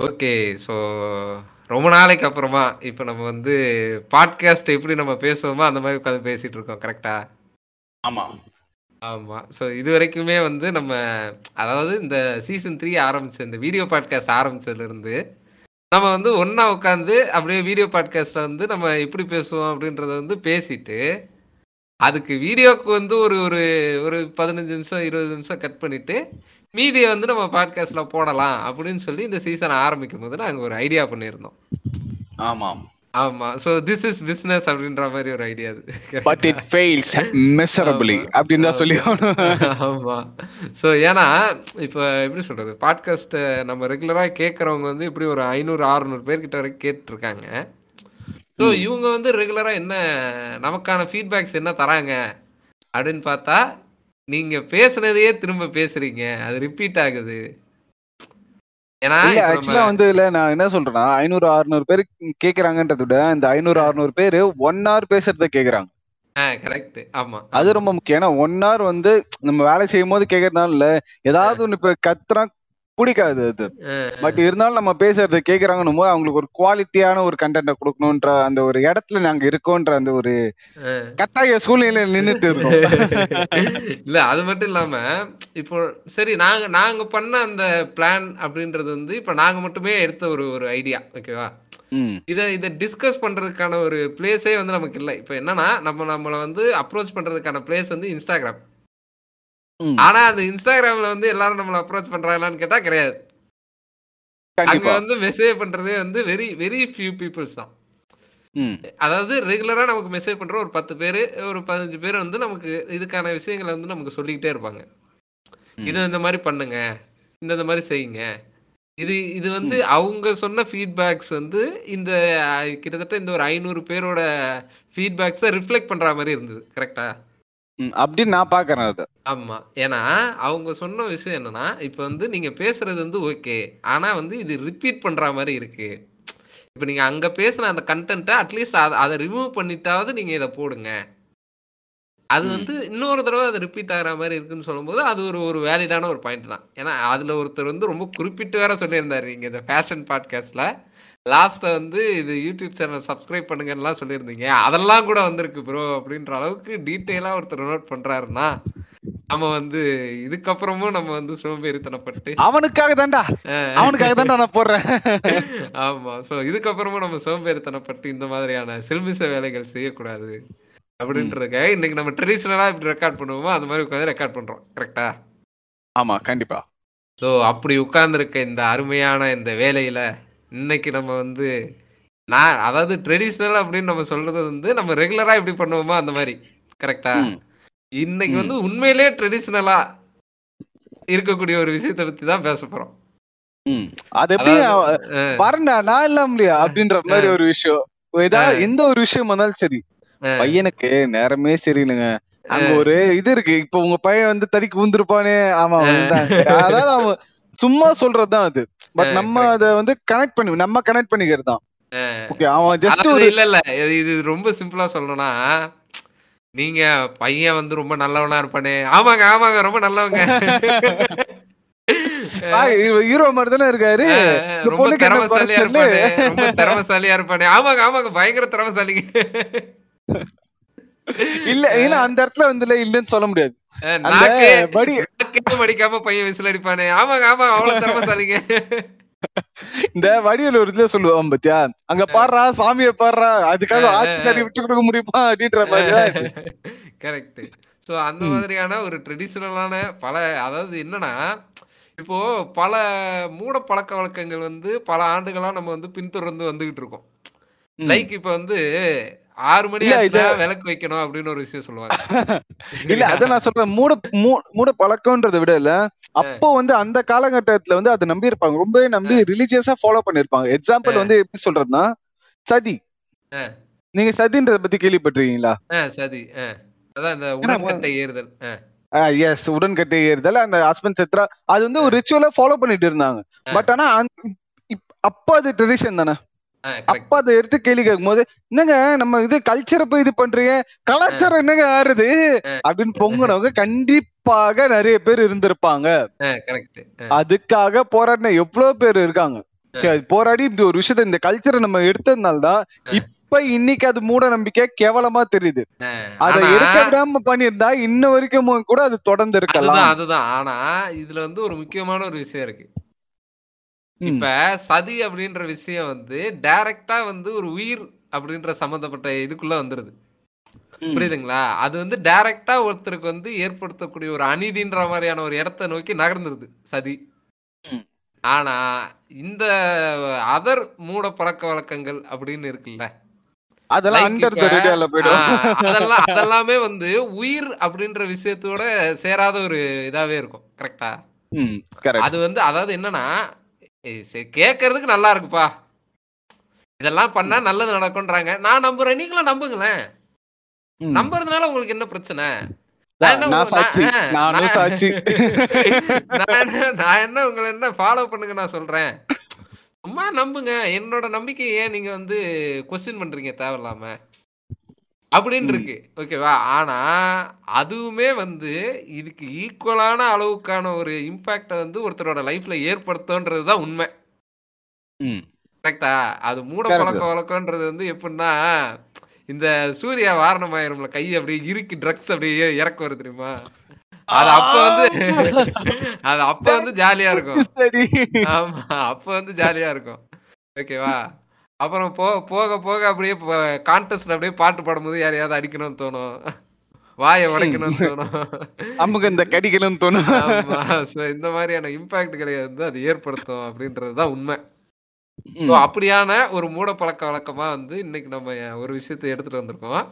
Okay. So ரொம்ப நாளைக்கு அப்புறமா, இப்ப நம்ம வந்து பாட்காஸ்ட் எப்படி நம்ம பேசுவோமோ, அந்த மாரி உட்காந்து பேசிட்டு இருக்கோம். கரெக்ட்டா? ஆமா. ஆமா. ஸோ இதுவரைக்குமே வந்து நம்ம அதாவது இந்த சீசன் 3 ஆரம்பிச்ச இந்த வீடியோ பாட்காஸ்ட் ஆரம்பிச்சதுலருந்து, நம்ம வந்து ஒண்ணா உட்காந்து அப்படியே வீடியோ பாட்காஸ்ட்ல வந்து நம்ம எப்படி பேசுவோம் அப்படின்றத வந்து பேசிட்டு, அதுக்கு வீடியோக்கு வந்து ஒரு ஒரு ஒரு 15 நிமிஷம், 20 நிமிஷம் கட் பண்ணிட்டு, மீதிய வந்து நம்ம பாட்காஸ்ட்ல போடலாம் அப்படின்னு சொல்லி இந்த சீசன் ஆரம்பிக்கும்போது நாங்க ஒரு ஐடியா பண்ணியிருந்தோம். ஆமாம். ஆமா. ஸோ திஸ் இஸ் பிசினஸ் அப்படின்ற மாரி ஒரு ஐடியா அது. But it fails miserably. அப்படின்னு தான் சொல்லி. ஆமா. ஸோ ஏன்னா, இப்ப எப்படி சொல்றது? பாட்காஸ்ட்ட நம்ம ரெகுலரா கேட்கறவங்க வந்து எப்படி ஒரு 500, 600 பேர்கிட்ட வரைக்கும் கேட்டுருக்காங்க. ஸோ. இவங்க வந்து ரெகுலரா என்ன நமக்கான ஃபீட்பேக்ஸ் என்ன தராங்க? அப்படின்னு பார்த்தா, நீங்க பேசுனதையே திரும்ப பேசுறீங்க. அது ரிப்பீட் ஆகுது. ஏன்னா, ஆக்சுவலா வந்து இல்ல நான் என்ன சொல்றேன்னா, 500, 600 பேரு கேட்கறாங்கன்றத விட, இந்த 500, அ. 600 பேரு 1 ஹவர் பேசுறத கேட்கறாங்க. ஆ கரெக்ட். ஆமா, அது. ரொம்ப முக்கியம். ஏன்னா 1 ஹவர் வந்து நம்ம வேலை செய்யும்போது கேட்கறதுனால இல்ல, ஏதாவது. ஒண்ணு இப்ப கத்துறான் புடிக்காது அது. பட். இருந்தாலும் நம்ம பேசுறத கேட்கறாங்கன்னும்போது, அவங்களுக்கு ஒரு குவாலிட்டியான ஒரு கன்டென்ட்ட குடுக்கணுன்ற அந்த ஒரு இடத்துல நாங்க இருக்கோன்ற அந்த ஒரு. கட்டாய சூழ்நிலையில நின்னுட்டு இருக்கோம். இல்ல அது மட்டும் இல்லாம, இப்போ சரி நாங்க நாங்க பண்ண அந்த பிளான் அப்படின்றது வந்து, இப்ப நாங்க மட்டுமே எடுத்த ஒரு ஒரு ஐடியா. ஓகேவா? இத இத டிஸ்கஸ் பண்றதுக்கான ஒரு பிளேஸே வந்து நமக்கு இல்ல. இப்ப என்னன்னா, நம்ம நம்மள வந்து அப்ரோச் பண்றதுக்கான பிளேஸ் வந்து Instagram. ஆனா, அந்த Instagramல வந்து எல்லாரும் நம்மள அப்ரோச் பண்றாங்களான்னு கேட்டா கிடையாது. அங்க. வந்து மெசேஜ் பண்றதே வந்து வெரி வெரி ஃபியூ பீப்பிள்ஸ் தான். அதாவது ரெகுலரா நமக்கு மெசேஜ் பண்ற ஒரு 10 பேரு, ஒரு 15 பேர் வந்து நமக்கு இதுக்கான விஷயங்கள வந்து நமக்கு சொல்லிக்கிட்டே இருப்பாங்க. இத. இந்த மாரி பண்ணுங்க. இந்த இந்த மாரி செய்யுங்க. இது இது வந்து. அவங்க சொன்ன ஃபீட்பேக்ஸ் வந்து இந்த கிட்டத்தட்ட இந்த ஒரு 500 பேரோட ஃபீட்பேக்ஸ ரிஃப்ளெக்ட் பண்ற மாரி இருந்தது. கரெக்ட்டா? அப்படின்னு நான் பார்க்கறேன் அத. ஆமா. ஏன்னா, அவங்க சொன்ன விஷயம் என்னன்னா, இப்ப வந்து நீங்க பேசுறது வந்து ஓகே. ஆனா வந்து இது ரிப்பீட் பண்ற மாரி இருக்கு. இப்ப நீங்க அங்க பேசின அந்த கன்டென்ட்ட அட்லீஸ்ட் அத ரிமூவ் பண்ணிட்டாவது நீங்க இத போடுங்க. அது. வந்து இன்னொரு தடவ அது ரிப்பீட் ஆகுற மாரி இருக்குன்னு சொல்லும்போது, அது ஒரு ஒரு வேலிடான ஒரு பாயிண்ட் தான். ஏன்னா, அதுல ஒருத்தர் வந்து ரொம்ப குறிப்பிட்டு வேற சொல்லியிருந்தாரு. நீங்க இந்த ஃபேஷன் பாட்காஸ்ட்ல. லாஸ்ட்ல வந்து இது யூடியூப் சேனல் சப்ஸ்கிரைப் பண்ணுங்கன்னுலாம் சொல்லியிருந்தீங்க. அதெல்லாம் கூட வந்திருக்கு ப்ரோ அப்படின்ற அளவுக்கு டீட்டெயிலா ஒருத்தர் நோட் பண்றாருன்னா, நம்ம வந்து இதுக்கப்புறமும் நம்ம வந்து சோம்பேறித்தனப்பட்டு அவனுக்காக தான்டா. அவனுக்காக தான்டா நான் போடுறேன். ஆமா. ஸோ இதுக்கப்புறமும் நம்ம சோம்பேறித்தனப்பட்டு இந்த மாதிரியான சில்மிஷ வேலைகள் செய்யக்கூடாது. அப்படின்றதுக்காக இன்னைக்கு நம்ம ட்ரெடிஷனலா எப்படி ரெக்கார்ட் பண்ணுவோமோ, அந்த மாரி உட்காந்து ரெக்கார்ட் பண்றோம். கரெக்ட்டா? ஆமா, கண்டிப்பா. ஸோ அப்படி உட்கார்ந்திருக்க இந்த அருமையான இந்த வேலையில, இன்னைக்கு நம்ம வந்து நான் அதாவது ட்ரெடிஷனல் அப்படின்னு நம்ம சொல்றது வந்து, நம்ம ரெகுலரா எப்படி பண்ணுவோமோ அந்த மாரி. கரெக்ட்டா? ம். இன்னைக்கு. வந்து உண்மையிலேயே ட்ரெடிஷனலா இருக்கக்கூடிய ஒரு விஷயத்த பத்தி தான் பேசப் போறோம். அது எப்படி. பாருடா நான் இல்லாமலையா? அ, அப்படின்ற. மாரி ஒரு விஷயம். அ. எந்த ஒரு விஷயமா இருந்தாலும் சரி. பையனுக்கு நேரமே சரியில்லங்க. அங்க. ஒரு இது இருக்கு. இப்ப உங்க பையன் வந்து தடிக்கு விழுந்திருப்பானே. ஆமா. அதாவது அவன் சும்மா சொல்றது தான் அது. பட் நம்ம. அத வந்து கனெக்ட் பண்ணி நம்ம கனெக்ட் பண்ணிக்கிறது தான். ஓகே. அவன் ஜஸ்ட் ஒரு இல்ல, இல்ல. இது ரொம்ப சிம்பிளா சொல்லணும்னா, நீங்க பையன் வந்து ரொம்ப நல்லவனா இருப்பானே. ஆமாங்க, ஆமாங்க. ரொம்ப நல்லவங்க. ஹீரோ மாரி தானே இருக்காரு. ரொம்ப திறமைசாலியா? இருப்பானே. ரொம்ப திறமைசாலியா இருப்பானே. ஆமாங்க, ஆமாங்க. பயங்கர திறமைசாலிங்க. இல்ல. ஏன்னா அந்த இடத்துல வந்துல இல்லன்னு சொல்ல முடியாது. அ அந்த நாக்கே படி நாக்கே மடிக்காம பையன் விசில் அடிப்பானே. ஆமாங்க, ஆமாங்க. அவ்வளோ திறமைசாலிங்க. இந்த வடிவேலு ஒரு இதுல சொல்லுவான் பாத்தியா? அங்க அ. பார்றா சாமிய பார்றா. அ, அதுக்காக ஆத்துக்காரி அ. விட்டு குடுக்க முடியுமா? அப்படின்ற இது. கரெக்ட். ஸோ அந்த. மாதிரியான ஒரு ட்ரெடிஷனலான பல அதாவது என்னன்னா, இப்போ பல மூட பழக்கவழக்கங்கள் வந்து பல ஆண்டுகளா நம்ம வந்து பின்தொடர்ந்து வந்துகிட்டு இருக்கோம். லைக் இப்ப வந்து 6 மணி விளக்கு வைக்கணும் அப்படின்னு ஒரு விஷயம் சொல்லுவாங்க. இல்ல அத நான் சொல்றேன். மூட மூட பழக்கம்ன்றத விட இல்ல. அப்போ வந்து அந்த காலகட்டத்துல வந்து அத நம்பி இருப்பாங்க. ரொம்பவே நம்பி. ரிலிஜியஸா ஃபாலோ பண்ணியிருப்பாங்க. எக்ஸாம்பிள். வந்து எப்படி சொல்றதுன்னா, சதி. நீங்க சதின்றத பத்தி கேள்விப்பட்டிருக்கீங்களா? சதி. அதான் இந்த உடன்கட்டை ஏறுதல். எஸ். உடன்கட்டை ஏறுதல், அந்த ஹஸ்பண்ட் செத்துட்டா அது வந்து ஒரு. ரிச்சுவலா ஃபாலோ பண்ணிட்டு இருந்தாங்க. பட் ஆனா அப்ப அது ட்ரெடிஷன் தானே. அப்ப. அத எடுத்து கேள்வி கேட்கும்போது, "என்னங்க நம்ம இது கல்ச்சர போய் இது பண்றீங்க. கலாச்சாரம் என்னங்க ஆறுது?" அப்படின்னு பொங்குனவங்க கண்டிப்பாக நெறைய பேர் இருந்திருப்பாங்க. அதுக்காக போராடின எவ்ளோ பேர் இருக்காங்க. போராடி இப்படி ஒரு விஷயத்த இந்த கல்ச்சரை நம்ம எடுத்ததுனால தான் இப்ப இன்னைக்கு அது மூட நம்பிக்கை கேவலமா தெரியுது அதை எடுக்க விடாம பண்ணியிருந்தா இன்ன வரைக்கும் கூட அது தொடர்ந்து இருக்கலாம் அதுதான் ஆனா இதுல வந்து ஒரு முக்கியமான ஒரு விஷயம் இருக்கு. இப்ப சதி அப்படின்ற விஷயம் வந்து டைரக்டா வந்து ஒரு உயிர் அப்படின்ற சம்பந்தப்பட்ட இதுக்குள்ள வந்துருது. புரியுதுங்களா? அது வந்து டைரக்டா ஒருத்தருக்கு வந்து ஏற்படுத்தக்கூடிய ஒரு அநீதின்ற மாதிரியான ஒரு இடத்த நோக்கி நகர்ந்துருது சதி. ஆனா இந்த அதர் மூட பழக்க வழக்கங்கள் அப்படின்னு இருக்குல்ல? அதெல்லாம் அதெல்லாம் அதெல்லாமே வந்து உயிர் அப்படின்ற விஷயத்தோட சேராத ஒரு இதாவே இருக்கும் கரெக்டா அது வந்து அதாவது என்னன்னா சரி, கேட்கறதுக்கு நல்லா இருக்குப்பா. இதெல்லாம் பண்ணா நல்லது நடக்கும்ன்றாங்க. நான் நம்புறேன். நீங்களும் நம்புங்களேன். நம்புறதுனால உங்களுக்கு என்ன பிரச்சனை? நான் என்ன உங்களை என்ன ஃபாலோ பண்ணுங்க நான் சொல்றேன். சும்மா நம்புங்க. என்னோட நம்பிக்கையை ஏன் நீங்க வந்து கொஸ்டின் பண்றீங்க? தேவையில்லாம. அப்படின்னு. இருக்கு. ஓகேவா? ஆனா அதுவுமே வந்து இதுக்கு ஈக்குவலான அளவுக்கான ஒரு இம்பாக்ட வந்து ஒருத்தரோட லைஃப்ல ஏற்படுத்தும்ன்றது தான் உண்மை. கரெக்டா அது மூட. பழக்க வழக்கம்ன்றது வந்து எப்படின்னா இந்த சூர்யா வாரணமாயிரம்ல கை அப்படியே இறுக்கி ட்ரக்ஸ் அப்படியே இறக்க வரும் தெரியுமா? அது அப்ப வந்து அது அப்ப வந்து ஜாலியா இருக்கும். ஆமா அப்ப வந்து ஜாலியா இருக்கும். ஓகேவா? அப்புறம் போ போக போக அப்படியே கான்டெஸ்ட்ல அப்படியே பாட்டு பாடும்போது யாரையாவது அடிக்கணும்னு தோணும்? வாயை உடைக்கணும்னு தோணும். நமக்கு இந்த கடிக்கணும்னு தோணும். சோ இந்த மாதிரியான இம்பாக்ட் கிடையாது. வந்து அது ஏற்படுத்தும் அப்படின்றதுதான் உண்மை. ம். ஸோ அப்படியான ஒரு மூட பழக்க வழக்கமா வந்து இன்னைக்கு நம்ம ஒரு விஷயத்தை எடுத்துட்டு வந்திருக்கோம்.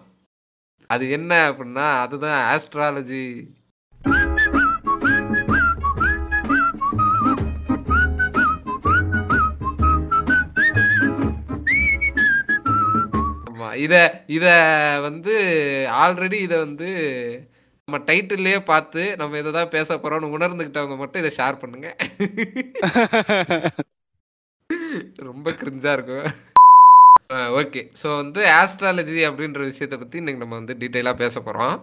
அது என்ன அப்படின்னா அதுதான் ஆஸ்ட்ராலஜி இத இத வந்து ஆல்ரெடி இத வந்து நம்ம டைட்டில்லயே பார்த்து நம்ம இதை தான் பேச போறோம்னு உணர்ந்துகிட்டவங்க மட்டும் இதை ஷேர் பண்ணுங்க. ரொம்ப கிரிஞ்சா இருக்கும். ஓகே ஸோ வந்து ஆஸ்ட்ராலஜி அப்படின்ற விஷயத்தை பத்தி இன்னைக்கு நம்ம வந்து டீட்டெயிலா பேச போறோம்.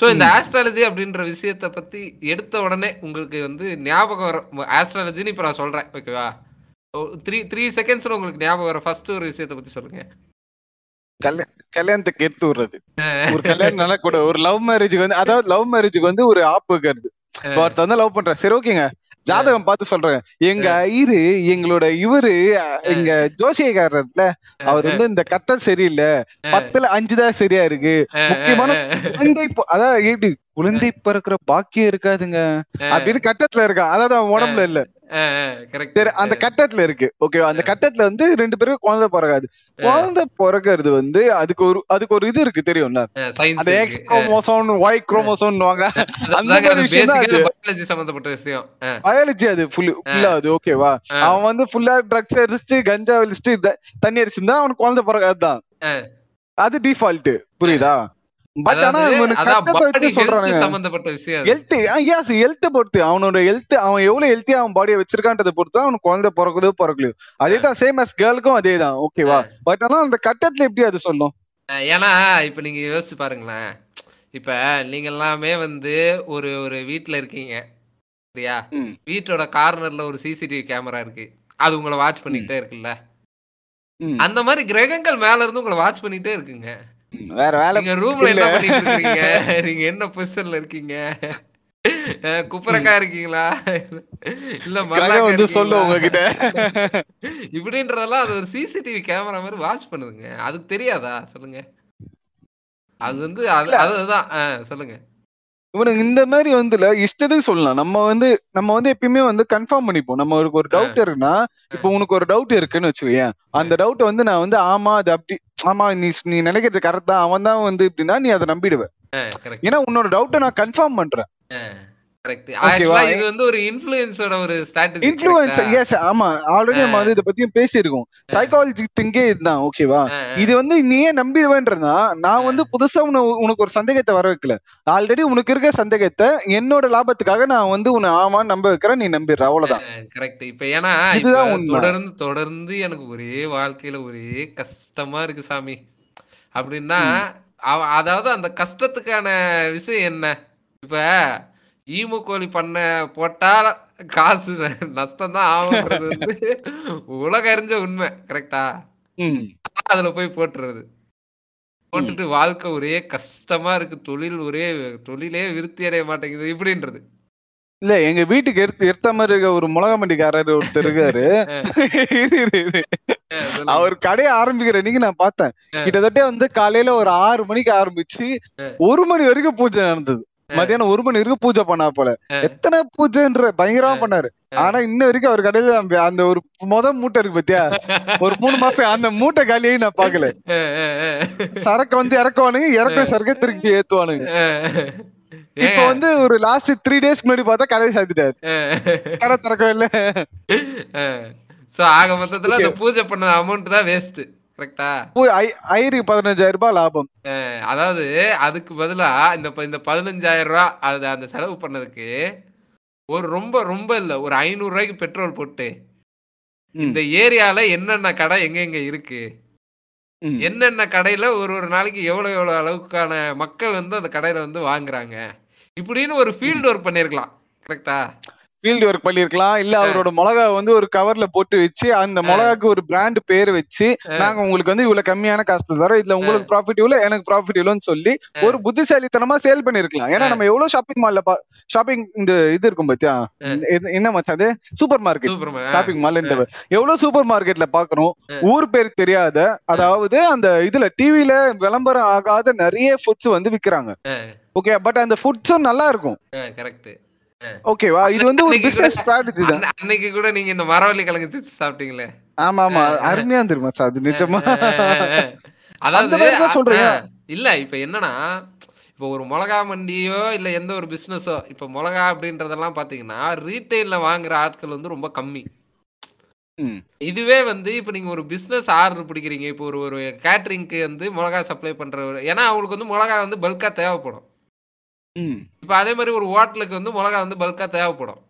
ஸோ இந்த. ஆஸ்ட்ராலஜி அப்படின்ற விஷயத்தை பத்தி எடுத்த உடனே உங்களுக்கு வந்து ஞாபகம் வர ஆஸ்ட்ராலஜின்னு இப்போ நான் சொல்றேன் ஓகேவா த்ரீ த்ரீ செகண்ட்ஸ்ல உங்களுக்கு ஞாபகம் வர ஃபர்ஸ்ட் ஒரு விஷயத்தை பத்தி சொல்லுங்க. கல்யா- கல்யாணத்துக்கு எடுத்து விடுறது. ஒரு கல்யாணம் நல்லா கூட ஒரு லவ் மேரேஜுக்கு வந்து அதாவது லவ் மேரேஜுக்கு வந்து ஒரு ஆப் இருக்கிறது இப்ப ஒருத்தர் வந்து லவ் பண்றாரு. சரி ஓகேங்க ஜாதகம் பார்த்து சொல்றேன். எங்க ஐயரு எங்களோட இவரு எங்க ஜோசியக்காரர்ல அவர் வந்து இந்த கட்டல் சரியில்லை. பத்துல அஞ்சு தான் சரியா இருக்கு. முக்கியமான குழந்தை அதாவது எப்படி குழந்தை பிறக்கிற பாக்கியம் இருக்காதுங்க. அப்படின்னு கட்டத்துல இருக்கான். அதாவது அவன் உடம்புல இல்ல. அந்த கட்டத்துல இருக்கு. ஓகேவா அந்த கட்டத்துல வந்து ரெண்டு பேருக்கும் குழந்தை பிறக்காது குழந்தை பிறக்கிறது வந்து அதுக்கு ஒரு அதுக்கு ஒரு இது இருக்கு தெரியும்ல? அந்த எக்ஸ் குரோமோசோம் ஒய் குரோமோசோம் அந்த. பயாலஜி சம்பந்தப்பட்ட விஷயம். பயாலஜி அது ஃபுல் ஃபுல்லா அது ஓகேவா. அவன் வந்து ஃபுல்லா ட்ரக்ஸ் அடிச்சுட்டு கஞ்சா அடிச்சுட்டு த- தண்ணி அடிச்சிருந்தா அவனுக்கு குழந்தை பிறக்காது தான். அது டிஃபால்ட் புரியுதா? பட் ஆனா இவனுக்கு சம்பந்தப்பட்ட விஷயம். ஹெல்த் எஸ் ஹெல்த் பொறுத்து. அவனோட ஹெல்த் அவன் எவ்வளவு ஹெல்த்தியா அவன் பாடியை வச்சிருக்கான்றத பொறுத்து அவனுக்கு குழந்தை பிறக்குதோ பிறக்கலையோ. அதே தான் சேம் அஸ் கேர்ளுக்கும் அதே தான். ஓகேவா பட் ஆனா அந்த கட்டத்துல எப்படி அது சொல்லும்? ஏன்னா இப்ப நீங்க யோசிச்சு பாருங்களேன். இப்ப நீங்க எல்லாமே வந்து ஒரு ஒரு வீட்ல இருக்கீங்க. சரியா. வீட்டோட கார்னர்ல ஒரு சிசிடிவி கேமரா இருக்கு. அது உங்களை வாட்ச் பண்ணிக்கிட்டே இருக்குல்ல. அந்த மாதிரி கிரகங்கள் மேல இருந்து உங்களை வாட்ச் பண்ணிட்டே இருக்குங்க. வேற வேலை நீங்க ரூம்ல என்ன. பண்ணிட்டு இருக்கீங்க நீங்க என்ன பொசிஷன்ல இருக்கீங்க? அஹ், குப்புறக்கா இருக்கீங்களா? இல்ல மல்லாக்கா வந்து சொல்லு? உங்ககிட்ட. இப்படின்றதெல்லாம் அது ஒரு சிசிடிவி கேமரா மாதிரி வாட்ச் பண்ணுதுங்க. அதுக்கு தெரியாதா? சொல்லுங்க. அது வந்து அது. அதுதான். சொல்லுங்க. இவனுக்கு இந்த மாதிரி வந்து இல்ல, இஷ்டத்துக்கு சொல்லலாம். நம்ம வந்து நம்ம வந்து எப்பயுமே வந்து கன்ஃபார்ம் பண்ணிப்போம். நம்ம ஒரு டவுட் இருக்குன்னா இப்போ உனக்கு ஒரு டவுட் இருக்குன்னு வச்சுக்கோயேன். அந்த டவுட் வந்து நான் வந்து ஆமா அது அப்படி ஆமா நீ நீ நினைக்கிறது கரெக்ட் அவன் தான் வந்து இப்படின்னா நீ அதை நம்பிடுவ. ஏன்னா உன்னோட டவுட்டை நான் கன்ஃபார்ம் பண்றேன். இது வந்து ஒரு இன்ஃப்ளூயன்ஸோட ஒரு ஸ்ட்ராட்டஜி எஸ் ஆமா. ஆல்ரெடி நம்ம வந்து இதை பத்தியும் பேசியிருக்கோம். சைக்காலஜி திங்கே இதுதான் ஓகேவா இது வந்து நீ ஏன் நம்பிடுவேன்றதா நான் வந்து புதுசா உன உனக்கு ஒரு சந்தேகத்தை வர வைக்கல. ஆல்ரெடி உனக்கு இருக்க சந்தேகத்தை என்னோட லாபத்துக்காக நான் வந்து உன்னை ஆமான்னு நம்ப வைக்கிறேன் நீ நம்பிடுற. அவ்வளவுதான். கரெக்ட் இப்ப ஏன்னா இதுதான். தொடர்ந்து தொடர்ந்து எனக்கு ஒரே வாழ்க்கையில ஒரே கஷ்டமா இருக்கு சாமி. அப்படின்னா அதாவது அந்த கஷ்டத்துக்கான விஷயம் என்ன? இப்ப ஈமு கோழி பண்ண போட்டா காசு நஷ்டம் தான் வந்து உலக அறிஞ்ச உண்மை கரெக்டா. அதுல போய் போட்டுறது. போட்டுட்டு வாழ்க்கை ஒரே கஷ்டமா இருக்கு தொழில் ஒரே தொழிலே விருத்தி அடைய மாட்டேங்குது இப்படின்றது. இல்ல எங்க வீட்டுக்கு எடுத்து எடுத்த மாதிரி இருக்க ஒரு மிளகா மண்டிக்காரர் ஒருத்தர் இருக்காரு. அவர் கடையை ஆரம்பிக்கிற அன்னைக்கு நான் பார்த்தேன். கிட்டத்தட்ட வந்து காலையில ஒரு ஆறு மணிக்கு ஆரம்பிச்சு ஒரு மணி வரைக்கும் பூஜை நடந்தது. மதியானம் ஒரு மணி வரைக்கும் பூஜை பண்ணா போல. எத்தனை பூஜைன்ற பயங்கரமா பண்ணாரு. ஆனா இன்ன வரைக்கும் அவர் கடையில அந்த- ஒரு முத மூட்டை இருக்கு பாத்தியா? ஒரு மூணு மாசம் அந்த மூட்டை காலியாகி நான் பாக்கல சரக்கு வந்து இறக்குவானுங்க இறக்க சரக்கு திருப்பி ஏத்துவானுங்க. இப்ப வந்து ஒரு லாஸ்ட் த்ரீ டேஸ்க்கு முன்னாடி பார்த்தா கடையை சாத்திட்டாரு. கடை திறக்கவே இல்ல. சோ ஆக மொத்தத்துல அந்த பூஜை பண்ண அமௌண்ட் தான் வேஸ்ட் கரெக்டா போய் ஐ- ஐயருக்கு பதினஞ்சாயிரம் ரூபாய் லாபம் அதாவது அதுக்கு பதிலா இந்த இந்த பதினஞ்சாயிரம் ரூபாய் அது அந்த செலவு பண்ணதுக்கு ஒரு ரொம்ப ரொம்ப இல்ல. ஒரு ஐநூறு ரூபாய்க்கு பெட்ரோல் போட்டு இந்த ஏரியால என்னென்ன கடை எங்க எங்க இருக்கு. என்னென்ன கடையில ஒரு ஒரு நாளைக்கு எவ்வளவு எவ்வளவு அளவுக்கான மக்கள் வந்து அந்த கடையில வந்து வாங்குறாங்க? இப்படின்னு ஒரு ஃபீல்டு ஒர்க் பண்ணிருக்கலாம். கரெக்டா ஃபீல்டு ஒர்க் பண்ணிருக்கலாம். இல்ல அவரோட மிளகா வந்து ஒரு கவர்ல போட்டு வச்சு அந்த மிளகாக்கு ஒரு பிராண்ட் பேர் வச்சு நாங்க உங்களுக்கு வந்து இவ்வளவு கம்மியான காசு தரோம் இதுல உங்களுக்கு ப்ராஃபிட் இவ்வளவு எனக்கு ப்ராஃபிட் இவ்வளவுன்னு சொல்லி ஒரு புத்திசாலித்தனமா சேல் பண்ணிருக்கலாம். ஏன்னா நம்ம எவ்வளவு ஷாப்பிங் மால்ல ஷாப்பிங் இந்த இது இருக்கும் பாத்தியா? என்ன- மச்சான் அது? சூப்பர் மார்க்கெட் ஷாப்பிங் மால் எவ்வளவு சூப்பர் மார்க்கெட்ல பாக்குறோம் ஊர் பேர் தெரியாத அதாவது அந்த இதுல டிவில விளம்பரம் ஆகாத நிறைய ஃபுட்ஸ் வந்து விக்கிறாங்க. ஓகே பட் அந்த ஃபுட்ஸும் நல்லா இருக்கும். கரெக்ட் ஓகேவா இது வந்து ஒரு பிசினஸ் ஸ்ட்ராட்டஜி தான். அன்ன- அன்னைக்கு கூட நீங்க இந்த மரவள்ளி கிழங்கு சிப்ஸ் சாப்பிட்டீங்களே? ஆமா ஆமா அருமையா இருந்துருமா சார் அது நிஜமா. அதாவது. அஹ், இல்ல இப்ப என்னன்னா இப்போ ஒரு மிளகா மண்டியோ இல்ல எந்த ஒரு பிசினஸோ இப்ப மிளகா அப்படின்றதெல்லாம் பாத்தீங்கன்னா ரீட்டைல்ல வாங்குற ஆட்கள் வந்து ரொம்ப கம்மி. இதுவே வந்து இப்ப நீங்க ஒரு பிசினஸ் ஆர்டர் பிடிக்கிறீங்க இப்போ ஒரு ஒரு கேட்டரிங்க்கு வந்து மிளகா சப்ளை ஒரு- ஏன்னா அவங்களுக்கு வந்து மிளகா வந்து பல்கா தேவைப்படும். ம். இப்போ அதே மாதிரி ஒரு ஹோட்டலுக்கு வந்து மிளகா வந்து பல்கா தேவைப்படும்.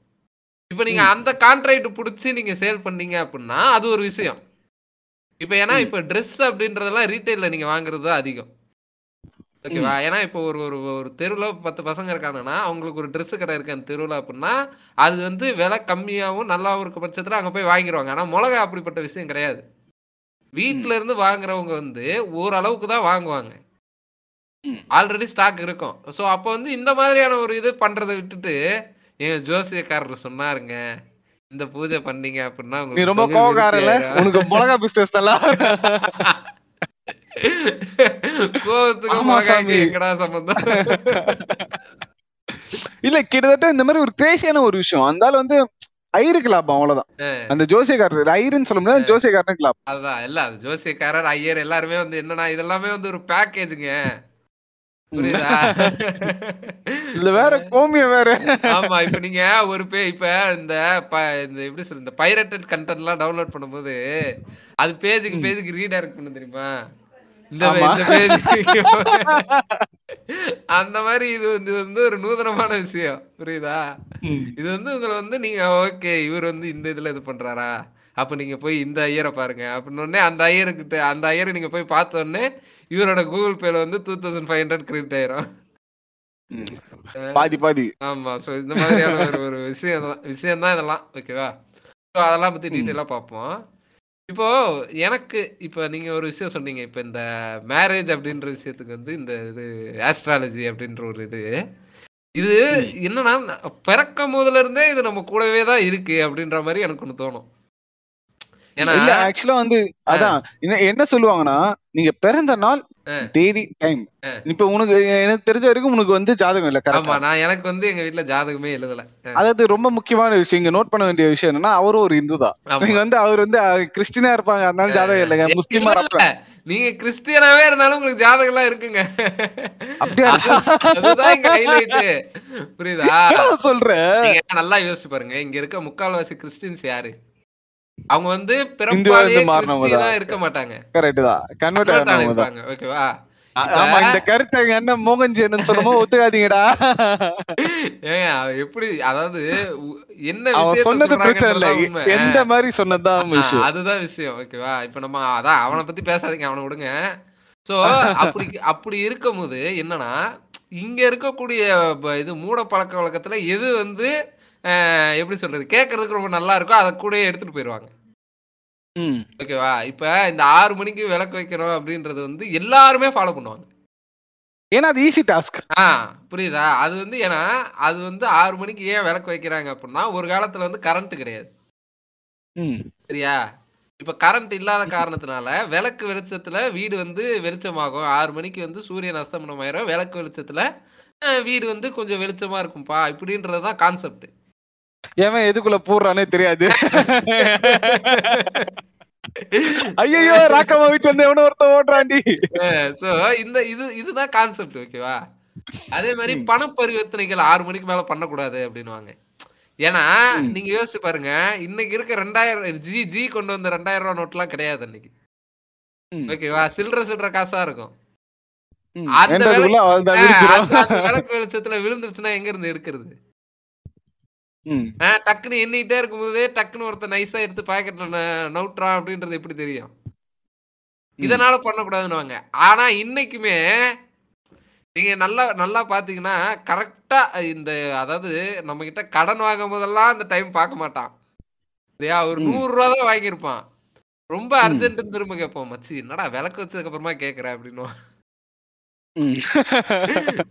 இப்போ நீங்க அந்த கான்ட்ராக்ட் பிடிச்சி நீங்க சேல் பண்ணீங்க அப்படின்னா அது ஒரு விஷயம். இப்போ ஏன்னா. இப்போ ட்ரெஸ் அப்படின்றதெல்லாம் ரீட்டைல்ல நீங்க வாங்குறது தான் அதிகம். ஓகேவா ஏன்னா இப்போ ஒரு ஒரு ஒரு தெருவில் பத்து பசங்க இருக்காங்கன்னா அவங்களுக்கு ஒரு Dress கடை இருக்கு அந்த தெருவில் அப்படின்னா அது வந்து விலை கம்மியாகவும் நல்லாவும் இருக்க பட்சத்தில் அங்கே போய் வாங்கிடுவாங்க ஆனால் மிளகா அப்படிப்பட்ட விஷயம் கிடையாது. வீட்ல இருந்து வாங்குறவங்க வந்து ஓரளவுக்கு தான் வாங்குவாங்க. ஆல்ரெடி ஸ்டாக் இருக்கும். ஸோ அப்போ வந்து இந்த மாதிரியான ஒரு இது பண்றதை விட்டுட்டு எங்க ஜோசியக்காரர் சொன்னாருங்க. இந்த பூஜை பண்ணீங்க அப்படின்னா நீ ரொம்ப கோவக்காரல உனக்கு மிளகா பிசினஸ் எல்லாம் கோவத்துக்கு மிளகாய்க்கு. எங்கடா சம்பந்தம்? இல்ல கிட்டத்தட்ட இந்த மாதிரி ஒரு கிரேசியான ஒரு விஷயம். அந்தால வந்து ஐருக்கு லாபம் அவ்வளவுதான். அந்த ஜோசியக்காரர் ஐருன்னு சொல்ல முடியாது ஜோசியக்காரனுக்கு லாபம் அதுதான் இல்ல ஜோசியக்காரர் ஐயர் எல்லாருமே வந்து என்னன்னா இதெல்லாமே வந்து ஒரு பேக்கேஜுங்க புரியுதா? இதுல வேற கோமியம் வேற. ஆமா இப்ப நீங்க ஒரு பே இப்ப இந்த இந்த எப்படி சொல்ற இந்த பைரட்டட் கண்டென்ட் எல்லாம் டவுன்லோட் பண்ணும்போது அது பேஜுக்கு பேஜுக்கு ரீடைரக்ட் பண்ண தெரியுமா? இந்த பேஜ் அந்த மாதிரி இது வந்து வந்து ஒரு நூதனமான விஷயம். புரியுதா? இது வந்து உங்களை வந்து நீங்க ஓகே இவர் வந்து இந்த இதுல இது பண்றாரா? அப்ப நீங்க போய் இந்த ஐயரை பாருங்க. அப்படின்னு உடனே அந்த ஐயர்கிட்ட அந்த ஐயரை நீங்க போய் பார்த்த உடனே இவரோட கூகுள் பேல வந்து two thousand five hundred credit ஆயிரும். பாதி பாதி. ஆமா. சோ இந்த மாதிரியான ஒரு ஒரு விஷயம் தான் விஷயம் தான் இதெல்லாம் ஓகேவா ஸோ அதெல்லாம் பத்தி டீட்டெயிலாக பார்ப்போம். இப்போ எனக்கு இப்போ நீங்க ஒரு விஷயம் சொன்னீங்க. இப்போ இந்த மேரேஜ் அப்படின்ற விஷயத்துக்கு வந்து இந்த இது ஆஸ்ட்ராலஜி அப்படின்ற ஒரு இது இது என்னன்னா பிறக்கும் போதுல இருந்தே இது நம்ம கூடவே தான் இருக்கு அப்படின்ற மாதிரி எனக்கு ஒன்று தோணும். இல்ல ஆக்சுவலா வந்து அதான் என்ன- சொல்லுவாங்கன்னா நீங்க பிறந்த நாள். தேதி டைம். இப்ப உனக்கு எனக்கு தெரிஞ்ச வரைக்கும் உனக்கு வந்து ஜாதகம் இல்ல கரெக்டா நான் எனக்கு வந்து எங்க வீட்ல ஜாதகமே எழுதல. அதாவது ரொம்ப முக்கியமான விஷயம் இங்க நோட் பண்ண வேண்டிய விஷயம் என்னன்னா அவரும் ஒரு இந்து தான். நீங்க வந்து அவர் வந்து கிறிஸ்டினா இருப்பாங்க அதனால ஜாதகம் இல்லைங்க முஸ்லீமா இல்ல. நீங்க கிறிஸ்டியனாவே இருந்தாலும் உங்களுக்கு ஜாதகம் எல்லாம் இருக்குங்க. அப்படியா? புரியுதா? என்னடா சொல்ற? நீங்க நல்லா யோசிச்சு பாருங்க இங்க இருக்க முக்கால்வாசி கிறிஸ்டின்ஸ் யாரு? அவங்க வந்து பிறப்பாலே கிறிஸ்டியனா. இருக்க மாட்டாங்க. கரெக்ட் தான். கன்வெர்ட் Convert ஆனவங்க தான். ஆகிருப்பாங்க ஓகேவா ஆமா இந்த கருத்தை எங்க அண்ணன் மோகன் ஜெயன் சொன்னமோ ஒத்துக்காதீங்கடா. ஏங்க எப்படி அதாவது என்ன சொன்னது பிரச்சனை இல்ல. எந்த மாதிரி சொன்னதுதான் விஷயம் அதுதான் விஷயம். ஓகேவா இப்ப நம்ம அதான் அவனை பத்தி பேசாதீங்க அவனை விடுங்க. சோ அப்படி அப்படி இருக்கும்போது என்னன்னா இங்க இருக்கக்கூடிய இது மூட பழக்க வழக்கத்துல எது வந்து எப்படி சொல்றது? கேட்கறதுக்கு ரொம்ப நல்லா இருக்கும். அதை கூடயே எடுத்துட்டு போயிடுவாங்க ம். ஓகேவா? இப்ப இந்த ஆறு மணிக்கு விளக்கு வைக்கணும் அப்படின்றது வந்து எல்லாருமே ஃபாலோ பண்ணுவாங்க. ஏன்னா அது ஈஸி டாஸ்க் ஆ புரியுதா? அது வந்து ஏன்னா அது வந்து ஆறு மணிக்கு ஏன் விளக்கு வைக்கிறாங்க அப்படின்னா ஒரு காலத்துல வந்து கரண்ட் கிடையாது. ம். சரியா? இப்ப கரண்ட் இல்லாத காரணத்தினால விளக்கு வெளிச்சத்துல வீடு வந்து வெளிச்சமாகும். ஆறு மணிக்கு வந்து சூரியன் அஸ்தமனம் ஆயிரும் விளக்கு வெளிச்சத்துல வீடு வந்து கொஞ்சம் வெளிச்சமா இருக்கும்பா இப்படின்றதுதான் கான்செப்ட் எவன் எதுக்குள்ள போடுறானே தெரியாது. ஐயோ ராக்கம்மா வீட்டுல இருந்து எவனோ ஒருத்தன் ஓடுறாண்டி சோ இந்த இது இதுதான் கான்செப்ட் ஓகேவா அதே மாதிரி. பண பரிவர்த்தனைகள் ஆறு மணிக்கு மேல பண்ணக்கூடாது அப்படின்னுவாங்க. ஏன்னா. நீங்க யோசிச்சு பாருங்க இன்னைக்கு இருக்க ரெண்டாயிரம் ஜி ஜி கொண்டு வந்த ரெண்டாயிரம் ரூபாய் நோட்லாம் கிடையாது அன்னைக்கு. ஓகேவா சில்லற சில்லற காசா இருக்கும். அந்த விளக்கு வெளிச்சத்துல விழுந்துருச்சுன்னா எங்க இருந்து எடுக்கிறது? டக்குன்னு எண்ணிட்டே இருக்கும்போதே டக்குன்னு ஒருத்தன் நைஸா எடுத்து பாக்கெட்ல நவுட்டுறான் அப்படின்றது எப்படி தெரியும்? இதனால பண்ணக்கூடாதுன்னுவாங்க. ஆனா இன்னைக்குமே நீங்க நல்லா நல்லா பாத்தீங்கன்னா கரெக்டா இந்த அதாவது நம்ம கிட்ட கடன் வாங்கும் போதெல்லாம் அந்த டைம் பார்க்க மாட்டான். இல்லையா? ஒரு. நூறு ரூபா தான் வாங்கியிருப்பான். ரொம்ப. அர்ஜென்ட்னு திரும்ப கேட்போம். மச்சி என்னடா விளக்கு வச்சதுக்கு அப்புறமா கேக்குற அப்படின்னு.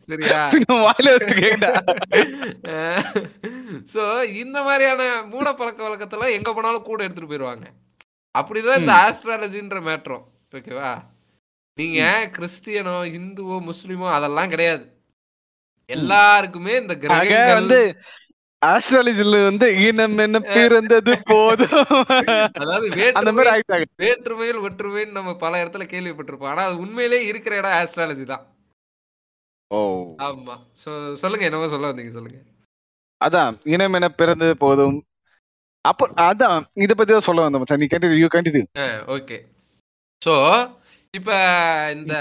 சரியா வாயில. சோ இந்த மாதிரியான மூட பழக்க வழக்கத்தெல்லாம் எங்க போனாலும் கூட எடுத்துட்டு போயிருவாங்க அப்படிதான் இந்த. ஆஸ்ட்ராலஜின்ற மேட்ரம் ஓகேவா நீங்க கிறிஸ்டியனோ இந்துவோ முஸ்லிமோ அதெல்லாம் கிடையாது எல்லாருக்குமே இந்த கிரகங்கள் வந்து ஆஸ்ட்ராலஜில வந்து இனம் என்ன பிறந்தது போதும் அதாவது அந்த மாதிரி ஆயிட்டாங்க வேற்றுமையில் ஒற்றுமைன்னு நம்ம பல இடத்துல கேள்விப்பட்டிருப்போம் ஆனா அது உண்மையிலே இருக்கிற இடம் ஆஸ்ட்ராலஜி தான் ஓ. ஆமா. சோ சொல்லுங்க என்னமோ சொல்ல வந்தீங்க சொல்லுங்க. அதான் இனம் என பிறந்தது போதும். அப்போ அதான் இத பத்தி தான் சொல்ல வந்தேன் மச்சான். நீ continue you continue okay. So இப்போ இந்த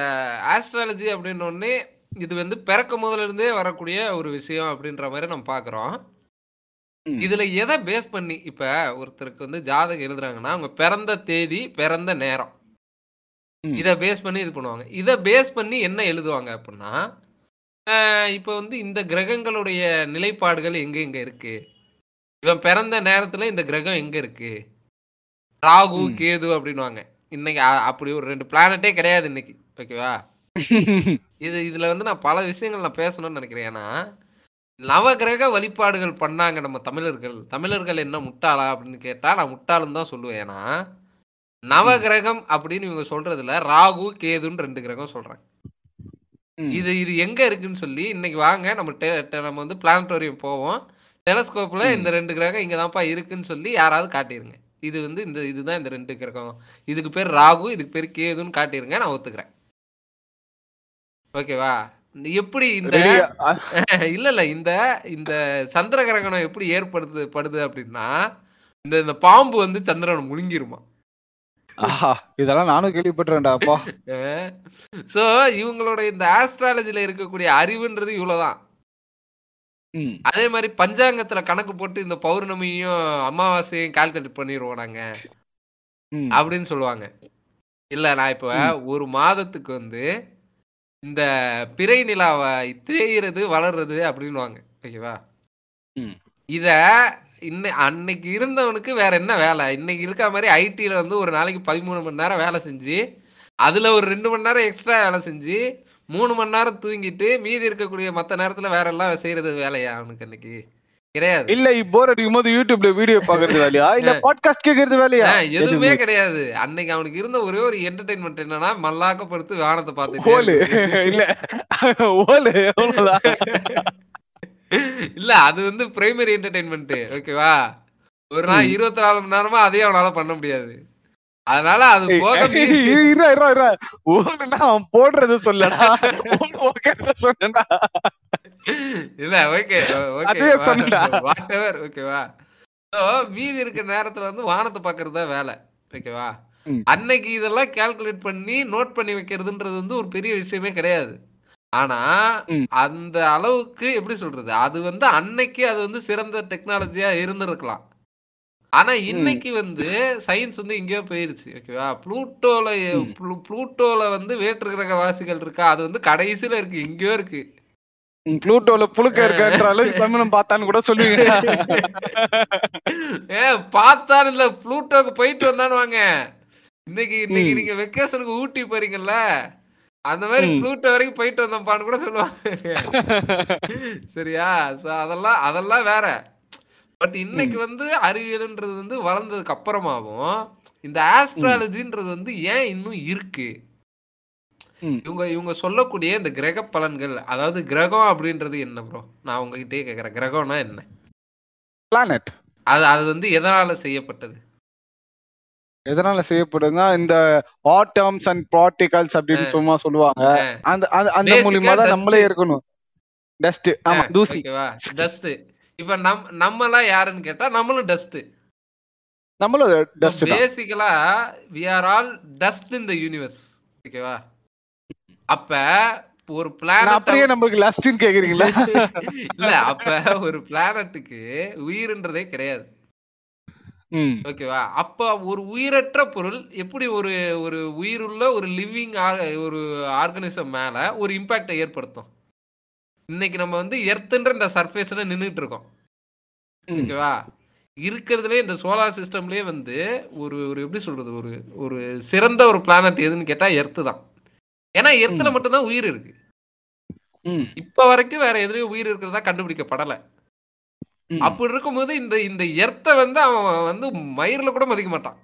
ஆஸ்ட்ராலஜி அப்படின்ன இது வந்து பிறக்க முதல்ல இருந்தே வரக்கூடிய ஒரு விஷயம் அப்படின்ற மாதிரி நம்ம பார்க்குறோம் ம். இதுல எதை பேஸ் பண்ணி இப்ப ஒருத்தருக்கு வந்து ஜாதகம் எழுதுறாங்கன்னா அவங்க பிறந்த தேதி பிறந்த நேரம். இதை பேஸ் பண்ணி இது பண்ணுவாங்க. இதை பேஸ் பண்ணி என்ன எழுதுவாங்க அப்படின்னா இப்ப வந்து இந்த கிரகங்களுடைய நிலைப்பாடுகள் எங்க எங்க இருக்கு? இவன் பிறந்த நேரத்துல இந்த கிரகம் எங்க இருக்கு? ராகு. கேது அப்படின்னுவாங்க. இன்னைக்கு அப்படி ஒரு ரெண்டு பிளானட்டே கிடையாது இன்னைக்கு. ஓகேவா? இது இதுல வந்து நான் பல விஷயங்கள் நான் பேசணும்னு நினைக்கிறேன். ஏன்னா நவகிரக வழிபாடுகள் பண்ணாங்க நம்ம தமிழர்கள். தமிழர்கள் என்ன முட்டாளா அப்படின்னு கேட்டா நான் முட்டாளுன்னு தான் சொல்லுவேன். ஏன்னா நவகிரகம் அப்படின்னு இவங்க சொல்றதுல ராகு கேதுன்னு ரெண்டு கிரகம் சொல்றாங்க. ம். இது இது எங்க இருக்குன்னு சொல்லி இன்னைக்கு வாங்க. நம்ம டெ- டெ- நம்ம வந்து பிளானட்டோரியம் போவோம். டெலஸ்கோப்ல ம். இந்த ரெண்டு கிரகம் இங்க தான்ப்பா இருக்குன்னு சொல்லி யாராவது காட்டிருங்க. இது வந்து இந்த இதுதான் இந்த ரெண்டு கிரகம். இதுக்கு பேர் ராகு இதுக்கு பேர் கேதுன்னு காட்டிருங்க. நான் ஒத்துக்கிறேன். ஓகேவா? எப்படி இந்த? இல்ல இல்ல. இந்த இந்த சந்திர கிரகணம் எப்படி ஏற்படுது படுது அப்படின்னா இந்த இந்த பாம்பு வந்து சந்திரனை முழுங்கிருமா? ஆஹா இதெல்லாம் நானும் கேள்விப்பட்டிருக்கேன்டா அப்பா சோ இவங்களோட இந்த ஆஸ்ட்ராலஜில இருக்கக்கூடிய அறிவுன்றது இவ்வளவுதான். அதே மாதிரி பஞ்சாங்கத்துல கணக்கு போட்டு இந்த பௌர்ணமியும் அமாவாசையும் கால்குலேட் பண்ணிடுவோம் நாங்க. அப்படின்னு சொல்லுவாங்க இல்ல நான் இப்ப. ஒரு மாதத்துக்கு வந்து இந்த பிறை நிலாவை தேயிறது வளர்றது அப்படின்னுவாங்க ஓகேவா. இத இன்னை அன்னைக்கு இருந்தவனுக்கு வேற என்ன வேலை? இன்னைக்கு இருக்க மாதிரி ஐடில வந்து ஒரு நாளைக்கு பதிமூணு மணி நேரம் வேலை செஞ்சு அதுல ஒரு ரெண்டு மணி நேரம் எக்ஸ்ட்ரா வேலை செஞ்சு மூணு மணி நேரம் தூங்கிட்டு மீதி இருக்கக்கூடிய மத்த நேரத்துல வேற எல்லாம் செய்யறது வேலையா அவனுக்கு அன்னைக்கு? கிடையாது. இல்ல போர் அடிக்கும் போது யூடியூப்ல வீடியோ பாக்குறது வேலையா? இல்ல பாட்காஸ்ட் கேக்குறது வேலையா? எதுவுமே கிடையாது. அன்னைக்கு அவனுக்கு இருந்த ஒரே ஒரு என்டர்டைன்மெண்ட் என்னன்னா மல்லாக்க படுத்து வானத்தை ஓலு. பார்த்துட்டு இல்ல. ஓலு இல்ல அது வந்து பிரைமரி என்டர்டைன்மெண்ட் ஓகேவா? ஒரு நாள். இருபத்தி நாலு மணி நேரமா அதையும் அவனால பண்ண முடியாது. அதனால அது போக இருடா, இருடா, இருடா. ஓலுன்னா அவன் போடுறத சொல்லடா. ஓலு ஓகேறத சொன்னடா இல்ல ஓகே சொன்னேன்டா. வாட் எவர் ஓகேவா? சோ மீதி இருக்க நேரத்துல வந்து வானத்தை பாக்குறது தான் வேலை. ஓகேவா. அன்னைக்கு இதெல்லாம் கால்குலேட் பண்ணி நோட் பண்ணி வைக்கிறதுன்றது வந்து ஒரு பெரிய விஷயமே கிடையாது. ஆனா. அந்த அளவுக்கு எப்படி சொல்றது? அது வந்து அன்னைக்கு அது வந்து சிறந்த டெக்னாலஜியா இருந்திருக்கலாம். ஆனா இன்னைக்கு வந்து சயின்ஸ் வந்து எங்கேயோ போயிருச்சு ஓகேவா ப்ளூட்டோல ப்ளூட்டோல வந்து வேற்று கிரக வாசிகள் இருக்கா? அது வந்து கடைசியில இருக்கு எங்கேயோ இருக்கு. புளூட்டோல புழுக்க இருக்கன்ற அளவுக்கு தமிழன் பார்த்தான்னு கூட சொல்லுவீங்க. ஏ பார்த்தான்னு இல்ல ப்ளூட்டோக்கு போயிட்டு வந்தான்னு வாங்க. இன்னைக்கு இன்னைக்கு. நீங்க வெக்கேஷனுக்கு ஊட்டி போறீங்கல்ல? அந்த மாதிரி. ப்ளூட்டோ வரைக்கும் போயிட்டு வந்தோம்ப்பான்னு கூட சொல்லுவாங்க. சரியா? So அதெல்லாம் அதெல்லாம் வேற. பட் இன்னைக்கு வந்து அறிவியல்ன்றது வந்து வளர்ந்ததுக்கு அப்புறமாவும் இந்த ஆஸ்ட்ராலஜின்றது வந்து ஏன் இன்னும் இருக்கு. இவங்க இவங்க சொல்லக்கூடிய இந்த கிரக பலன்கள் அதாவது கிரகம் அப்படின்றது என்ன ப்ரோ நான் உங்ககிட்டயே கேக்குறேன். கிரகம்னா என்ன? பிளானட் அது அது வந்து எதனால செய்யப்பட்டது? எதனால செய்யப்படுதுன்னா இந்த ஆட்டம்ஸ் அண்ட் பார்ட்டிகல்ஸ் அப்படின்னு சும்மா சொல்லுவாங்க. அந்த அந்த- மூலியமா தான். நம்மளே இருக்கணும். டஸ்ட் ஆமா தூசி. டஸ்ட் இப்ப நம் நம்ம எல்லாம் யாருன்னு கேட்டா நம்மளும் டஸ்ட் நம்மளும் dust basically we are all dust in the universe ஓகேவா? அப்ப ஒரு பிளானட் அப்படியே நம்மளுக்கு லஸ்ட்னு கேக்குறீங்களா? இல்ல அப்ப ஒரு பிளானட்டுக்கு உயிர்ன்றதே கிடையாது. ஓகேவா? அப்ப ஒரு உயிரற்ற பொருள் எப்படி ஒரு ஒரு உயிருள்ள ஒரு லிவிங் ஒரு ஆர்கனிசம் மேல ஒரு இம்பாக்டை ஏற்படுத்தும்? இன்னைக்கு நம்ம வந்து எர்த்துன்ற இந்த சர்ஃபேஸ்ல நின்றுட்டு இருக்கோம். ஓகேவா? இருக்கிறதுலே இந்த சோலார் சிஸ்டம்லயே வந்து ஒரு ஒரு எப்படி சொல்றது? ஒரு ஒரு சிறந்த ஒரு பிளானட் எதுன்னு கேட்டா எர்த்து தான். ஏன்னா எர்த்துல. மட்டும்தான் உயிர் இருக்கு. இப்ப வரைக்கும் வேற எதுலயும் உயிர் இருக்கிறதா கண்டுபிடிக்கப்படல. அப்படி இருக்கும்போது இந்த இந்த எர்த்தை வந்து அவன் வந்து மயிர்ல கூட மதிக்க மாட்டான்.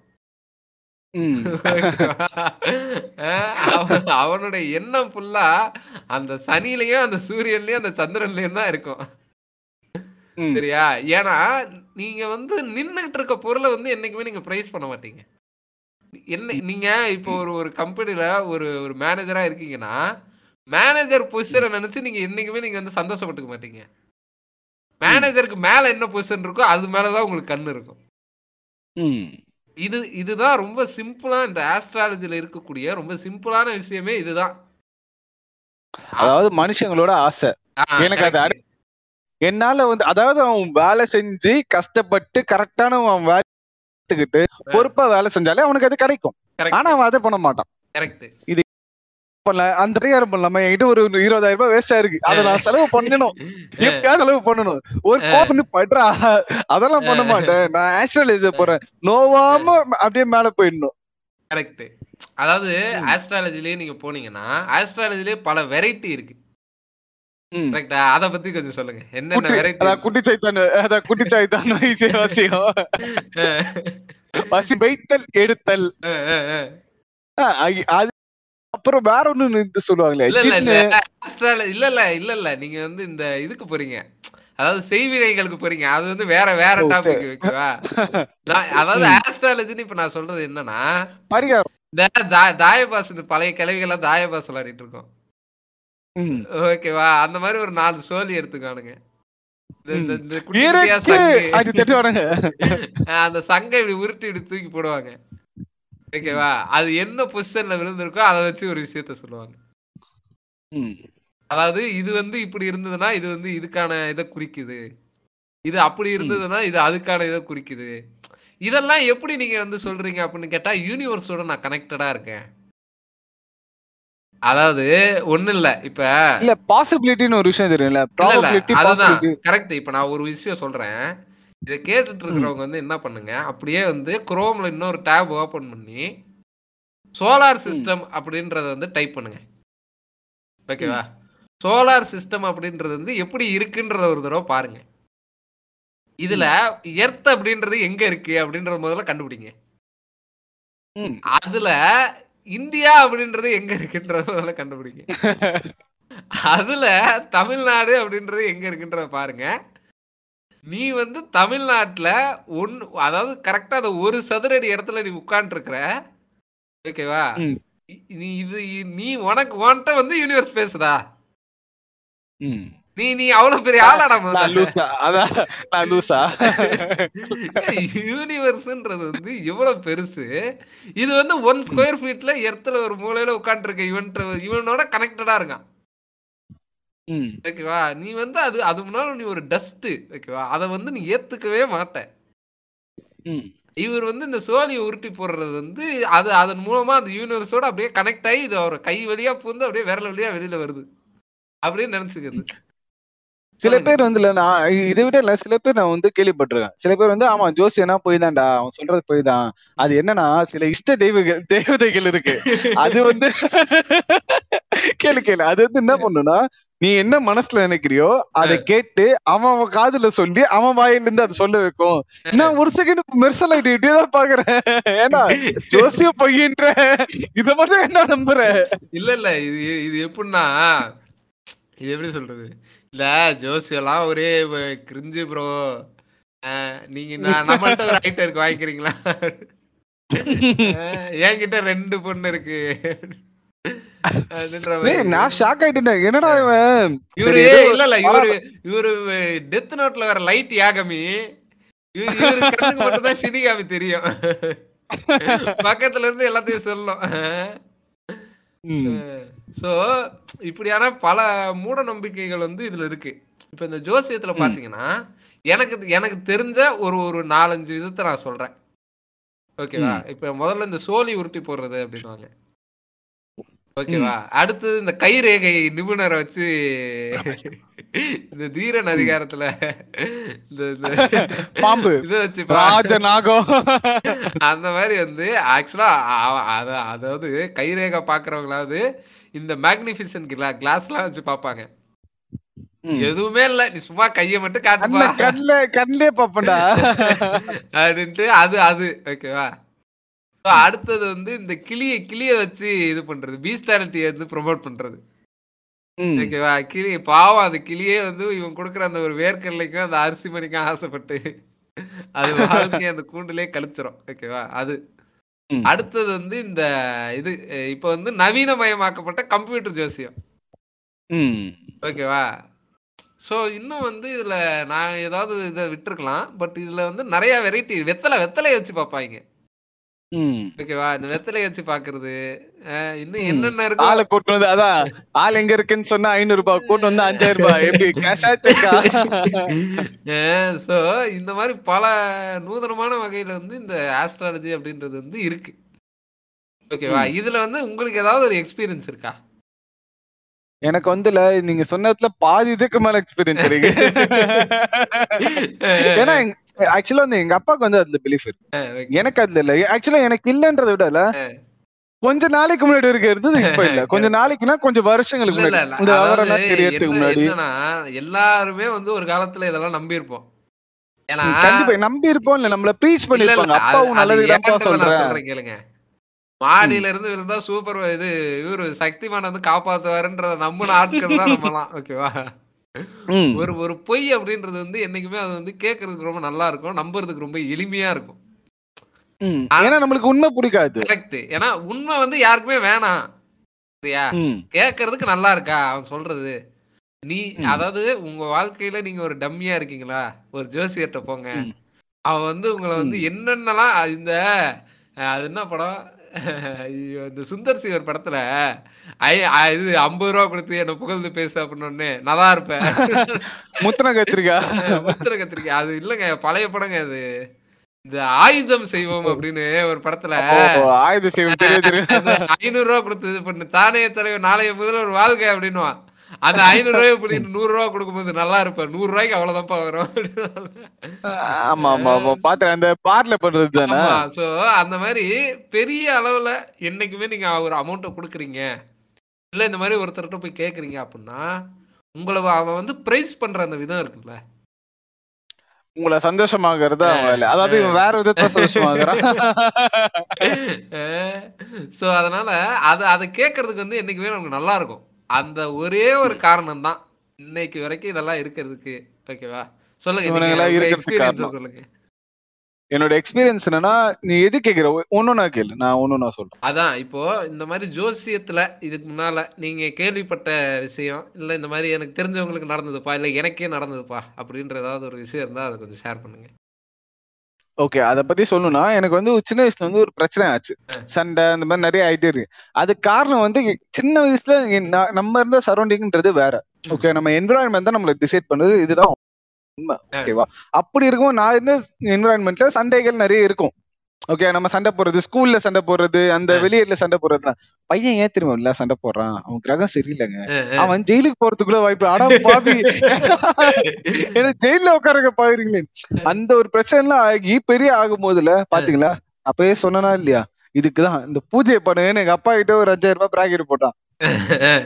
அவனுடைய எண்ணம் ஃபுல்லா அந்த சனிலையும் அந்த சூரியன்லயும் அந்த சந்திரன்லயும் தான் இருக்கும். சரியா? ஏன்னா நீங்க வந்து நின்னுகிட்டு இருக்க பொருளை வந்து என்னைக்குமே நீங்க பிரைஸ் பண்ண மாட்டீங்க. என்ன நீங்க இப்போ ஒரு ஒரு கம்பெனில ஒரு ஒரு மேனேஜரா இருக்கீங்கன்னா மேனேஜர் பொசிஷனை நினைச்சு நீங்க என்னைக்குமே நீங்க வந்து சந்தோஷப்பட்டுக்க மாட்டீங்க. மேனேஜருக்கு மேல என்ன பொசிஷன் இருக்கோ அது மேலதான் உங்களுக்கு கண்ணு இருக்கும் ம். இது இதுதான் ரொம்ப சிம்பிளா இந்த ஆஸ்ட்ராலஜில இருக்கக்கூடிய ரொம்ப சிம்பிளான விஷயமே இதுதான் அதாவது மனுஷங்களோட ஆசை எனக்கு அது. என்னால வந்து அதாவது அவன் வேலை செஞ்சு கஷ்டப்பட்டு கரெக்டான அவன் வேலை எடுத்துக்கிட்டு பொறுப்பா வேலை செஞ்சாலே அவனுக்கு அது கிடைக்கும். ஆனா அவன் அதை பண்ண மாட்டான் Correct. பண்ணல. அந்த பரிகாரம் பண்ணலாமா? என்கிட்ட ஒரு இருபதாயிரம் ரூபாய் வேஸ்டா இருக்கு அதை நான் செலவு பண்ணணும். எப்படியாவது செலவு பண்ணணும். ஒரு கோர்ஸ் படுறா. அதெல்லாம் பண்ண மாட்டேன். நான் ஆக்சுவல் இது போறேன். நோவாம அப்படியே மேல போயிடணும். கரெக்ட் அதாவது. ஆஸ்ட்ராலஜிலேயே நீங்க போனீங்கன்னா ஆஸ்ட்ராலஜிலேயே பல வெரைட்டி இருக்கு. கரெக்டா அத பத்தி கொஞ்சம் சொல்லுங்க. என்னென்ன வெரைட்டி குட்டி சைத்தான் அதான் குட்டி சைத்தான் வசியம். வசி வைத்தல் எடுத்தல். அது அப்புறம் வேற ஒண்ணு இது சொல்லுவாங்களே இல்ல இல்ல இல்ல இல்ல நீங்க வந்து இந்த இதுக்கு போறீங்க. அதாவது செய்வினைகளுக்கு போறீங்க. அது வந்து வேற வேற டாபிக் ஓகேவா? அதாவது ஆஸ்ட்ராலஜின்னு இப்ப நான் சொல்றது என்னன்னா பரிகாரம். இந்த தாயபாஸ் இந்த பழைய கிழவிகள்லாம் தாயபாஸ் விளையாடிட்டு இருக்கோம். ஓகேவா? அந்த மாதிரி ஒரு நாலு சோழி எடுத்துக்கானுங்க அந்த சங்கை இப்படி உருட்டி இப்படி தூக்கி போடுவாங்க. ஓகேவா? அது என்ன பொசிஷன்ல விழுந்திருக்கோ அதை வச்சு ஒரு விஷயத்த சொல்லுவாங்க. அதாவது இது வந்து இப்படி இருந்ததுன்னா இது வந்து இதுக்கான இதை குறிக்குது. இது அப்படி இருந்ததுன்னா இது அதுக்கான இதை குறிக்குது. இதெல்லாம் எப்படி நீங்க வந்து சொல்றீங்க அப்படின்னு கேட்டா யூனிவர்ஸோட நான் கனெக்டடா இருக்கேன். அதாவது ஒண்ணு இல்ல. இப்ப இல்ல பாசிபிலிட்டின்னு ஒரு விஷயம் ப்ராபபிலிட்டி அதுதான். கரெக்ட் இப்ப நான் ஒரு விஷயம் சொல்றேன். இதை கேட்டுட்டு இருக்கிறவங்க வந்து என்ன பண்ணுங்க அப்படியே வந்து குரோம்ல இன்னொரு டேப் ஓபன் பண்ணி சோலார் சிஸ்டம் அப்படின்றத வந்து டைப் பண்ணுங்க. ஓகேவா சோலார் சிஸ்டம் அப்படின்றது வந்து எப்படி இருக்குன்றத ஒரு தடவை பாருங்க. இதுல எர்த் அப்படின்றது எங்க இருக்கு அப்படின்றத முதல்ல கண்டுபிடிங்க. அதுல இந்தியா அப்படின்றது எங்க இருக்குன்றத முதல்ல கண்டுபிடிங்க. அதுல தமிழ்நாடு அப்படின்றது எங்க இருக்குன்றத பாருங்க. நீ வந்து தமிழ்நாட்டுல ஒன் அதாவது கரெக்டா அந்த ஒரு சதுரடி இடத்துல நீ உட்கார்ந்து ஓகேவா. நீ இது நீ உனக்கு உன்கிட்ட வந்து யூனிவர்ஸ் பேசுதா. நீ நீ அவ்வளவு பெரிய ஆளாடா. லூசா அதான் நான் லூசா யூனிவர்ஸ்ன்றது வந்து இவ்வளவு பெருசு இது வந்து ஒன் ஸ்கொயர் ஃபீட்ல எர்த்துல ஒரு மூலையில உட்காந்துருக்க இவன் இவனோட கனெக்டடா இருக்கான். ஓகேவா? நீ வந்து அது அது முன்னால நீ ஒரு டஸ்ட் ஓகேவா? அதை வந்து நீ ஏத்துக்கவே மாட்ட. இவர் வந்து இந்த சோழியை உருட்டி போடுறது வந்து அது அதன் மூலமா அந்த யூனிவர்ஸோட அப்படியே கனெக்ட் ஆகி இது அவர் கை வழியா பூந்து அப்படியே விரல் வழியா வெளியில வருது. அப்படின்னு நினைச்சுக்கிறது. சில பேர் வந்து இல்ல நான் இதை விட இல்ல சில பேர் நான் வந்து கேள்விப்பட்டிருக்கேன். சில பேர் வந்து ஆமா ஜோசியனா போய் தான்டா அவன் சொல்றது போய் தான் அது என்னன்னா சில இஷ்ட தெய்வங்கள் தேவதைகள் இருக்கு. அது வந்து கேளு கேளு. அது வந்து என்ன பண்ணுனா நீ என்ன மனசுல நினைக்கிறியோ அதை கேட்டு அவன் அவன் காதுல சொல்லி அவன் வாயில இருந்து அதை சொல்ல வைக்கும். நான் ஒரு செகண்ட் மெர்சல் ஆயிட்டு இப்படியேதான் பாக்குறேன். ஏன்னா ஜோசிய பொய்யின்ற இத மட்டும் என்ன நம்புறேன் இல்ல இல்ல. இது இது எப்படின்னா இது எப்படி சொல்றது? இல்ல ஜோசியெல்லாம் ஒரே கிரிஞ்சு ப்ரோ நீங்க நம்மள்ட்ட ஒரு ஐட்டருக்கு வாங்கிக்கிறீங்களா? அஹ், என்கிட்ட ரெண்டு பொண்ணு இருக்கு. நான் ஷாக் ஆயிட்டேன் என்னடா இவன்? இவரு சரி, ஏதோ இல்ல இல்ல இவரு இவரு டெத் நோட்ல வர லைட் யாகமி இவரு கண்ணுக்கு மட்டும் தான் சினிகாமி தெரியும். பக்கத்துல இருந்து எல்லாத்தையும் சொல்லும். சோ இப்படியான பல மூட நம்பிக்கைகள் வந்து இதுல இருக்கு. இப்ப இந்த ஜோசியத்துல. பாத்தீங்கன்னா எனக்கு எனக்கு தெரிஞ்ச ஒரு ஒரு நாலஞ்சு விதத்தை நான் சொல்றேன். ஓகேவா? இப்ப முதல்ல இந்த சோலி உருட்டி போடுறது அப்படின்னுவாங்க. ஓகேவா அடுத்தது இந்த கை ரேகை நிபுணரை வச்சு இந்த தீரன் அதிகாரத்துல இந்த பாம்பு. இதை வச்சு ராஜநாகம் அந்த மாதிரி வந்து ஆக்சுவலா அதாவது கைரேகை பாக்குறவங்களாவது இந்த மேக்னிபிசன்ட் கிளாஸ்லாம் வச்சு பாப்பாங்க. எதுவுமே இல்ல. நீ சும்மா கைய மட்டும் காட்டுப்பா. அண்ணன் கண்ல கண்லே பாப்பண்டா அப்படின்ட்டு அது அது. ஓகேவா அடுத்தது வந்து இந்த கிளிய கிளிய வச்சு இது பண்றது. பீஸ்டாலிட்டியை வந்து ப்ரொமோட் பண்றது. ஓகேவா? கிளி பாவம் அந்த கிளியே வந்து இவன் கொடுக்குற அந்த ஒரு வேர்க்கடலைக்கும் அந்த அரிசி மணிக்கும் ஆசைப்பட்டு அது வாழ்க்கையை அந்த கூண்டுலயே கழிச்சிரும். ஓகேவா? அது. அடுத்தது வந்து இந்த இது இப்ப வந்து நவீனமயமாக்கப்பட்ட கம்ப்யூட்டர் ஜோசியம். ஓகேவா? ஸோ இன்னும் வந்து இதுல நான் ஏதாவது இதை விட்டுருக்கலாம். பட் இதுல வந்து நிறைய வெரைட்டி வெத்தலை வெத்தலையை வச்சு பார்ப்பாங்க. ஓகேவா? இந்த வெத்தலையை வச்சு பாக்குறது இன்னும். என்னென்ன இருக்கோ ஆளை கூட்டு வந்து அதான் ஆள் எங்க இருக்குன்னு சொன்னா ஐநூறு ரூபாய் கூட்டு வந்து அஞ்சாயிரம் ரூபாய். எப்படி கேஷா செக்கா ஸோ இந்த மாதிரி பல நூதனமான வகையில வந்து இந்த ஆஸ்ட்ராலஜி அப்படின்றது வந்து இருக்கு. ஓகேவா? இதுல வந்து உங்களுக்கு ஏதாவது ஒரு எக்ஸ்பீரியன்ஸ் இருக்கா? எனக்கு வந்துல நீங்க சொன்னதுல பாதி இதுக்கு மேல எக்ஸ்பீரியன்ஸ் இருக்கு. ஏன்னா ஆக்சுவலா வந்து எங்க அப்பாவுக்கு வந்து அதுல பிலீஃப் இருக்கு. எனக்கு அதுல இல்ல. ஆக்சுவலா எனக்கு இல்லன்றதை விடல கொஞ்ச நாளைக்கு முன்னாடி இருக்க இருந்தது இப்ப இல்ல. கொஞ்ச நாளைக்குன்னா கொஞ்சம் வருஷங்களுக்கு முன்னாடி. முன்னாடி. எல்லாருமே வந்து ஒரு காலத்துல இதெல்லாம் நம்பி இருப்போம் கண்டிப்பா. நம்பி இருப்போம் இல்ல நம்மள ப்ரீச் பண்ணிருப்பாங்க அப்பாவும் நான் சொல்றேன். கேளுங்க. மாடியில இருந்து விழுந்தா சூப்பர் இது இவரு சக்திமான் வந்து காப்பாத்துவாருன்றத நம்பின ஆட்கள் தான் நம்மலாம். ஓகேவா. ஒரு ஒரு பொய் அப்படின்றது வந்து என்னைக்குமே அது வந்து கேட்கறதுக்கு ரொம்ப நல்லா இருக்கும். நம்புறதுக்கு ரொம்ப எளிமையா இருக்கும். ஏன்னா நம்மளுக்கு உண்மை பிடிக்காது கரெக்ட் ஏன்னா உண்மை வந்து யாருக்குமே வேணாம். சரியா. கேட்கறதுக்கு நல்லா இருக்கா? அவன் சொல்றது. நீ. அதாவது உங்க வாழ்க்கையில நீங்க ஒரு டம்மியா இருக்கீங்களா? ஒரு ஜோசியர்கிட்ட போங்க. அவன் வந்து உங்களை வந்து என்னென்னலாம் இந்த அது என்ன படம்? ஐயோ, இந்த சுந்தர் சி ஒரு படத்துல ஐ இது ஐம்பது ரூபா கொடுத்து என்ன புகழ்ந்து பேசு அப்படின்னு நல்லா இருப்பேன். முத்தின கத்திரிக்கா? முத்திர கத்திரிக்கை. அது இல்லைங்க பழைய படங்க அது. இந்த ஆயுதம் செய்வோம் அப்படின்னு ஒரு படத்துல. ஓ, ஆயுத சேவம் தெரியும் தெரியும் ஐநூறு ரூபா கொடுத்து பண்ணு தானே தலைவர் நாளைய முதல்வர் வாழ்க அப்படின்னுவான். அந்த ஐநூறு ரூபாய் பிடிக்கிட்டு நூறு ரூபா கொடுக்கும்போது நல்லா இருப்பேன் நூறு ரூபாய்க்கு அவ்வளவுதான்ப்பா வரும் ஆமா ஆமா ஆமா. பாத்தேன் அந்த பார்ல பண்றது தானே? சோ அந்த மாதிரி பெரிய அளவுல என்னைக்குமே நீங்க ஒரு அமௌண்ட்டை கொடுக்குறீங்க. இல்ல இந்த மாதிரி ஒருத்தர்கிட்ட போய் கேக்குறீங்க அப்படின்னா உங்களை அவன் வந்து பிரைஸ் பண்ற அந்த விதம் இருக்குல்ல உங்களை சந்தோஷமாகறது அதாவது வேற விதத்துல சந்தோஷமாகறான் சோ அதனால அத அதை கேட்கறதுக்கு வந்து என்னைக்குமே நமக்கு நல்லா இருக்கும். அந்த ஒரே ஒரு காரணம் தான் இன்னைக்கு வரைக்கும் இதெல்லாம் இருக்கிறதுக்கு. ஓகேவா? சொல்லுங்க. சொல்லுங்க. என்னோட எக்ஸ்பீரியன்ஸ் என்னன்னா நீ எது கேக்குற? ஒன்னொன்னா கேளு. நான் ஒன்னொன்னா சொல்றேன். அதான் இப்போ இந்த மாதிரி ஜோசியத்துல இதுக்கு முன்னால நீங்க கேள்விப்பட்ட விஷயம் இல்ல இந்த மாதிரி எனக்கு தெரிஞ்சவங்களுக்கு நடந்ததுப்பா இல்ல எனக்கே நடந்ததுப்பா அப்படின்ற ஏதாவது ஒரு விஷயம் இருந்தா அதை கொஞ்சம் ஷேர் பண்ணுங்க. ஓகே அத பத்தி சொல்லணும்னா எனக்கு வந்து சின்ன வயசுல வந்து ஒரு பிரச்சனை ஆச்சு. சண்டை அந்த மாதிரி நிறைய ஆயிட்டே இருக்கு. அது காரணம் வந்து சின்ன வயசுல நம்ம இருந்த சரௌண்டிங்ன்றது வேற. ஓகே நம்ம என்விரான்மெண்ட் தான் நம்மள டிசைட் பண்ணுது. இதுதான் உண்மை. ஓகேவா அப்படி இருக்கும் நான் இருந்த என்விரான்மெண்ட்ல சண்டைகள் நிறைய இருக்கும். ஓகே நம்ம சண்டை போடுறது ஸ்கூல்ல சண்டை போடுறது அந்த. வெளியூர்ல சண்டை போடுறதுலாம். பையன் ஏன் தெரியுமா இல்ல சண்டை போடுறான்? அவன் கிரகம் சரியில்லைங்க. அவன் ஜெயிலுக்கு போறதுக்குள்ள வாய்ப்பு அடா பாவி ஏன்னா ஜெயில உட்காருங்க பாக்குறீங்களே அந்த ஒரு பிரச்சனை எல்லாம் ஆகி பெரிய ஆகும் போதுல பாத்தீங்களா? அப்பயே சொன்னனா இல்லையா? இதுக்குதான் இந்த பூஜையை பண்ணுங்கன்னு எங்க அப்பா கிட்ட ஒரு அஞ்சாயிரம் ரூபாய் பிராக்கெட் போட்டான்.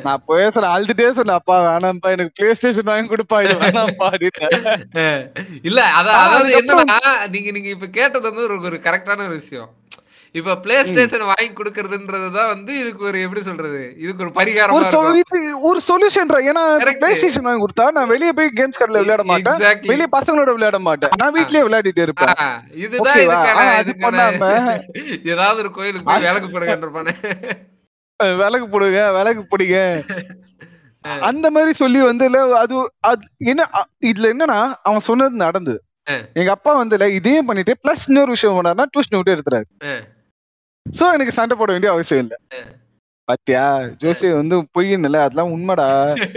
நான் சொன்ன அழுதுட்டே சொன்னேன் அப்பா வேணாம்ப்பா எனக்கு பிளே ஸ்டேஷன் வாங்கி கொடுப்பா இது வேணாம்ப்பா. இல்ல அத ஆனா அதாவது என்னன்னா நீங்க நீங்க இப்ப கேட்டது வந்து ஒரு ஒரு கரெக்டான ஒரு விஷயம். இப்ப பிளே ஸ்டேஷன் வாங்கி கொடுக்கறதுன்றதுதான் வந்து இதுக்கு ஒரு எப்படி சொல்றது இதுக்கு ஒரு பரிகாரமா ஒரு இது ஒரு சொல்யூஷன் ஏன்னா. பிளே ஸ்டேஷன் வாங்கி கொடுத்தா நான் வெளியே போய் கேம்ஸ் கடையில விளையாட மாட்டேன். Exactly. வெளியே பசங்களோட விளையாட மாட்டேன். நான் வீட்லயே விளையாடிட்டு இருப்பேன். இதுதான் இதுக்கான இதுக்கான பண்ணாம ஏதாவது ஒரு கோயிலுக்கு போய் விளக்கு கொடுங்கன்றப்பானே அஹ் விளக்கு போடுங்க விளக்கு பிடிங்க. அந்த மாதிரி சொல்லி வந்து இல்ல அது அது என்ன இதுல என்னன்னா அவன் சொன்னது நடந்தது. எங்க அப்பா வந்து இல்ல இதையும் பண்ணிட்டு பிளஸ் இன்னொரு விஷயம் பண்ணாருன்னா டியூஷன் விட்டு எடுத்துறாரு. சோ எனக்கு சண்டை போட வேண்டிய அவசியம் இல்ல. பாத்தியா? ஜோசி வந்து பொய்ன்னு இல்ல அதெல்லாம் உண்மைடா.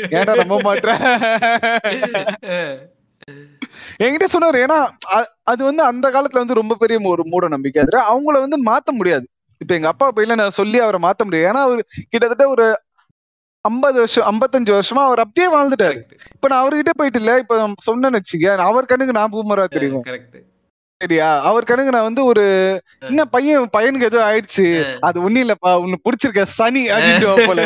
ஏன்டா நம்ப மாட்டேற என்கிட்ட சொன்னாரு ஏன்னா அது வந்து அந்த காலத்துல வந்து ரொம்ப பெரிய ஒரு மூட நம்பிக்கை. அது அவங்கள வந்து மாத்த முடியாது. இப்ப எங்க அப்பா பையில நான் சொல்லி அவரை மாத்த முடியாது. ஏன்னா அவர் கிட்டத்தட்ட ஒரு ஐம்பது வருஷம் ஐம்பத்தஞ்சு வருஷமா அவர் அப்படியே வாழ்ந்துட்டாரு. இப்ப நான் அவர்கிட்ட போயிட்டு இல்ல. இப்ப சொன்னேன்னு வச்சுக்க அவர் கண்ணுக்கு நான் பூமரா தெரியும்? சரியா? அவர் கண்ணுக்கு நான் வந்து ஒரு என்ன பையன் பையனுக்கு ஏதோ ஆயிடுச்சு. அது ஒண்ணும் இல்லப்பா உன்னை பிடிச்சிருக்க சனி அப்படின்ட்டு போல.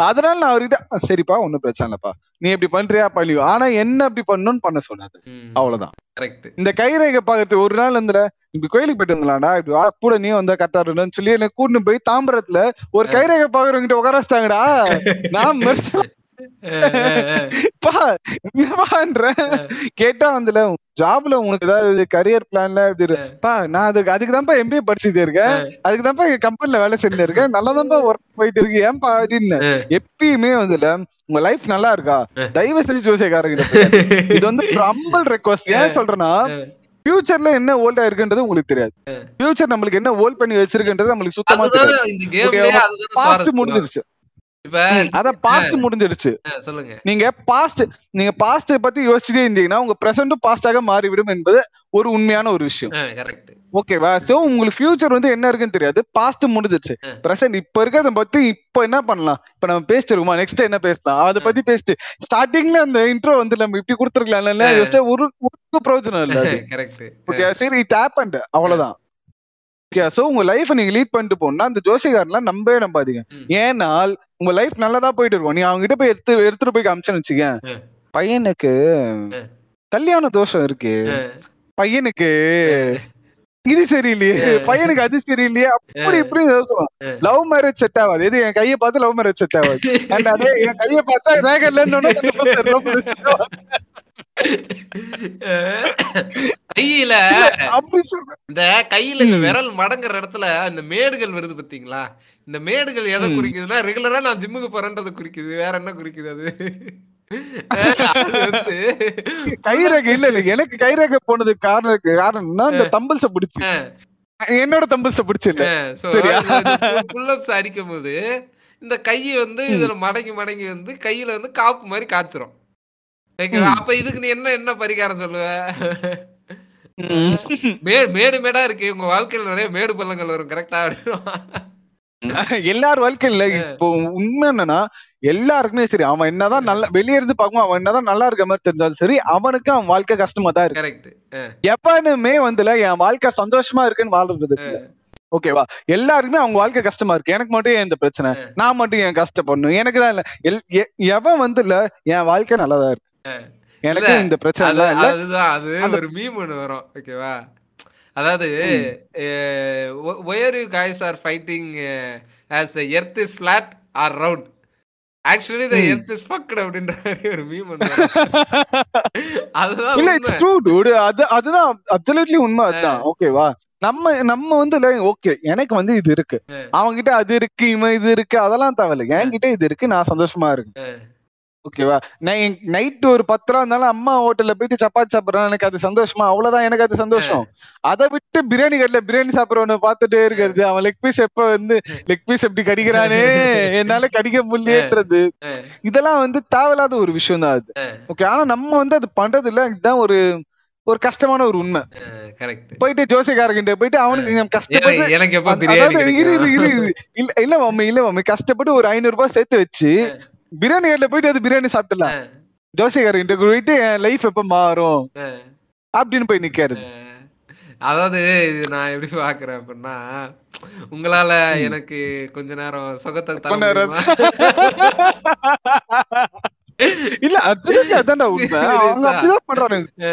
அதனால நான் அவர்கிட்ட "அ, சரிப்பா ஒண்ணும் பிரச்சனை இல்லப்பா. நீ இப்படி பண்றியா பண்ணியோ ஆனா என்ன அப்படி பண்ணணும்னு பண்ண சொல்லாது. அவ்வளவுதான். இந்த கைரேகை பாக்குறதுக்கு ஒரு நாள் வந்துல இப்படி கோயிலுக்கு போயிட்டு வந்தலாம்டா இப்படி வா கூட நீ வந்தா கரெக்டா இருக்கணும்னு சொல்லி என்ன கூட்டிட்டு போய் தாம்பரத்துல ஒரு கைரேகை பாக்குறவங்கிட்ட உட்கார வச்சிட்டாங்கடா. நான் மெர்சா பா என்னப்பான்ற கேட்டா வந்துல ஜாப்ல உனக்கு ஏதாவது கரியர் பிளான்ல இப்படி இரு- பா நான் அதுக்கு அதுக்கு தான்ப்பா எம்பிஏ படிச்சுட்டு இருக்கேன். அதுக்கு தான்ப்பா கம்பெனில வேலை செஞ்சுட்டு இருக்கேன். நல்லா தான்ப்பா ஒர்க் போயிட்டு இருக்கு. ஏன்பா அப்படின்னு. எப்பயுமே வந்துல உங்க லைஃப் நல்லா இருக்கா? தயவு செஞ்சு ஜோசியக்காரங்க இது வந்து ஹம்பிள் ரெக்வஸ்ட் ஏன் சொல்றேன்னா ஃபியூச்சர்ல என்ன ஓல்டா இருக்குன்றது உங்களுக்கு தெரியாது. ஃபியூச்சர் நம்மளுக்கு என்ன ஓல்ட் பண்ணி வச்சிருக்குன்றது நம்மளுக்கு சுத்தமா தெரியாது. பாஸ்ட். முடிஞ்சிருச்சு. இப்ப பாஸ்ட் முடிஞ்சிருச்சு. சொல்லுங்க. நீங்க பாஸ்ட் நீங்க பாஸ்ட் பத்தி யோசிச்சுட்டே இருந்தீங்கன்னா உங்க பிரசன்டும் பாஸ்டாக மாறிவிடும் என்பது ஒரு உண்மையான ஒரு விஷயம். ஓகேவா சோ உங்களுக்கு ஃபியூச்சர் வந்து என்ன இருக்குன்னு தெரியாது. பாஸ்ட் முடிஞ்சிருச்சு. பிரசன்ட் இப்ப இருக்கிறத பத்தி இப்ப என்ன பண்ணலாம்? இப்ப நம்ம பேசிட்டு இருக்கோமா? நெக்ஸ்ட் என்ன பேசலாம்? அதை பத்தி பேசிட்டு ஸ்டார்டிங்ல அந்த இன்ட்ரோ வந்து நம்ம இப்படி. யோசிச்சா ஒரு ஒரு பிரயோஜனம் இல்ல சரி இட் ஹேப்பன்ட் அவ்வளவுதான். சோ உங்க லைஃப் நீங்க லீட் பண்ணிட்டு போனா அந்த ஜோசிகாரெல்லாம் நம்பவே நம்பாதீங்க. ம். ஏனால் உங்க லைஃப் நல்லதா போயிட்டு இருக்கும். நீ அவங்க கிட்ட போய் எடுத்து எடுத்துட்டு போய் காமிச்சேன்னு வச்சுக்க. பையனுக்கு. கல்யாண தோஷம் இருக்கு. பையனுக்கு இது சரியில்லையே. பையனுக்கு அது சரியில்லையே. அப்படி இப்படி ஏதோ சொல்லுவான் ம். லவ் மேரேஜ் செட் ஆகாது. எது? என் கையை பார்த்து லவ் மேரேஜ் செட் ஆகாது. And அதே என் கையை பார்த்தா ரேக இல்லைன்னு கையில இந்த கையில இந்த. விரல் மடங்குற இடத்துல இந்த மேடுகள் வருது பாத்தீங்களா இந்த மேடுகள் எதை. குறிக்குதுன்னா ரெகுலரா நான் ஜிம்முக்கு போறேன்றதை குறிக்குது வேற என்ன குறிக்குது அது கைரேகை இல்ல இல்ல எனக்கு கைரேகை போனதுக்கு காரணம் காரணம்னா இந்த தம்பிள்ஸ பிடிச்சு என்னோட தம்பிள்ஸ பிடிச்சு இல்ல சரியா? புல்லப்ஸ் அடிக்கும் போது இந்த கையை வந்து. இதுல மடங்கி மடங்கி வந்து கையில வந்து காப்பு மாதிரி காய்ச்சிரும். அப்ப இதுக்கு நீ என்ன என்ன பரிகாரம் சொல்லுவ? மேடு மேடா இருக்கு. உங்க வாழ்க்கையில நிறைய மேடு பள்ளங்கள் வரும். கரெக்டா எல்லார் வாழ்க்கையில இப்போ உண்மை என்னன்னா எல்லாருக்குமே சரி அவன் என்னதான் நல்ல வெளிய இருந்து பார்க்கும் அவன் என்னதான் நல்லா இருக்க மாதிரி தெரிஞ்சாலும் சரி அவனுக்கு அவன் வாழ்க்கை கஷ்டமா தான் இருக்கு. கரெக்ட் எப்பனுமே வந்துல என் வாழ்க்கை சந்தோஷமா இருக்குன்னு வாழ்றது. ஓகேவா? எல்லாருக்குமே அவங்க வாழ்க்கை கஷ்டமா இருக்கு. எனக்கு மட்டும் ஏன் இந்த பிரச்சனை. நான் மட்டும் ஏன் கஷ்டப்படணும்? எனக்கு தான் இல்ல. எவன் வந்து இல்ல என் வாழ்க்கை நல்லதா இருக்கு. எனக்கு இந்த பிரச்சனை அதுதான் அது ஒரு மீம் ஒண்ணு வரும் ஓகேவா அதாவது. Where you guys are fighting as the earth is flat or round actually the. Earth is fact அப்படின்ற மாதிரி ஒரு மீம். அதுதான் இல்ல. இட்ஸ் ட்ரூ டூட் அது அதுதான் அப்சல்யூட்லி உண்மை அதுதான் ஓகேவா நம்ம நம்ம வந்து ஓகே எனக்கு வந்து இது இருக்கு ஆ. அவன்கிட்ட அது இருக்கு இவன் இது இருக்கு அதெல்லாம் தேவையில்ல என்கிட்ட இது இருக்கு நான் சந்தோஷமா இருக்கேன். ஓகேவா நைட் ஒரு பத்து ரூபா இருந்தாலும் அம்மா ஹோட்டல்ல போயிட்டு சப்பாத்தி சாப்பிடுறேன் எனக்கு அது சந்தோஷமா? அவ்வளவுதான் எனக்கு அது சந்தோஷம். அதை விட்டு பிரியாணி கடையில பிரியாணி சாப்பிடுறவன பார்த்துட்டே இருக்கிறது. அவன் லெக் பீஸ் எப்ப வந்து லெக் பீஸ் எப்படி கடிக்கிறானே? என்னால கடிக்க முடியலன்றது. ஆ. இதெல்லாம் வந்து தேவையில்லாத ஒரு விஷயம் தான் அது. ஓகே ஆனா நம்ம வந்து அது பண்றது இல்ல இதுதான் ஒரு ஒரு கஷ்டமான ஒரு உண்மை. கரெக்ட் போயிட்டு ஜோசியக்காரங்கிட்ட போயிட்டு அவனுக்கு கஷ்டப்பட்டு எனக்கு. இல்ல இல்ல மம்மி இல்ல மம்மி கஷ்டப்பட்டு ஒரு ஐநூறு ரூபாய் சேர்த்து வச்சு பிரியாணி கடையில போயிட்டு அது பிரியாணி சாப்பிடலாம் ஆ, ஜோசியக்காரங்கிட்ட போயிட்டு என் லைஃப் எப்ப மாறும்? அப்படின்னு போய் நிக்காரு. அதாவது இது நான் எப்படி பாக்குறேன் அப்படின்னா உங்களால எனக்கு கொஞ்ச நேரம் சுகத்தை தர? இல்ல அப்சல்யூட்லி அதான்டா உண்மை. அவங்க அப்படிதான் பண்றானுங்க. ஆ.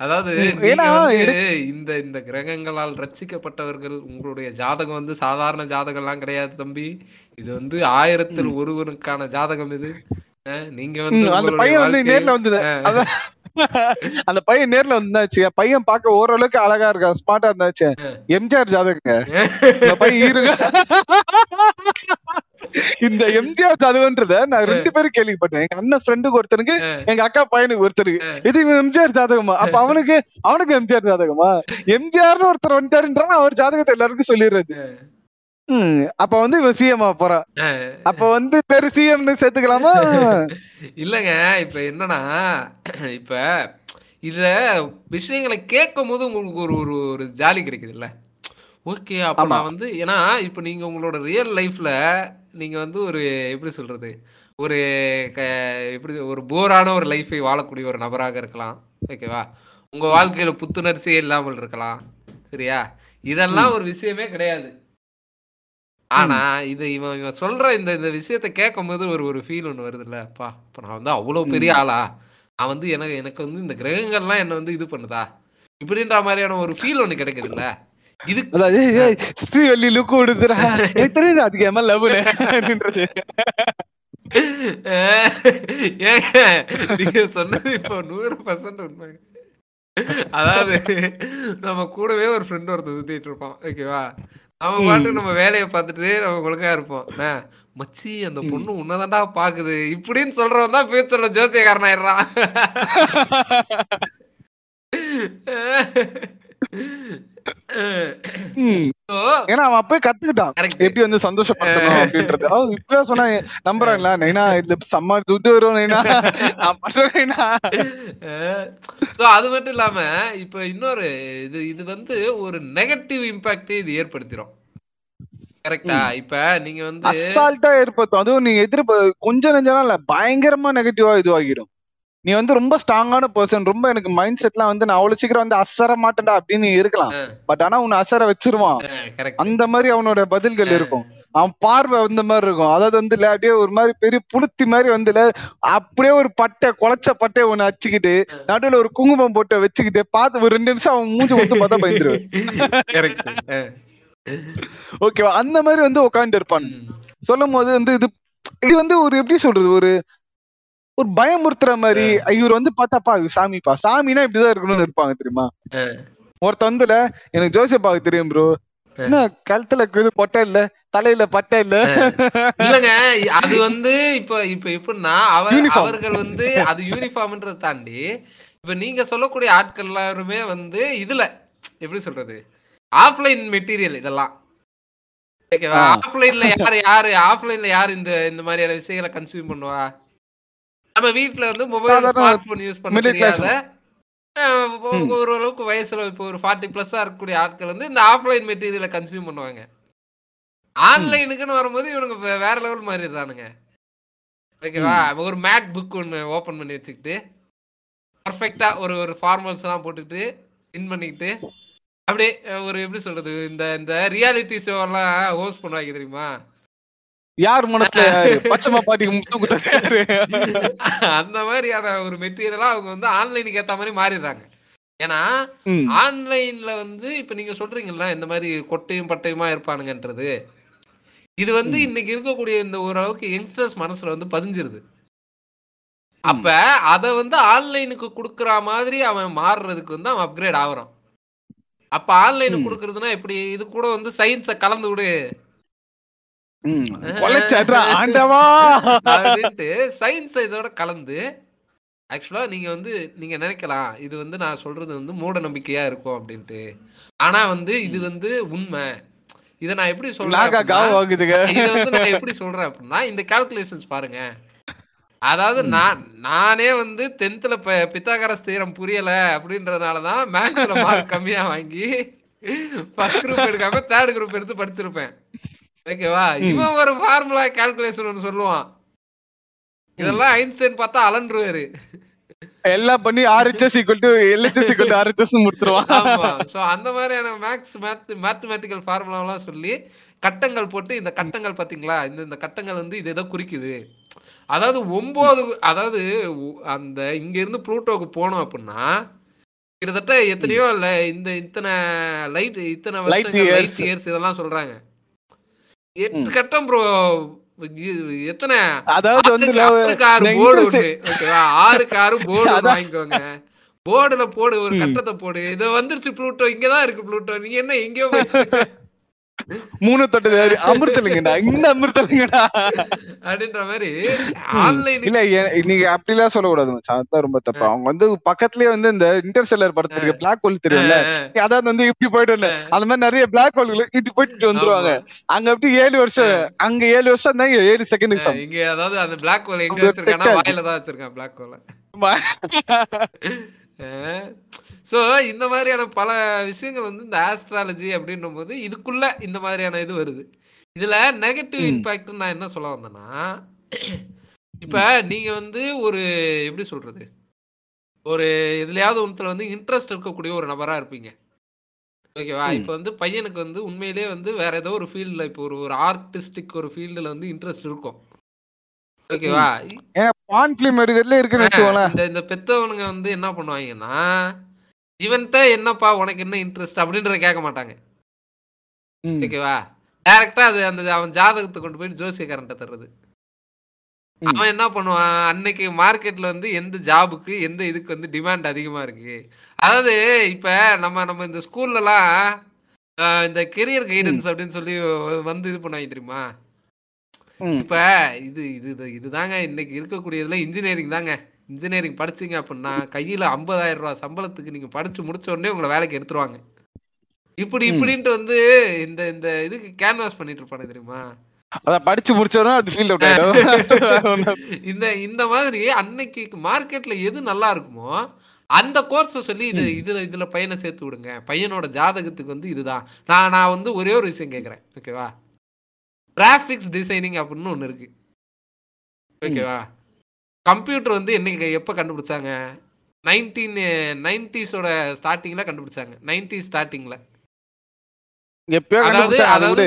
அதாவது இந்த இந்த கிரகங்களால் ரட்சிக்கப்பட்டவர்கள் உங்களுடைய ஜாதகம் வந்து சாதாரண ஜாதகம்லாம் கிடையாது தம்பி. இது வந்து ஆயிரத்தில் ஒருவனுக்கான ஜாதகம் இது. நீங்க வந்து அந்த பையன் வந்து நேர்ல வந்தது. அந்த பையன் நேர்ல வந்தாச்சு. பையன் பார்க்க ஓரளவுக்கு அழகா இருக்கான் ஸ்மார்ட்டா இருந்தாச்சு. எம்ஜிஆர் ஜாதகங்க. பையன் இருங்க. இந்த எம்ஜிஆர் ஜாதகன்றத நான் ரெண்டு பேரும் கேள்விப்பட்டேன். எங்க அண்ணன் ஃப்ரெண்டுக்கு ஒருத்தனுக்கு எங்க அக்கா பையனுக்கு ஒருத்தருக்கு இது எம்ஜிஆர் ஜாதகமா? அப்ப அவனுக்கு அவனுக்கு எம்ஜிஆர் ஜாதகமா? எம்ஜிஆர்னு ஒருத்தர் வந்துட்டாருன்றான் அவர் ஜாதகத்தை எல்லாருக்கும் சொல்லிடுறது. அப்ப வந்து இவன் சிஎம் போறான். அப்ப வந்து பேரு சிஎம்னு சேர்த்துக்கலாமா? இல்லங்க இப்ப என்னன்னா இப்ப இத விஷயங்களை கேட்கும் போது உங்களுக்கு ஒரு ஒரு ஒரு ஜாலி கிடைக்குதுல்ல? ஓகே அப்ப. நான் வந்து ஏன்னா இப்ப நீங்க உங்களோட ரியல் லைஃப்ல நீங்க வந்து ஒரு எப்படி சொல்றது? ஒரு எப்படி ஒரு போரான ஒரு லைஃபை வாழக்கூடிய ஒரு நபராக இருக்கலாம். ஓகேவா உங்க வாழ்க்கையில புத்துணர்ச்சியே இல்லாமல் இருக்கலாம். சரியா? இதெல்லாம் ஒரு விஷயமே கிடையாது. ஆனா இது இவன் இவன் சொல்ற இந்த இந்த விஷயத்த கேட்கும் போது ஒரு ஒரு ஃபீல் ஒண்ணு வருதுல்ல. அப்பா இப்ப நான் வந்து அவ்வளவு பெரிய ஆளா? நான் வந்து எனக்கு எனக்கு வந்து இந்த கிரகங்கள்லாம் என்ன வந்து இது பண்ணுதா? இப்படின்ற மாதிரியான ஒரு ஃபீல் ஒண்ணு கிடைக்குதுல்ல. இது அதாவது ஸ்ரீவள்ளி லுக்கு விடுதுடா எனக்கு தெரியுது அதுக்கு ஏமா லவ்னு அப்படின்றது. ஏங்க நீங்க சொன்னது இப்போ நூறு பர்சன்ட் உண்மை அதாவது நம்ம கூடவே ஒரு ஃப்ரெண்ட் ஒருத்தர் சுத்திட்டு இருப்பான் ஓகேவா நம்ம பாட்டு நம்ம வேலையை பார்த்துட்டு நம்ம ஒழுங்கா இருப்போம். மச்சி அந்த பொண்ணு உன்னதான்டா பாக்குது. இப்படின்னு சொல்றவன் தான் ஃபியூச்சர்ல ஜோசியக்காரன் ஆயிடுறான் ஏன்னா அவன் அப்பவே கத்துக்கிட்டான். எப்படி வந்து சந்தோஷப்படுத்தணும் அப்படின்றது. இப்பவே சொன்னா நம்புறாங்களா நைனா இதுல செம்ம துட்டு வரும் நைனா. சோ அது மட்டும் இல்லாம இப்ப இன்னொரு இது இது வந்து ஒரு நெகட்டிவ் இம்பாக்ட் இது ஏற்படுத்திடும் கரெக்டா இப்ப நீங்க வந்து அசால்ட்டா ஏற்படுத்தும். அதுவும் நீங்க எதிர்ப்பு கொஞ்சம் நெஞ்சம் இல்ல பயங்கரமா நெகட்டிவா இதுவாகிடும் நீ வந்து ரொம்ப ஸ்ட்ராங்கான பர்சன் ரொம்ப எனக்கு மைண்ட் செட்லாம் வந்து நான் அவ்வளவு சீக்கிரம் வந்து அசர மாட்டேன்டா அப்படின்னு நீ இருக்கலாம். பட் ஆனா உன்னை அசர வச்சிருவான். கரெக்ட் அந்த மாதிரி அவனோட பதில்கள் இருக்கும். அவன் பார்வை அந்த மாதிரி இருக்கும். அதாவது வந்து இல்ல அப்படியே ஒரு மாதிரி பெரிய புளுத்தி மாதிரி வந்து இல்ல அப்படியே ஒரு பட்டை குலைச்ச பட்டையை ஒண்ணு அச்சுக்கிட்டு நடுவுல ஒரு குங்குமம் போட்டு வச்சுக்கிட்டு பார்த்து ஒரு ரெண்டு நிமிஷம் அவன் மூஞ்சி ஒத்து பார்த்தா பயந்துருவேன். கரெக்ட் ஓகேவா அந்த மாதிரி வந்து உட்காந்து இருப்பான். சொல்லும் போது வந்து இது இது வந்து ஒரு எப்படி சொல்றது? ஒரு ஒரு பயமுறுத்துற மாதிரி இவர் வந்து பார்த்தாப்பா சாமிப்பா. சாமினா இப்படிதான் இருக்கணும்னு இருப்பாங்க தெரியுமா? ஒருத்த வந்துல எனக்கு ஜோசிய பார்க்க தெரியும் ப்ரோ என்ன கழுத்துல இது பொட்டை இல்ல? தலையில பட்டை இல்ல? இல்லங்க அது வந்து இப்ப இப்ப எப்படின்னா அவர். அவர்கள் வந்து அது யூனிஃபார்ம்ன்றத தாண்டி இப்ப நீங்க சொல்லக்கூடிய ஆட்கள் எல்லாருமே வந்து இதுல எப்படி சொல்றது? ஆஃப்லைன் மெட்டீரியல் இதெல்லாம். ஓகேவா. ஆஃப்லைன்ல யாரு யாரு ஆஃப்லைன்ல யாரு இந்த இந்த மாதிரியான விஷயங்களை கன்சியூம் பண்ணுவா? நம்ம வீட்ல வந்து மொபைல் ஸ்மார்ட் போன் யூஸ் பண்ண தெரியாத ஓரளவுக்கு வயசுல இப்போ ஒரு ஃபார்ட்டி பிளஸ்ஸா இருக்கக்கூடிய ஆட்கள் வந்து இந்த ஆஃப்லைன் மெட்டீரியலை கன்சியூம் பண்ணுவாங்க. ஆன்லைனுக்குன்னு வரும்போது இவனுங்க வேற லெவல் மாறிடுறானுங்க. ஓகேவா ஒரு மேக் புக் ஒன்று ஓப்பன் பண்ணி வச்சுக்கிட்டு பர்ஃபெக்டா ஒரு ஒரு ஃபார்மல்ஸ் எல்லாம் போட்டுக்கிட்டு இன் பண்ணிக்கிட்டு அப்படியே ஒரு எப்படி சொல்றது? இந்த இந்த ரியாலிட்டி ஷோ எல்லாம் ஹோஸ்ட் பண்ணுவாங்க தெரியுமா? யார் மனசுல பச்சைமா பாட்டிக்கு முத்து குத்தது யாரு அந்த மாதிரியான ஒரு மெட்டீரியலா அவங்க வந்து ஆன்லைனுக்கு ஏத்த மாதிரி மாறிடுறாங்க. ஏன்னா. ஆன்லைன்ல வந்து இப்ப நீங்க சொல்றீங்கல்ல இந்த மாதிரி கொட்டையும் பட்டையுமா இருப்பானுங்கன்றது. இது வந்து இன்னைக்கு இருக்கக்கூடிய இந்த ஓரளவுக்கு யங்ஸ்டர்ஸ் மனசுல வந்து பதிஞ்சிருது. அப்ப அத வந்து ஆன்லைனுக்கு குடுக்கற மாதிரி அவன் மாறுறதுக்கு வந்து அவன் அப்கிரேட் ஆகுறான். அப்ப ஆன்லைனுக்கு கொடுக்கறதுனா எப்படி? இது கூட வந்து சயின்ஸ கலந்து விடு ம். கொலைச்சாடுறா, ஆண்டவா அப்படின்ட்டு சயின்ஸ் இதோட கலந்து ஆக்சுவலா நீங்க வந்து நீங்க நினைக்கலாம் இது வந்து நான் சொல்றது வந்து மூட நம்பிக்கையா இருக்கும் அப்படின்ட்டு. ஆனா வந்து இது வந்து உண்மை. இத நான் எப்படி சொல்றேன் இத வந்து நான் எப்படி சொல்றேன் அப்படின்னா இந்த கால்குலேஷன்ஸ் பாருங்க. அதாவது. நான் நானே வந்து டென்த்ல பித்தாகரஸ் தீரம் புரியல அப்படின்றதுனால தான் மேக்ஸ்ல மார்க் கம்மியா வாங்கி ஃபர்ஸ்ட் குரூப் எடுக்காம தேர்ட் குரூப் எடுத்து படிச்சிருப்பேன். ஓகேவா. இவன் ஒரு ஃபார்முலா கால்குலேஷன் ஒன்று சொல்லுவான். இதெல்லாம் ஐன்ஸ்டைன் பார்த்தா அலன்றுவாரு. எல்லாம் பண்ணி RHS equal to LHS equal to RHS முடிச்சிருவான். ஆமா. சோ அந்த மாதிரியான மேக்ஸ் மேத் மேத்தமெட்டிக்கல் ஃபார்முலாலாம் சொல்லி கட்டங்கள் போட்டு இந்த கட்டங்கள் பாத்தீங்களா இந்த இந்த கட்டங்கள் வந்து இது எதோ குறிக்குது. அதாவது ஒன்பது அதாவது அந்த இங்க இருந்து ப்ளூட்டோக்கு போனோம் அப்படின்னா கிட்டத்தட்ட எத்தனையோ இல்ல இந்த இத்தனை லைட் இத்தனை years. லைட் இயர்ஸ் இதெல்லாம் சொல்றாங்க. எட்டு. கட்டம் ப்ரோ எத்தனை? அதாவது வந்து போர்டு ஓகேவா ஆறு போர்டு அதான். வாங்கிக்கோங்க. போர்டுல போடு ஒரு. கட்டத்தை போடு. இது வந்துருச்சு ப்ளூட்டோ இங்கதான் இருக்கு ப்ளூட்டோ. நீங்க என்ன எங்கேயோ மூணு தொட்டு அமிர்தலிங்கடா இந்த அமிர்தலிங்கடா அப்படின்ற மாதிரி. ஆன்லைன் இல்ல நீங்க அப்படிலாம் சொல்லக்கூடாது மச்சான். அதான் ரொம்ப தப்பு. அவங்க வந்து பக்கத்துலயே வந்து இந்த இன்டர்ஸ்டெல்லர் படத்துல பிளாக் ஹோல் தெரியும்ல அதாவது வந்து இப்படி போயிட்டு அந்த மாதிரி நிறைய பிளாக் ஹோல் இப்படி போயிட்டு வந்துருவாங்க. அங்க அப்படி ஏழு வருஷம் அங்க ஏழு வருஷம் தான் ஏழு செகண்ட் எக்ஸாம் இங்க அதாவது அந்த பிளாக் ஹோல் எங்க வச்சிருக்கானா வாயில தான் வச்சிருக்கான் பிளாக் ஹோல சோ இந்த மாதிரியான பல விஷயங்கள் வந்து இந்த ஆஸ்ட்ராலஜி அப்படின்னும் போது இதுக்குள்ள இந்த மாதிரியான இது வருது. இதுல நெகட்டிவ். இம்பாக்ட் நான் என்ன சொல்ல வந்தேன்னா இப்ப நீங்க வந்து ஒரு எப்படி சொல்றது? ஒரு எதுலயாவது ஒன்றுல வந்து இன்ட்ரெஸ்ட் இருக்கக்கூடிய ஒரு நபரா இருப்பீங்க. ஓகேவா. இப்போ வந்து பையனுக்கு வந்து உண்மையிலேயே வந்து வேற ஏதோ ஒரு ஃபீல்டில் இப்போ ஒரு ஒரு ஆர்டிஸ்டிக் ஒரு ஃபீல்டில் வந்து இன்ட்ரெஸ்ட் இருக்கும். ஓகேவா? பான் பிலிம் எடுக்கிறதுல இருக்குன்னு இந்த இந்த பெத்தவனுங்க வந்து என்ன பண்ணுவாங்கன்னா இவன்கிட்ட என்னப்பா உனக்கு என்ன இன்ட்ரெஸ்ட் அப்படின்றத கேட்க மாட்டாங்க. ஓகேவா? டைரக்டா அது அந்த அவன் ஜாதகத்தை கொண்டு போய் ஜோசியக்காரன்ட்ட தர்றது. அவன் என்ன பண்ணுவான்? அன்னைக்கு மார்க்கெட்ல வந்து எந்த ஜாபுக்கு எந்த இதுக்கு வந்து டிமாண்ட் அதிகமா இருக்கு? அதாவது இப்ப நம்ம நம்ம இந்த ஸ்கூல்லலாம் இந்த கெரியர் கைடன்ஸ் அப்படின்னு சொல்லி வந்து இது பண்ணுவாங்க தெரியுமா. இப்ப இது இது இது- இதுதாங்க இன்னைக்கு இருக்கக்கூடியதுல இன்ஜினியரிங் தாங்க. இன்ஜினியரிங் படிச்சீங்க அப்படின்னா கையில 50000 ரூபாய் சம்பளத்துக்கு நீங்க படிச்சு முடிச்ச உடனே உங்களை வேலைக்கு எடுத்துருவாங்க. இப்படி. இப்படின்ட்டு வந்து இந்த இந்த இதுக்கு கேன்வாஸ் பண்ணிட்டு இருப்பானு தெரியுமா? அதான் படிச்சு முடிச்சோன்னா அது அவுட் இந்த இந்த மாதிரி அன்னைக்கு மார்க்கெட்ல எது நல்லா இருக்குமோ அந்த கோர்ஸ் சொல்லி இது இதுல இதுல பையனை சேர்த்து விடுங்க. பையனோட ஜாதகத்துக்கு வந்து இதுதான். நான் நான் வந்து ஒரே ஒரு விஷயம் கேட்கறேன் ஓகேவா கிராஃபிக்ஸ் டிசைனிங் அப்படின்னு ஒண்ணு இருக்கு. ஓகேவா கம்ப்யூட்டர் வந்து என்னைக்கு எப்போ கண்டுபிடிச்சாங்க? நைன்டீன் நைன்டிஸோட ஸ்டார்டிங்ல கண்டுபிடிச்சாங்க. நைன்டி ஸ்டார்டிங்ல எப்பயோ அதாவது அதாவது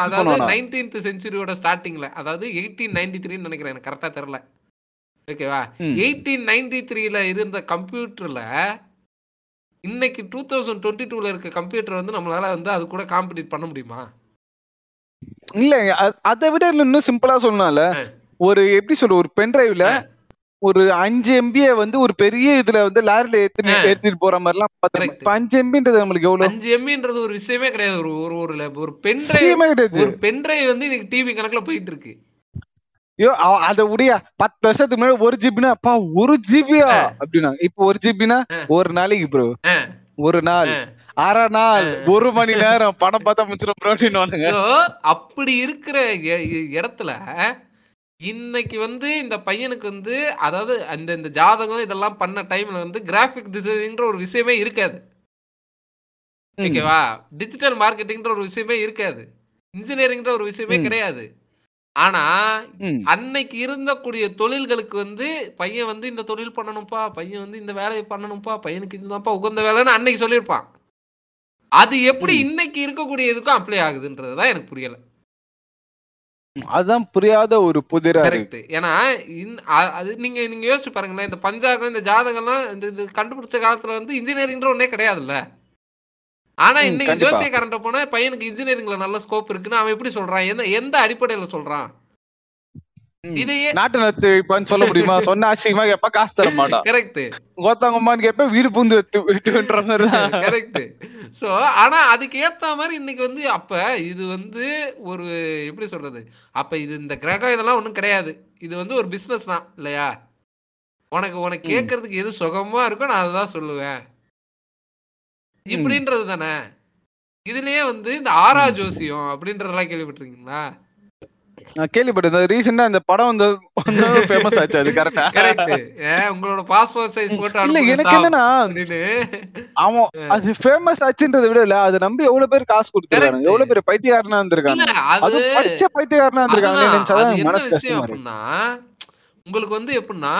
அதாவது. நைன்டீன்த் செஞ்சுரியோட ஸ்டார்டிங்ல அதாவது எயிட்டீன் நைன்டி த்ரீன்னு நினைக்கிறேன் எனக்கு கரெக்டா தெரியல. ஓகேவா. எயிட்டீன் நைன்டி த்ரீல இருந்த கம்ப்யூட்டர்ல இன்னைக்கு டூ தௌசண்ட் டுவெண்ட்டி டூல இருக்க கம்ப்யூட்டர் வந்து நம்மளால வந்து அது கூட காம்படிட் பண்ண முடியுமா? இல்ல அதை விட இன்னும் சிம்பிளா ஆ. ஒரு எப்படி சொல்ற ஒரு பென் டிரைவ்ல. ஒரு அஞ்சு எம்பிய வந்து ஒரு பெரிய இதுல வந்து லாரில ஏத்தி. ஏத்திட்டு போற மாதிரி எல்லாம் அஞ்சு எம்பின்றது நம்மளுக்கு எவ்வளவு அஞ்சு எம்பின்றது ஒரு விஷயமே கிடையாது. ஒரு ஒரு ஒரு ஒரு பென் டிரைவ் கிடையாது. ஒரு பென் டிரைவ் வந்து இன்னைக்கு டிவி கணக்குல போயிட்டு இருக்கு ஐயோ அத உடைய பத்து வருஷத்துக்கு முன்னாடி ஒரு ஜிபினா அப்பா ஒரு ஜிபியா அப்படின்னா இப்ப ஒரு ஜிபினா. ஒரு நாளைக்கு ப்ரோ ஒரு நாள். அரை நாள். ஒரு மணி நேரம். படம் பார்த்தா முடிச்சிடும் ப்ரோ அப்படின்னு அப்படி இருக்கிற இடத்துல இன்னைக்கு வந்து இந்த பையனுக்கு வந்து அதாவது அந்த இந்த ஜாதகம் இதெல்லாம் பண்ண டைம்ல வந்து கிராஃபிக் டிசைனிங்ன்ற ஒரு விஷயமே இருக்காது. ஓகேவா டிஜிட்டல் மார்க்கெட்டிங்ன்ற ஒரு விஷயமே இருக்காது. இன்ஜினியரிங்ன்ற ஒரு விஷயமே. கிடையாது. ஆனா. அன்னைக்கு இருந்தக்கூடிய தொழில்களுக்கு வந்து பையன் வந்து இந்த தொழில் பண்ணணும்ப்பா பையன் வந்து இந்த வேலையை பண்ணணும்ப்பா பையனுக்கு இதுதான்ப்பா உகந்த வேலைன்னு அன்னைக்கு சொல்லியிருப்பான். அது எப்படி. இன்னைக்கு இருக்கக்கூடிய இதுக்கும் அப்ளை ஆகுதுன்றதுதான் எனக்கு புரியல. அதான் புரியாத ஒரு புதிரா இருக்கு கரெக்ட் ஏன்னா அது நீங்க நீங்க யோசிச்சு பாருங்களேன் இந்த பஞ்சாங்கம் இந்த ஜாதகம்லாம் இந்த இது கண்டுபிடிச்ச காலத்துல வந்து இன்ஜினியரிங்ன்ற ஒன்னே கிடையாதுல்ல ஆனா இன்னைக்கு. ஜோசியக்காரன்ட்ட போனா பையனுக்கு இன்ஜினியரிங்ல நல்ல ஸ்கோப் இருக்குன்னு அவன் எப்படி சொல்றான் எந்த எந்த அடிப்படையில சொல்றான். இதையே நாட்டு நத்து இப்பன்னு சொல்ல முடியுமா? சொன்ன அசிங்கமா எப்ப காசு தர மாட்டான் கரெக்ட் கோத்தாங்கம்மான்னு கேப்ப வீடு பூந்து வெத்து- வெட்டுன்ற மாதிரி தான். கரெக்ட் சோ ஆனா அதுக்கு ஏத்த மாதிரி இன்னைக்கு வந்து அப்ப இது வந்து ஒரு எப்படி சொல்றது? அப்ப இது இந்த கிரகம் இதெல்லாம் ஒண்ணும் கிடையாது. இது வந்து ஒரு பிசினஸ் தான் இல்லையா? உனக்கு உனக்கு. கேட்கறதுக்கு எது சுகமா இருக்கோ நான் அதுதான் சொல்லுவேன். இப்படின்றது தானே? இதுலயே வந்து இந்த ஆரா ஜோசியம் அப்படின்றதெல்லாம் கேள்விப்பட்டிருக்கீங்களா? நான் கேள்விப்பட்டேன் ரீசெண்டா இந்த படம் வந்து ஃபேமஸ் ஆச்சு அது கரெக்டா கரெக்ட் உங்களோட பாஸ்போர்ட் சைஸ் போட்டோ இல்ல எனக்கு என்னன்னா அவன் அது ஃபேமஸ் ஆச்சுன்றதை விட இல்ல அதை நம்பி எவ்வளவு பேர் காசு கொடுத்துருக்காங்க. எவ்வளவு பேர் பைத்தியக்காரனா இல்ல இருந்திருக்காங்க அது படிச்ச பைத்தியக்காரனா இருந்திருக்காங்க நினைச்சாதான் மனசு கஷ்டமா உங்களுக்கு வந்து எப்படின்னா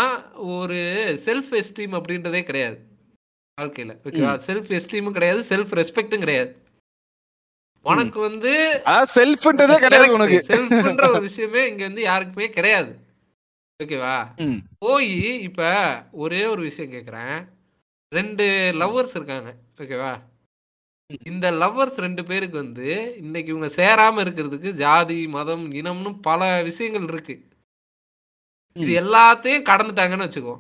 ஒரு செல்ஃப் எஸ்டீம் அப்படின்றதே கிடையாது. வாழ்க்கையில செல்ஃப் எஸ்டீமும் கிடையாது செல்ஃப் ரெஸ்பெக்டும் கிடையாது. உனக்கு வந்து செல்ஃப்ன்றதே கிடையாது உனக்கு. செல்ஃப்ன்ற ஒரு விஷயமே இங்க வந்து யாருக்குமே கிடையாது. ஓகேவா. போய் இப்ப ஒரே ஒரு விஷயம் கேக்குறேன். ரெண்டு லவ்வர்ஸ் இருக்காங்க. ஓகேவா? இந்த லவ்வர்ஸ் ரெண்டு பேருக்கு வந்து இன்னைக்கு இவங்க சேராம இருக்கிறதுக்கு ஜாதி மதம் இனம்னு பல விஷயங்கள் இருக்கு. இது. எல்லாத்தையும் கடந்துட்டாங்கன்னு வச்சுக்கோ.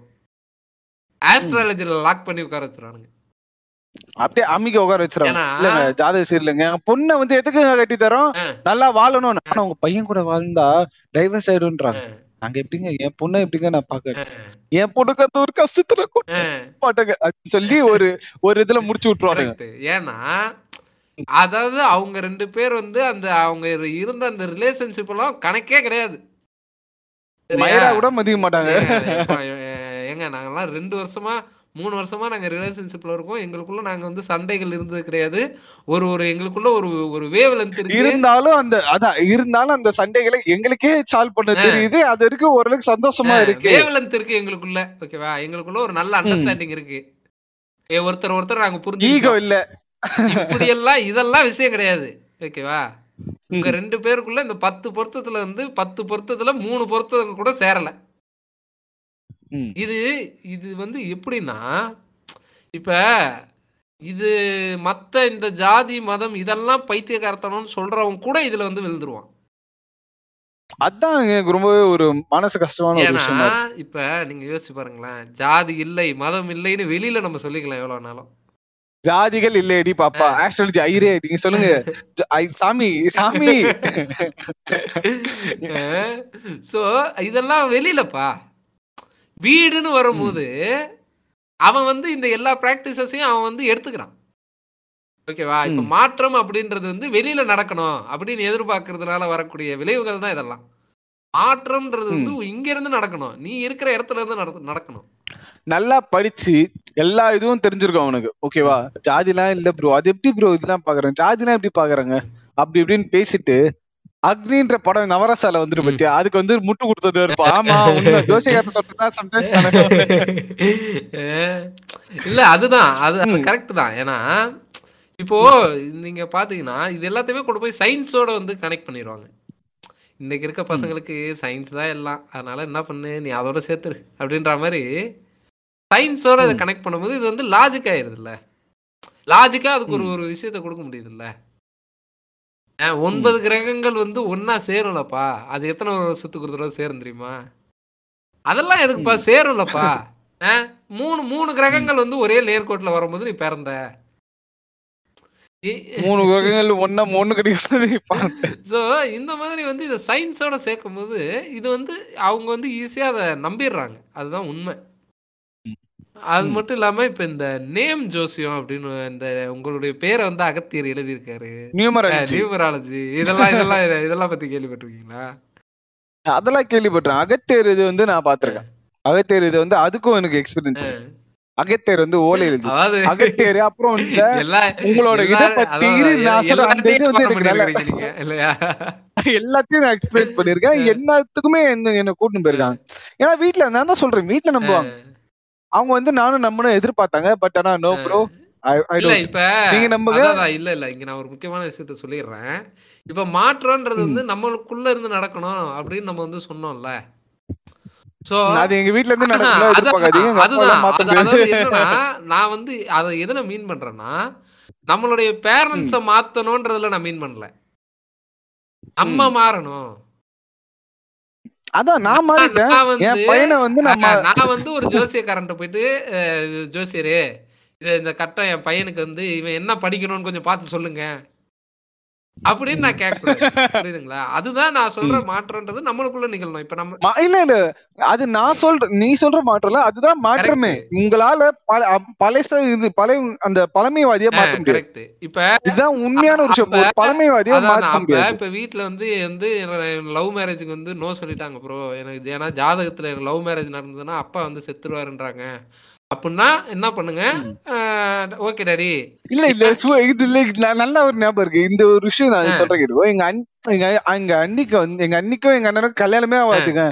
ஆஸ்ட்ராலஜில லாக் பண்ணி உட்கார வச்சிருவானுங்க. அப்படியே அம்மிக்க உட்கார வச்சிருக்காங்க இல்லங்க ஜாதக சரியில்லைங்க என் பொண்ணை வந்து எதுக்கு கட்டி தரோம். நல்லா வாழணும்னு. ஆனா உங்க பையன் கூட வாழ்ந்தா டைவர்ஸ் ஆயிடும்ன்றாங்க. நாங்க எப்படிங்க என் பொண்ணை எப்படிங்க நான் பாக்க என் பொண்ணுக்கு அந்த ஒரு கஷ்டத்துல மாட்டேங்க. அப்படின்னு சொல்லி ஒரு ஒரு இதுல முடிச்சு Correct. ஏன்னா அதாவது அவங்க ரெண்டு பேர் வந்து அந்த அவங்க இருந்த அந்த ரிலேஷன்ஷிப் எல்லாம் கணக்கே கிடையாது? மயிரா கூட மதிக்க மாட்டாங்க. ஏங்க நாங்கெல்லாம் ரெண்டு வருஷமா மூணு வருஷமா நாங்க ரிலேஷன்ஷிப்ல இருக்கோம். எங்களுக்குள்ள நாங்க வந்து சண்டைகள் இருந்தது கிடையாது. ஒரு ஒரு எங்களுக்குள்ள ஒரு ஒரு வேவ் லென்த் இருந்தாலும் அந்த அதான் இருந்தாலும் அந்த சண்டைகளை எங்களுக்கே சால்வ் பண்ண தெரியுது. அது வரைக்கும் ஓரளவுக்கு சந்தோஷமா இருக்கு. வேவ் லென்த் இருக்கு எங்களுக்குள்ள. ஓகேவா எங்களுக்குள்ள ஒரு நல்ல அண்டர்ஸ்டாண்டிங் இருக்கு. ஏ, ஒருத்தர் ஒருத்தர் நாங்க ஈகோ புரிஞ்சு இல்ல. இப்படி எல்லாம் இதெல்லாம் விஷயம் கிடையாது. ஓகேவா உங்க. ரெண்டு பேருக்குள்ள இந்த பத்து பொருத்தத்துல வந்து பத்து பொருத்தத்துல மூணு பொருத்தம் கூட சேரல. ம். இது இது வந்து எப்படின்னா இப்ப இது மத்த இந்த ஜாதி மதம் இதெல்லாம் பைத்தியக்காரத்தனம்னு சொல்றவங்க கூட இதுல வந்து விழுந்துருவான். அதான் எனக்கு ரொம்பவே ஒரு மனசு கஷ்டமான ஒரு ஏன்னா விஷயமா இருக்கு. இப்ப நீங்க யோசிச்சு பாருங்களேன் ஜாதி இல்லை மதம் இல்லைன்னு வெளியில நம்ம சொல்லிக்கலாம் எவ்வளவு நாளும். ஜாதிகள் இல்லையடி பாப்பா. ஆஸ்ட்ராலஜி ஐரே நீங்க சொல்லுங்க. ஜ- ஐ- சாமி சாமி. சோ இதெல்லாம் வெளியிலப்பா. வீடுன்னு வரும்போது அவன் வந்து இந்த எல்லா பிராக்டிசஸையும் அவன் வந்து எடுத்துக்கிறான். ஓகேவா இப்ப. மாற்றம் அப்படின்றது வந்து வெளியில நடக்கணும் அப்படின்னு எதிர்பார்க்கறதுனால வரக்கூடிய விளைவுகள் தான் இதெல்லாம். மாற்றம்ன்றது வந்து இங்க இருந்து நடக்கணும். நீ இருக்கிற இடத்துல இருந்து நடக்க- நடக்கணும். நல்லா படிச்சு எல்லா இதுவும் தெரிஞ்சிருக்கும் அவனுக்கு. ஓகேவா ஜாதிலாம் இல்ல ப்ரோ அது எப்படி ப்ரோ இதெல்லாம் பாக்குறேன். ஜாதிலாம் எப்படி பாக்குறாங்க? அப்படி இப்படின்னு பேசிட்டு அக்னின்ற படம் நவரசால வந்துட்டு ம். பத்தியா? அதுக்கு வந்து முட்டு கொடுத்தது இருப்பான் ஆமா ஜோசிகாரன் சொல்றதா சம்டைம்ஸ் இல்ல அதுதான். அது. கரெக்ட் தான். ஏன்னா இப்போ நீங்க பாத்தீங்கன்னா இது எல்லாத்தையுமே கொண்டு போய் சயின்ஸோட வந்து கனெக்ட் பண்ணிடுவாங்க இன்னைக்கு இருக்க பசங்களுக்கு சயின்ஸ் தான் எல்லாம். அதனால என்ன பண்ணு? நீ அதோட சேர்த்துரு. அப்படின்ற மாதிரி சயின்ஸோட இதை. கனெக்ட் பண்ணும்போது இது வந்து லாஜிக் ஆயிருதுல்ல. லாஜிக்கா அதுக்கு ஒரு ஒரு விஷயத்த கொடுக்க முடியுதுல்ல. அஹ், ஒன்பது கிரகங்கள் வந்து ஒன்னா சேரும்லப்பா. அது எத்தனை வருஷத்துக்கு ஒரு தடவை சேரும் தெரியுமா? அதெல்லாம் எதுக்குப்பா. சேரும்லப்பா? மூணு மூணு கிரகங்கள் வந்து ஒரே நேர்கோட்டில் வரும்போது நீ பிறந்த. மூணு கிரகங்கள் ஒன்னா ஒண்ணு கிடைக்கிறது ஸோ இந்த மாதிரி வந்து இதை சயின்ஸோட சேர்க்கும் போது இது வந்து அவங்க வந்து ஈஸியாக அதை நம்பிடுறாங்க. அதுதான் உண்மை. அது. மட்டும் இல்லாம இப்ப இந்த நேம் ஜோசியம் அப்படின்னு இந்த உங்களுடைய பேரை வந்து அகத்தியர் எழுதியிருக்காரு. நியூமராலஜி. இதெல்லாம் இதெல்லாம் இத- இதெல்லாம் பத்தி கேள்விப்பட்டிருக்கீங்களா? அதெல்லாம் கேள்விப்பட்டேன் அகத்தேர் இது வந்து நான் பாத்திருக்கேன் அகத்தேர் இது வந்து அதுக்கும் எனக்கு எக்ஸ்பீரியன்ஸ் அகத்தேர் வந்து ஓலை எழுதி. அகத்தேர் அப்புறம் இந்த உங்களோட இத பத்தி நான் சொல்றேன். அந்த இது வந்து எனக்கு இல்லையா? எல்லாத்தையும் நான் எக்ஸ்பிளைன் பண்ணிருக்கேன் எல்லாத்துக்குமே என்ன கூட்டிட்டு போயிருக்காங்க. ஏன்னா வீட்ல நான் தான் சொல்றேன். வீட்ல நம்புவாங்க. அவங்க வந்து நானும் நம்பணும் எதிர்பார்த்தாங்க. பட் ஆனா நோ ப்ரோ இல்ல இப்ப நீங்க நம்புங்க. இல்ல இல்ல. இங்க நான் ஒரு முக்கியமான விஷயத்த சொல்லிடுறேன். இப்ப மாற்றம்ன்றது வந்து நம்மளுக்குள்ள இருந்து நடக்கணும் அப்படின்னு நம்ம வந்து சொன்னோம்ல. சோ அது எங்க வீட்ல இருந்து நடக்கல. நான் வந்து அதை எதனை மீன் பண்றேன்னா நம்மளுடைய பேரண்ட்ஸ மாத்தணும்ன்றதுல நான் மீன் பண்ணல. நம்ம மாறணும். அதான் நான் மாறிட்டேன். என் பையனை வந்து நான் வந்து ஒரு ஜோசியக்காரன்ட்ட போயிட்டு ஜோசியரே இந்த கட்டம் என் பையனுக்கு வந்து இவன் என்ன படிக்கணும்னு கொஞ்சம் பார்த்து சொல்லுங்க. அப்படின்னு நான் கேட்கக்கூடாது. புரியுதுங்களா? அதுதான் நான் சொல்ற மாற்றம்ன்றது நம்மளுக்குள்ள நிகழணும். இப்ப நம்ம இல்ல இல்ல. அது நான் சொல்ற நீ சொல்ற மாற்றம் இல்ல அதுதான் மாற்றமே. உங்களால பல பழைச இது பழைய அந்த பழமைவாதியை மாத்த முடியாது. கரெக்ட் இப்ப இதுதான் உண்மையான ஒரு விஷயம். பழமைவாதியை மாத்த முடியாது. இப்ப வீட்ல வந்து வந்து லவ் மேரேஜுக்கு வந்து நோ சொல்லிட்டாங்க ப்ரோ எனக்கு ஏன்னா ஜாதகத்துல லவ் மேரேஜ் நடந்ததுன்னா அப்பா வந்து செத்துருவாருன்றாங்க. அப்படின்னா என்ன பண்ணுங்க? Okay daddy. இல்ல இல்ல இது இல்ல நல்ல ஒரு ஞாபகம் இருக்கு. இந்த ஒரு விஷயம் நான் சொல்றேன் கேடுவோ எங்க எங்க எங்க அண்ணிக்கு வந்து எங்க அண்ணிக்கும் எங்க அண்ணனுக்கும் கல்யாணமே ஆகாதுங்க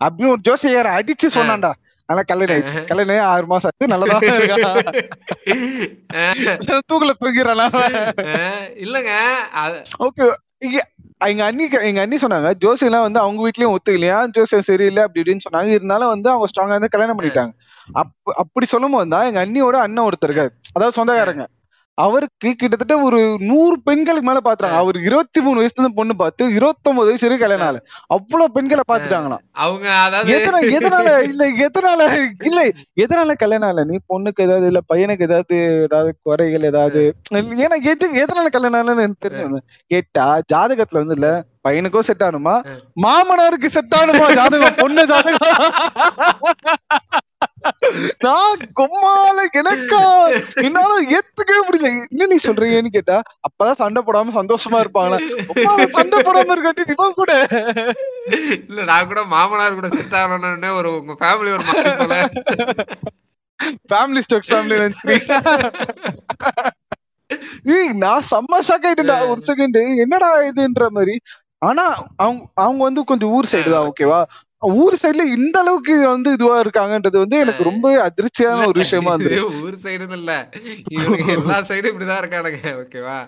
அப்படின்னு ஒரு ஜோசியர் அடிச்சு சொன்னான்டா. ஆனா கல்யாணம் ஆயிடுச்சு. கல்யாணம் ஆறு மாசம் ஆச்சு. நல்லதா இருக்கான் தூக்கல தூங்கிறானா இல்லங்க ஓகே. எங்க அண்ணி எங்க அண்ணி சொன்னாங்க ஜோசியெல்லாம் வந்து அவங்க வீட்லயும் ஒத்துக்கலையா? ஜோசியம் சரியில்லை. அப்படி இப்படின்னு சொன்னாங்க. இருந்தாலும் வந்து அவங்க ஸ்ட்ராங்கா இருந்து கல்யாணம் பண்ணிட்டாங்க. அப் அப்படி சொல்லும் போது தான் எங்க அண்ணியோட அண்ணன் ஒருத்தர் இருக்காரு. அதாவது சொந்தக்காரங்க. அவருக்கு கிட்டத்தட்ட ஒரு நூறு பெண்களுக்கு மேல பாத்துறாங்க அவர் இருபத்தி மூணு வயசுல இருந்து பொண்ணு பார்த்து இருபத்தொன்பது வயசு வரைக்கும் கல்யாணம் அவ்வளவு பெண்களை பாத்துட்டாங்களாம். அவங்க எதனால எதனால இல்ல எதனால இல்ல எதனால கல்யாணம் ஆகல? நீ பொண்ணுக்கு ஏதாவது இல்ல பையனுக்கு ஏதாவது ஏதாவது குறைகள் ஏதாவது? ஏன்னா எது எதனால கல்யாணம் ஆகலன்னு எனக்கு தெரியல கேட்டா ஜாதகத்துல வந்து இல்ல பையனுக்கும் செட் ஆகணுமா? மாமனாருக்கு செட் ஆகணுமா? ஜாதகம் பொண்ணு ஜாதகம். நான் கொம்மால எனக்கா? என்னால ஏத்துக்கவே முடியல. என்ன நீ சொல்றீங்கன்னு கேட்டா அப்பதான் சண்டை போடாம சந்தோஷமா இருப்பாங்களா? சண்டை போடாம இருக்காட்டி இவன் கூட. இல்ல நான் கூட மாமனார் கூட செட் ஆகணும்னு ஒரு உங்க ஃபேமிலி ஒரு ஃபேமிலி ஸ்டோக்ஸ் ஃபேமிலி ஏய் நான் செம்ம ஷாக் ஆயிட்டேன்டா ஒரு செகண்ட் என்னடா இதுன்ற மாதிரி. ஆனா அவங்க அவங்க வந்து கொஞ்சம் ஊர் சைடு தான் ஓகேவா ஊர் சைடுல இந்த அளவுக்கு வந்து இதுவா இருக்காங்கன்றது வந்து எனக்கு ரொம்ப அதிர்ச்சியான ஒரு விஷயமா இருந்தது. ஊர் சைடுன்னு இல்ல. எல்லா சைடும் இப்படிதான் இருக்கானுங்க. ஓகேவா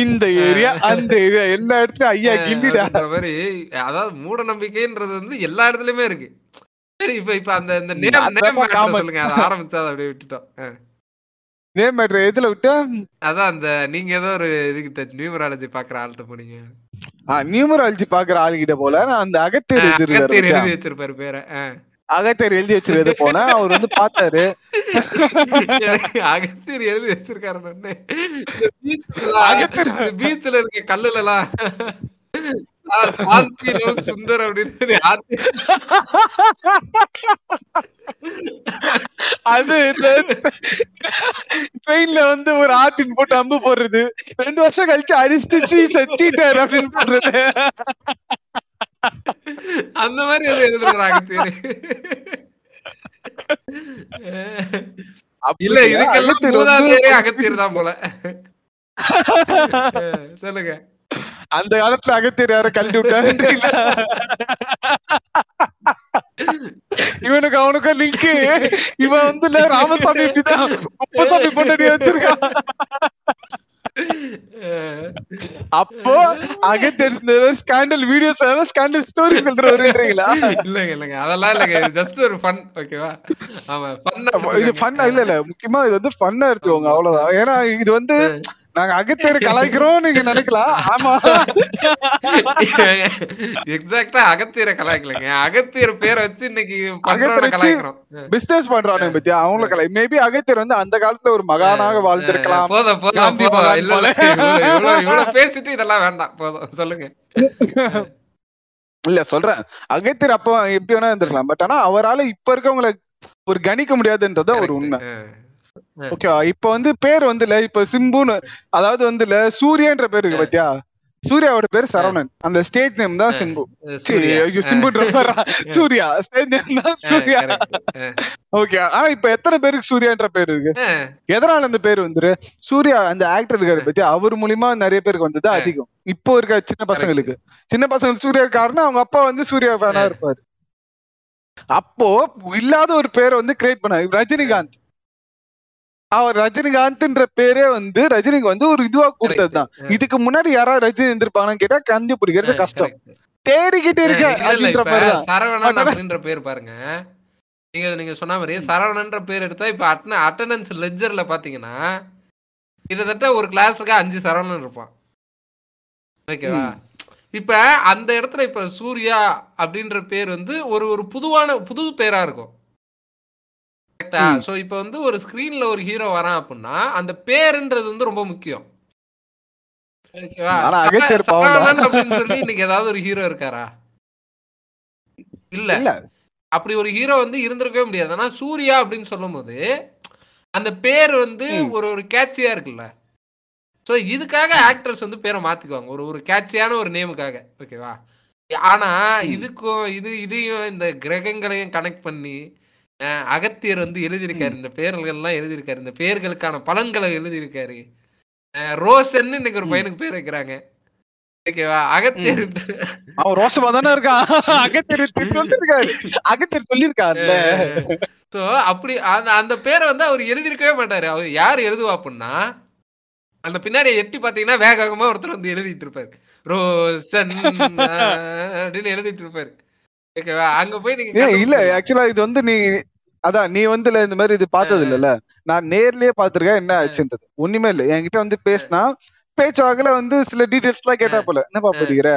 இந்த ஏரியா அந்த ஏரியா எல்லா இடத்துலயும் ஐயா கிண்டிடா மாதிரி அதாவது மூட நம்பிக்கைன்றது வந்து எல்லா இடத்துலயுமே இருக்கு. சரி இப்ப இப்ப அந்த இந்த நேம் நேம். சொல்லுங்க. அதை ஆரம்பிச்சா அதை அப்படியே விட்டுட்டோம். நேம் மேட்ரு எதுல விட்டா அதான் அந்த நீங்க ஏதோ ஒரு இதுகிட்ட நியூமராலஜி பாக்குற ஆள்கிட்ட போனீங்க. நியூமராலஜி பாக்குற ஆளுகிட்ட போல நான் அந்த அகத்தேர்? எழுதி வச்சிருப்பாரு பேரை. அகத்தேர் எழுதி வச்சிருக்கிறது போனா அவர் வந்து பார்த்தாரு எனக்கு அகத்தியர் எழுதி வச்சிருக்காரு அகத்தியர். பீச்ல இருக்க கல்லுல எல்லாம் சாந்தி லவ் சுந்தர் அப்படின்னு அது ட்ரெயின்ல வந்து ஒரு ஆட்டின் போட்டு அம்பு போடுறது. ரெண்டு வருஷம் கழிச்சு அடிச்சுட்டு செச்சிட்டாரு அப்படின்னு போடுறது. அந்த மாதிரி எழுதுறாரு அகத்தியர் இல்ல? இதுக்கெல்லாம் அகத்தியர் தான் போல. சொல்லுங்க. அந்த காலத்துல அகத்தியர் யார கழட்டி விட்டாருன்றீங்களா இவனுக்கு அவனுக்கும் லிங்க் இவன் வந்து ராமசாமி இப்படிதான் குப்பசாமி பொண்ணடி வச்சிருக்கான். அப்போ Agathiyar scandal videos scandal story சொல்றவருன்றீங்களா இல்லங்க இல்லங்க. அதெல்லாம் இல்லங்க. ஜஸ்ட் ஒரு ஃபன் ஓகேவா ஆமா ஃபன் இது ஃபன் இல்ல இல்ல. முக்கியமா இது வந்து ஃபன்னா எடுத்துக்கோங்க அவ்வளவுதான். ஏன்னா இது வந்து நாங்க அகத்தியர் கலாய்க்கிறோம் நீங்க நினைக்கலாம் ஆமா. எக்ஸாக்ட்டா அகத்தியரை கலாய்க்கலங்க. அகத்தியர் பேரை வச்சு இன்னைக்கு கலாய்க்கிறோம். பிசினஸ் பண்றானுங்க பத்தியா? அவங்கள கலாய் மேபி அகத்தியர் வந்து அந்த காலத்துல ஒரு மகானாக வாழ்ந்திருக்கலாம். போதும் போதும் இவ்வளவு பேசிட்டு இதெல்லாம் வேண்டாம். போதும் சொல்லுங்க. இல்ல சொல்றேன். அகத்தியர் அப்ப எப்படி வேணா இருந்திருக்கலாம். பட் ஆனா அவரால இப்ப இருக்கவங்கள ஒரு கணிக்க முடியாதுன்றத ஒரு உண்மை. ஓகே இப்ப வந்து பேர் வந்து இல்ல இப்ப சிம்புன்னு அதாவது வந்து இல்ல சூர்யான்ற பேர் இருக்கு பாத்தியா? சூர்யாவோட பேர் சரவணன். அந்த ஸ்டேஜ் நேம் தான் சிம்பு. சரி ஐயோ, சிம்புன்ற பேரா? சூர்யா. ஸ்டேஜ் நேம் தான் சூர்யா. ஓகே ஆனா இப்ப எத்தனை பேருக்கு சூர்யான்ற பேர் இருக்கு? எதனால அந்த பேர் வந்துரு? சூர்யா அந்த ஆக்டர் இருக்காரு பத்தி அவர் மூலியமா நிறைய பேருக்கு வந்தது அதிகம். இப்போ இருக்க சின்ன பசங்களுக்கு. சின்ன பசங்களுக்கு சூர்யா இருக்காருன்னா அவங்க அப்பா வந்து சூர்யா ஃபேனா இருப்பாரு. அப்போ இல்லாத ஒரு பேரை வந்து கிரியேட் பண்ணாரு. ரஜினிகாந்த். அவர் ரஜினிகாந்த்ன்ற பேரே வந்து ரஜினிக்கு வந்து ஒரு இதுவா கொடுத்ததுதான். இதுக்கு முன்னாடி யாராவது ரஜினி இருந்திருப்பாங்கன்னு கேட்டா கண்டுபிடிக்கிறது கஷ்டம். தேடிக்கிட்டு இருக்க அப்படின்ற பேர் தான் சரவணன் அப்படின்ற பேர் பாருங்க. நீங்க நீங்க சொன்ன மாதிரி சரவணன்ற பேர் எடுத்தா இப்ப அட்டன அட்டண்டன்ஸ் லெஜர்ல பாத்தீங்கன்னா கிட்டத்தட்ட ஒரு கிளாஸுக்கு அஞ்சு சரவணன் இருப்பான். ஓகேவா? இப்ப அந்த இடத்துல இப்ப சூர்யா அப்படின்ற பேர் வந்து ஒரு ஒரு புதுவான புது பேரா இருக்கும். கரெக்டா. சோ இப்ப வந்து ஒரு ஸ்கிரீன்ல ஒரு ஹீரோ வரான் அப்படின்னா அந்த பேருன்றது வந்து ரொம்ப முக்கியம். அப்படின்னு சொல்லி இன்னைக்கு ஏதாவது ஒரு ஹீரோ இருக்காரா? இல்ல. அப்படி ஒரு ஹீரோ வந்து இருந்திருக்கவே முடியாது. ஆனா சூர்யா அப்படின்னு சொல்லும் போது அந்த பேர் வந்து. ஒரு ஒரு கேட்சியா இருக்குல்ல? சோ இதுக்காக ஆக்டர்ஸ் வந்து பேரை மாத்திக்குவாங்க. ஒரு ஒரு கேட்சியான ஒரு நேமுக்காக ஓகேவா? ஆனா. இதுக்கும் இது இதையும் இந்த கிரகங்களையும் கனெக்ட் பண்ணி அகத்தியர் வந்து எழுதியிருக்காரு. இந்த பேர்கள் எல்லாம் எழுதியிருக்காரு. இந்த பேர்களுக்கான பலன்களை எழுதியிருக்காரு. அஹ், ரோஷன்னு இன்னைக்கு ஒரு. பையனுக்கு பேர் வைக்கிறாங்க. ஓகேவா? அகத்தியர் அவன் ரோஷமா தானே இருக்கான்? அகத்தியர் சொல்லிருக்காரு அகத்தியர் சொல்லிருக்காருல்ல சோ அப்படி அந்த அந்த பேரை வந்து அவர் எழுதியிருக்கவே மாட்டாரு. அவர் யார் எழுதுவா அப்படின்னா அந்த பின்னாடி எட்டி பாத்தீங்கன்னா வேக வேகமா ஒருத்தர் வந்து எழுதிட்டு இருப்பாரு. ரோசன் அப்படின்னு எழுதிட்டு இருப்பாரு. ஓகேவா? அங்க போய் நீங்க ஏய், இல்ல. ஆக்சுவலா இது வந்து நீ அதான் நீ வந்து இந்த மாதிரி இது பார்த்தது இல்லல்ல நான் நேர்லயே பாத்திருக்கேன் என்ன ஆச்சுன்றது ஒண்ணுமே இல்ல. என்கிட்ட வந்து பேசினா பேச்சுவாக்குல வந்து சில டீடைல்ஸ் எல்லாம் கேட்டா போல. என்னப்பா படிக்கிற?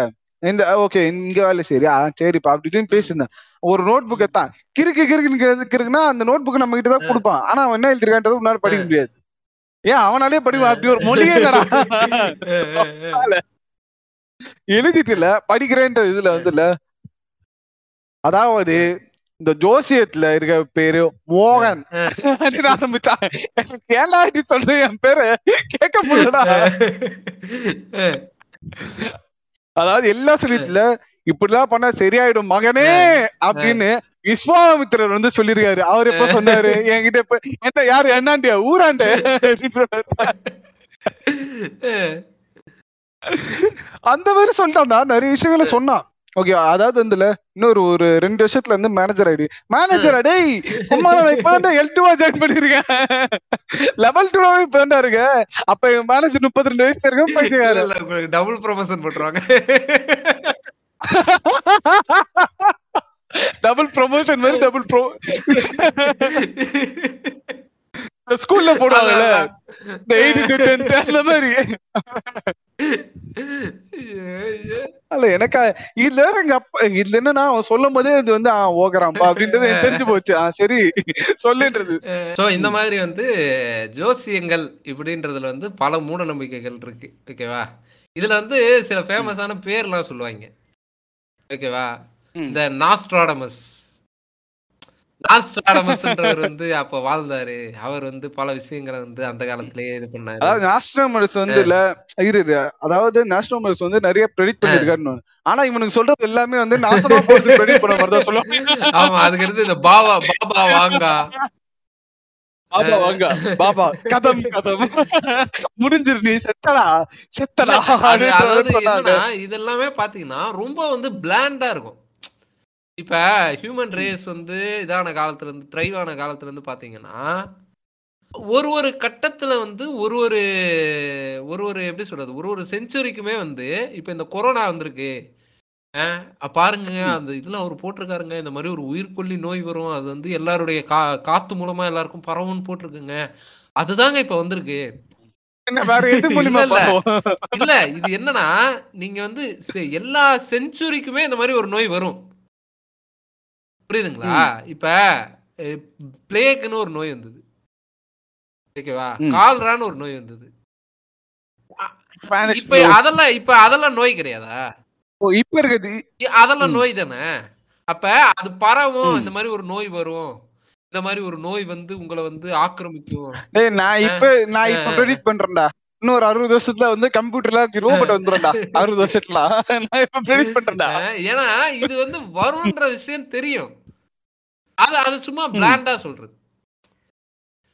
இந்த ஓகே இங்க வேலை சரி ஆ சரிப்பா அப்படி இப்படின்னு பேசியிருந்தேன். ஒரு நோட் புக் தான். கிறுக்கு கிறுக்குன்னு கிறுக்குன்னா அந்த நோட் புக் நம்ம கிட்ட தான் கொடுப்பான். ஆனா அவன் என்ன எழுதிருக்கான்றது உன்னால படிக்க முடியாது. ஏன் அவனாலே படிப்பான். அப்படி ஒரு மொழியே எழுதிட்டு இல்ல படிக்கிறேன்ற இதுல வந்து இல்ல அதாவது இந்த ஜோசியத்துல இருக்க பேரு மோகன். ஆரம்பிச்சான் எனக்கு ஏன்டா இப்படி சொல்ற? என் பேரு கேட்க முடியலடா. அதாவது எல்லா சொல்லியத்துல இப்படிலாம் பண்ணா சரியாயிடும் மகனே அப்படின்னு விஸ்வாமித்திரர் வந்து சொல்லிருக்காரு அவர் எப்ப சொன்னாரு? என்கிட்ட இப்ப என்ன யாரு? என்னாண்டியா? ஊராண்டு? அந்த மாதிரி சொல்லிட்டான்டா நிறைய விஷயங்களை சொன்னான். ஓகே அதாவது வந்துல இன்னொரு ஒரு ரெண்டு வருஷத்துல இருந்து மேனேஜர் ஆயிடு. மேனேஜர் டேய் உமா நான் இப்பதான் எல் டூவா ஜாயின் பண்ணிருக்கேன். லெவல் டூவா இப்பதான் இருக்க. அப்ப என் மேனேஜர் முப்பத்தி ரெண்டு வயசுல இருக்க பைத்தியக்காரன் டபுள் ப்ரொமோஷன் பண்றாங்க டபுள் ப்ரொமோஷன் மாதிரி டபுள் ப்ரோ ஸ்கூல்ல போடுவாங்கல்ல. இந்த எயிட் டு டென்த் அந்த மாதிரி. அல்ல எனக்கா இதுல எங்க அப்பா இதுல என்னன்னா அவன் சொல்லும் போதே இது வந்து ஆஹ் ஓகராம்பா அப்படின்றது தெரிஞ்சு போச்சு. ஆஹ் சரி சொல்லுன்றது. சோ இந்த மாதிரி வந்து ஜோசியங்கள் இப்படின்றதுல வந்து பல மூட நம்பிக்கைகள் இருக்கு ஓகேவா இதுல வந்து சில ஃபேமஸான பேர்லாம் சொல்லுவாங்க. ஓகேவா. இந்த நாஸ்ட்ராடமஸ். வந்து அப்ப வாழ்ந்தாரு. அவர் வந்து பல விஷயங்களை வந்து அந்த காலத்திலேயே இது பண்ணாரு. அதாவது நாஸ்ட்ரோமஸ் வந்து இல்ல இரு இரு. அதாவது நாஸ்ட்ரோமஸ் வந்து நிறைய ப்ரெடிக்ட் பண்ணிருக்காருன்னு ஆனா இவனுக்கு சொல்றது எல்லாமே வந்து நாசமா போறது ப்ரெடிக்ட் பண்ண மாதிரி தான் சொல்லுவாங்க. ஆமா அதுக்கு அடுத்து இந்த பாபா பாபா வாங்கா. பாபா வாங்க. பாபா கதம் கதம். முடிஞ்சிரு நீ செத்தடா செத்தடா. அது அப்படின்ற அதாவது மாதிரி சொன்னாங்க என்னன்னா இது எல்லாமே பாத்தீங்கன்னா ரொம்ப வந்து பிளாண்டா இருக்கும். இப்ப ஹியூமன் ரேஸ் வந்து இதான காலத்துல இருந்து த்ரைவான காலத்துல இருந்து பாத்தீங்கன்னா ஒரு ஒரு கட்டத்துல வந்து ஒரு ஒரு ஒரு ஒரு எப்படி சொல்றது ஒரு ஒரு செஞ்சுரிக்குமே வந்து இப்ப இந்த கொரோனா வந்திருக்கு. பாருங்க அந்த இதுல அவர் போட்டிருக்காருங்க. இந்த மாதிரி ஒரு உயிர்கொல்லி நோய் வரும். அது வந்து எல்லாருடைய கா காத்து மூலமா எல்லாருக்கும் பரவும்னு போட்டிருக்குங்க. அதுதாங்க இப்ப வந்திருக்கு. இல்ல, இது என்னன்னா நீங்க வந்து எல்லா செஞ்சுரிக்குமே இந்த மாதிரி ஒரு நோய் வரும். புரியுதுங்களா? இப்ப பிளேக்னு ஒரு நோய் வந்தது. ஓகேவா. கால்ரான்னு ஒரு நோய் வந்தது. இப்ப. அதெல்லாம் இப்ப அதெல்லாம் நோய் கிடையாதா? இப்ப இருக்குது. அதெல்லாம். நோய் தானே? அப்ப அது பரவும். இந்த மாதிரி ஒரு நோய் வரும். இந்த மாதிரி ஒரு நோய் வந்து உங்களை வந்து ஆக்கிரமிக்கும். டேய் நான் இப்ப நான் இப்ப. ப்ரெடிக்ட் பண்றேன்டா. இன்னொரு அறுபது வருஷத்துல வந்து கம்ப்யூட்டர்ல ரோபோட் வந்துடும்டா அறுபது வருஷத்துல. நான் இப்ப ப்ரெடிக்ட் பண்றேன்டா. ஏன்னா இது வந்து வரும்ன்ற விஷயம் தெரியும். அது அது சும்மா பிளாண்டா சொல்றது.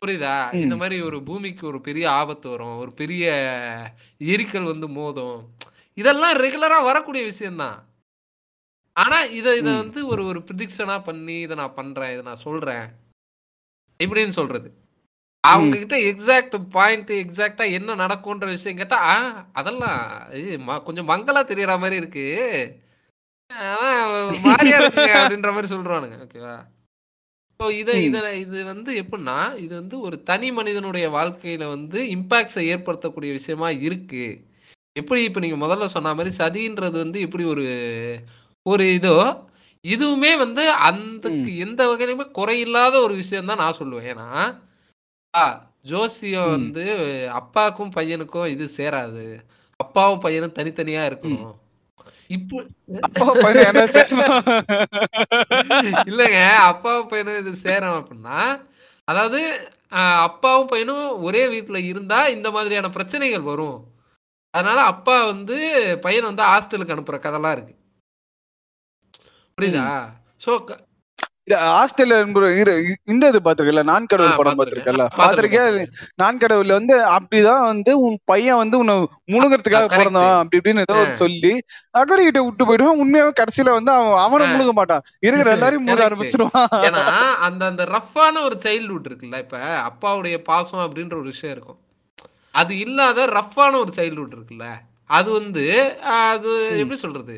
புரியுதா. இந்த மாதிரி ஒரு பூமிக்கு ஒரு பெரிய ஆபத்து வரும். ஒரு பெரிய எரிக்கல் வந்து மோதும். இதெல்லாம் ரெகுலரா வரக்கூடிய விஷயம்தான் ஆனா இத இத. வந்து ஒரு ஒரு ப்ரிடிக்ஷனா பண்ணி இதை நான் பண்றேன் இதை நான் சொல்றேன். இப்படின்னு சொல்றது. அவங்க கிட்ட எக்ஸாக்ட் பாயிண்ட் எக்ஸாக்டா என்ன நடக்கும்ன்ற விஷயம் கேட்டா அதெல்லாம் கொஞ்சம் மங்களா தெரியற மாதிரி இருக்கு. ஆனா அப்படின்ற மாதிரி சொல்றானுங்க. ஓகேவா? ஸோ இதை ம். இதை இது வந்து எப்படின்னா இது வந்து ஒரு தனி மனிதனுடைய வாழ்க்கையில வந்து இம்பாக்ட்ஸை ஏற்படுத்தக்கூடிய விஷயமா இருக்கு. எப்படி இப்போ நீங்க முதல்ல சொன்ன மாதிரி சதின்றது வந்து எப்படி ஒரு ஒரு இதோ இதுவுமே வந்து அந்த எந்த வகையிலுமே குறையில்லாத ஒரு விஷயம் தான் நான் சொல்லுவேன். ஏன்னா ஜோசியம். வந்து அப்பாக்கும் பையனுக்கும் இது சேராது. அப்பாவும் பையனும் தனித்தனியா இருக்கணும். இப்போ? இல்லைங்க அப்பாவும் பையனும் இது சேரும் அப்படின்னா அதாவது அப்பாவும் பையனும் ஒரே வீட்டுல இருந்தா இந்த மாதிரியான பிரச்சனைகள் வரும். அதனால அப்பா வந்து பையனை வந்து ஹாஸ்டலுக்கு அனுப்புற கதைலாம் இருக்கு. புரியுதா? சோ இது ஹாஸ்டல்ல இந்த இது பாத்திருக்கல நான் கடவுள் படம். பாத்திருக்கல பாத்திருக்கேன் நான் கடவுள்ல வந்து அப்படிதான் வந்து உன் பையன் வந்து உன்னை முழுகிறதுக்காக. பிறந்தவன் அப்படி இப்படின்னு ஏதோ. சொல்லி அகரி கிட்ட விட்டு போயிடுவான் உண்மையாவே கடைசியில வந்து அவன் அவனை. முழுக மாட்டான் இருக்கிற எல்லாரையும் முழுக. ஆரம்பிச்சிருவான் ஏன்னா அந்த அந்த ரஃப்பான ஒரு சைல்ட்ஹுட் இருக்குல்ல இப்ப அப்பாவுடைய பாசம் அப்படின்ற ஒரு விஷயம் இருக்கும் அது இல்லாத ரஃப்பான ஒரு சைல்ட்ஹுட் இருக்குல்ல அது வந்து அது. எப்படி சொல்றது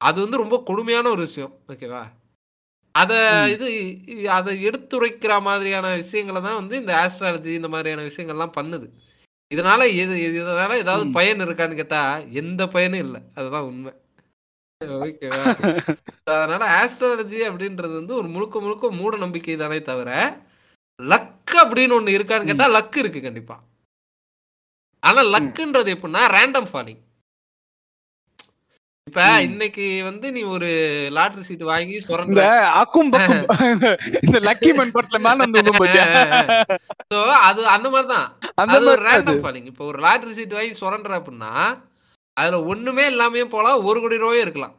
அது வந்து ரொம்ப கொடுமையான ஒரு விஷயம் ஓகேவா அத. இது அதை எடுத்துரைக்கிற மாதிரியான விஷயங்களை தான் வந்து இந்த ஆஸ்ட்ராலஜி இந்த மாதிரியான விஷயங்கள்லாம் பண்ணுது. இதனால எது இதனால ஏதாவது. பயன் இருக்கான்னு கேட்டா எந்த பயனும் இல்லை. அதுதான் உண்மை. ஓகேவா அதனால ஆஸ்ட்ராலஜி அப்படின்றது வந்து ஒரு முழுக்க முழுக்க மூட நம்பிக்கை தானே தவிர லக் அப்படின்னு ஒண்ணு இருக்கான்னு கேட்டா லக் இருக்கு கண்டிப்பா. ஆனா லக்குன்றது எப்படின்னா ரேண்டம் ஃபாலிங் இப்ப. இன்னைக்கு வந்து நீ ஒரு லாட்டரி சீட் வாங்கி சுரண்ட அக்கும் இந்த லக்கி மன் படத்துல மேல வந்து சோ அது அந்த மாதிரிதான். அது ஒரு ரேண்டம் ஃபாலிங் இப்போ ஒரு லாட்டரி சீட் வாங்கி சுரண்டுற அப்படின்னா அதுல ஒண்ணுமே இல்லாமயே போலாம் ஒரு கோடி ரூபாயே இருக்கலாம்.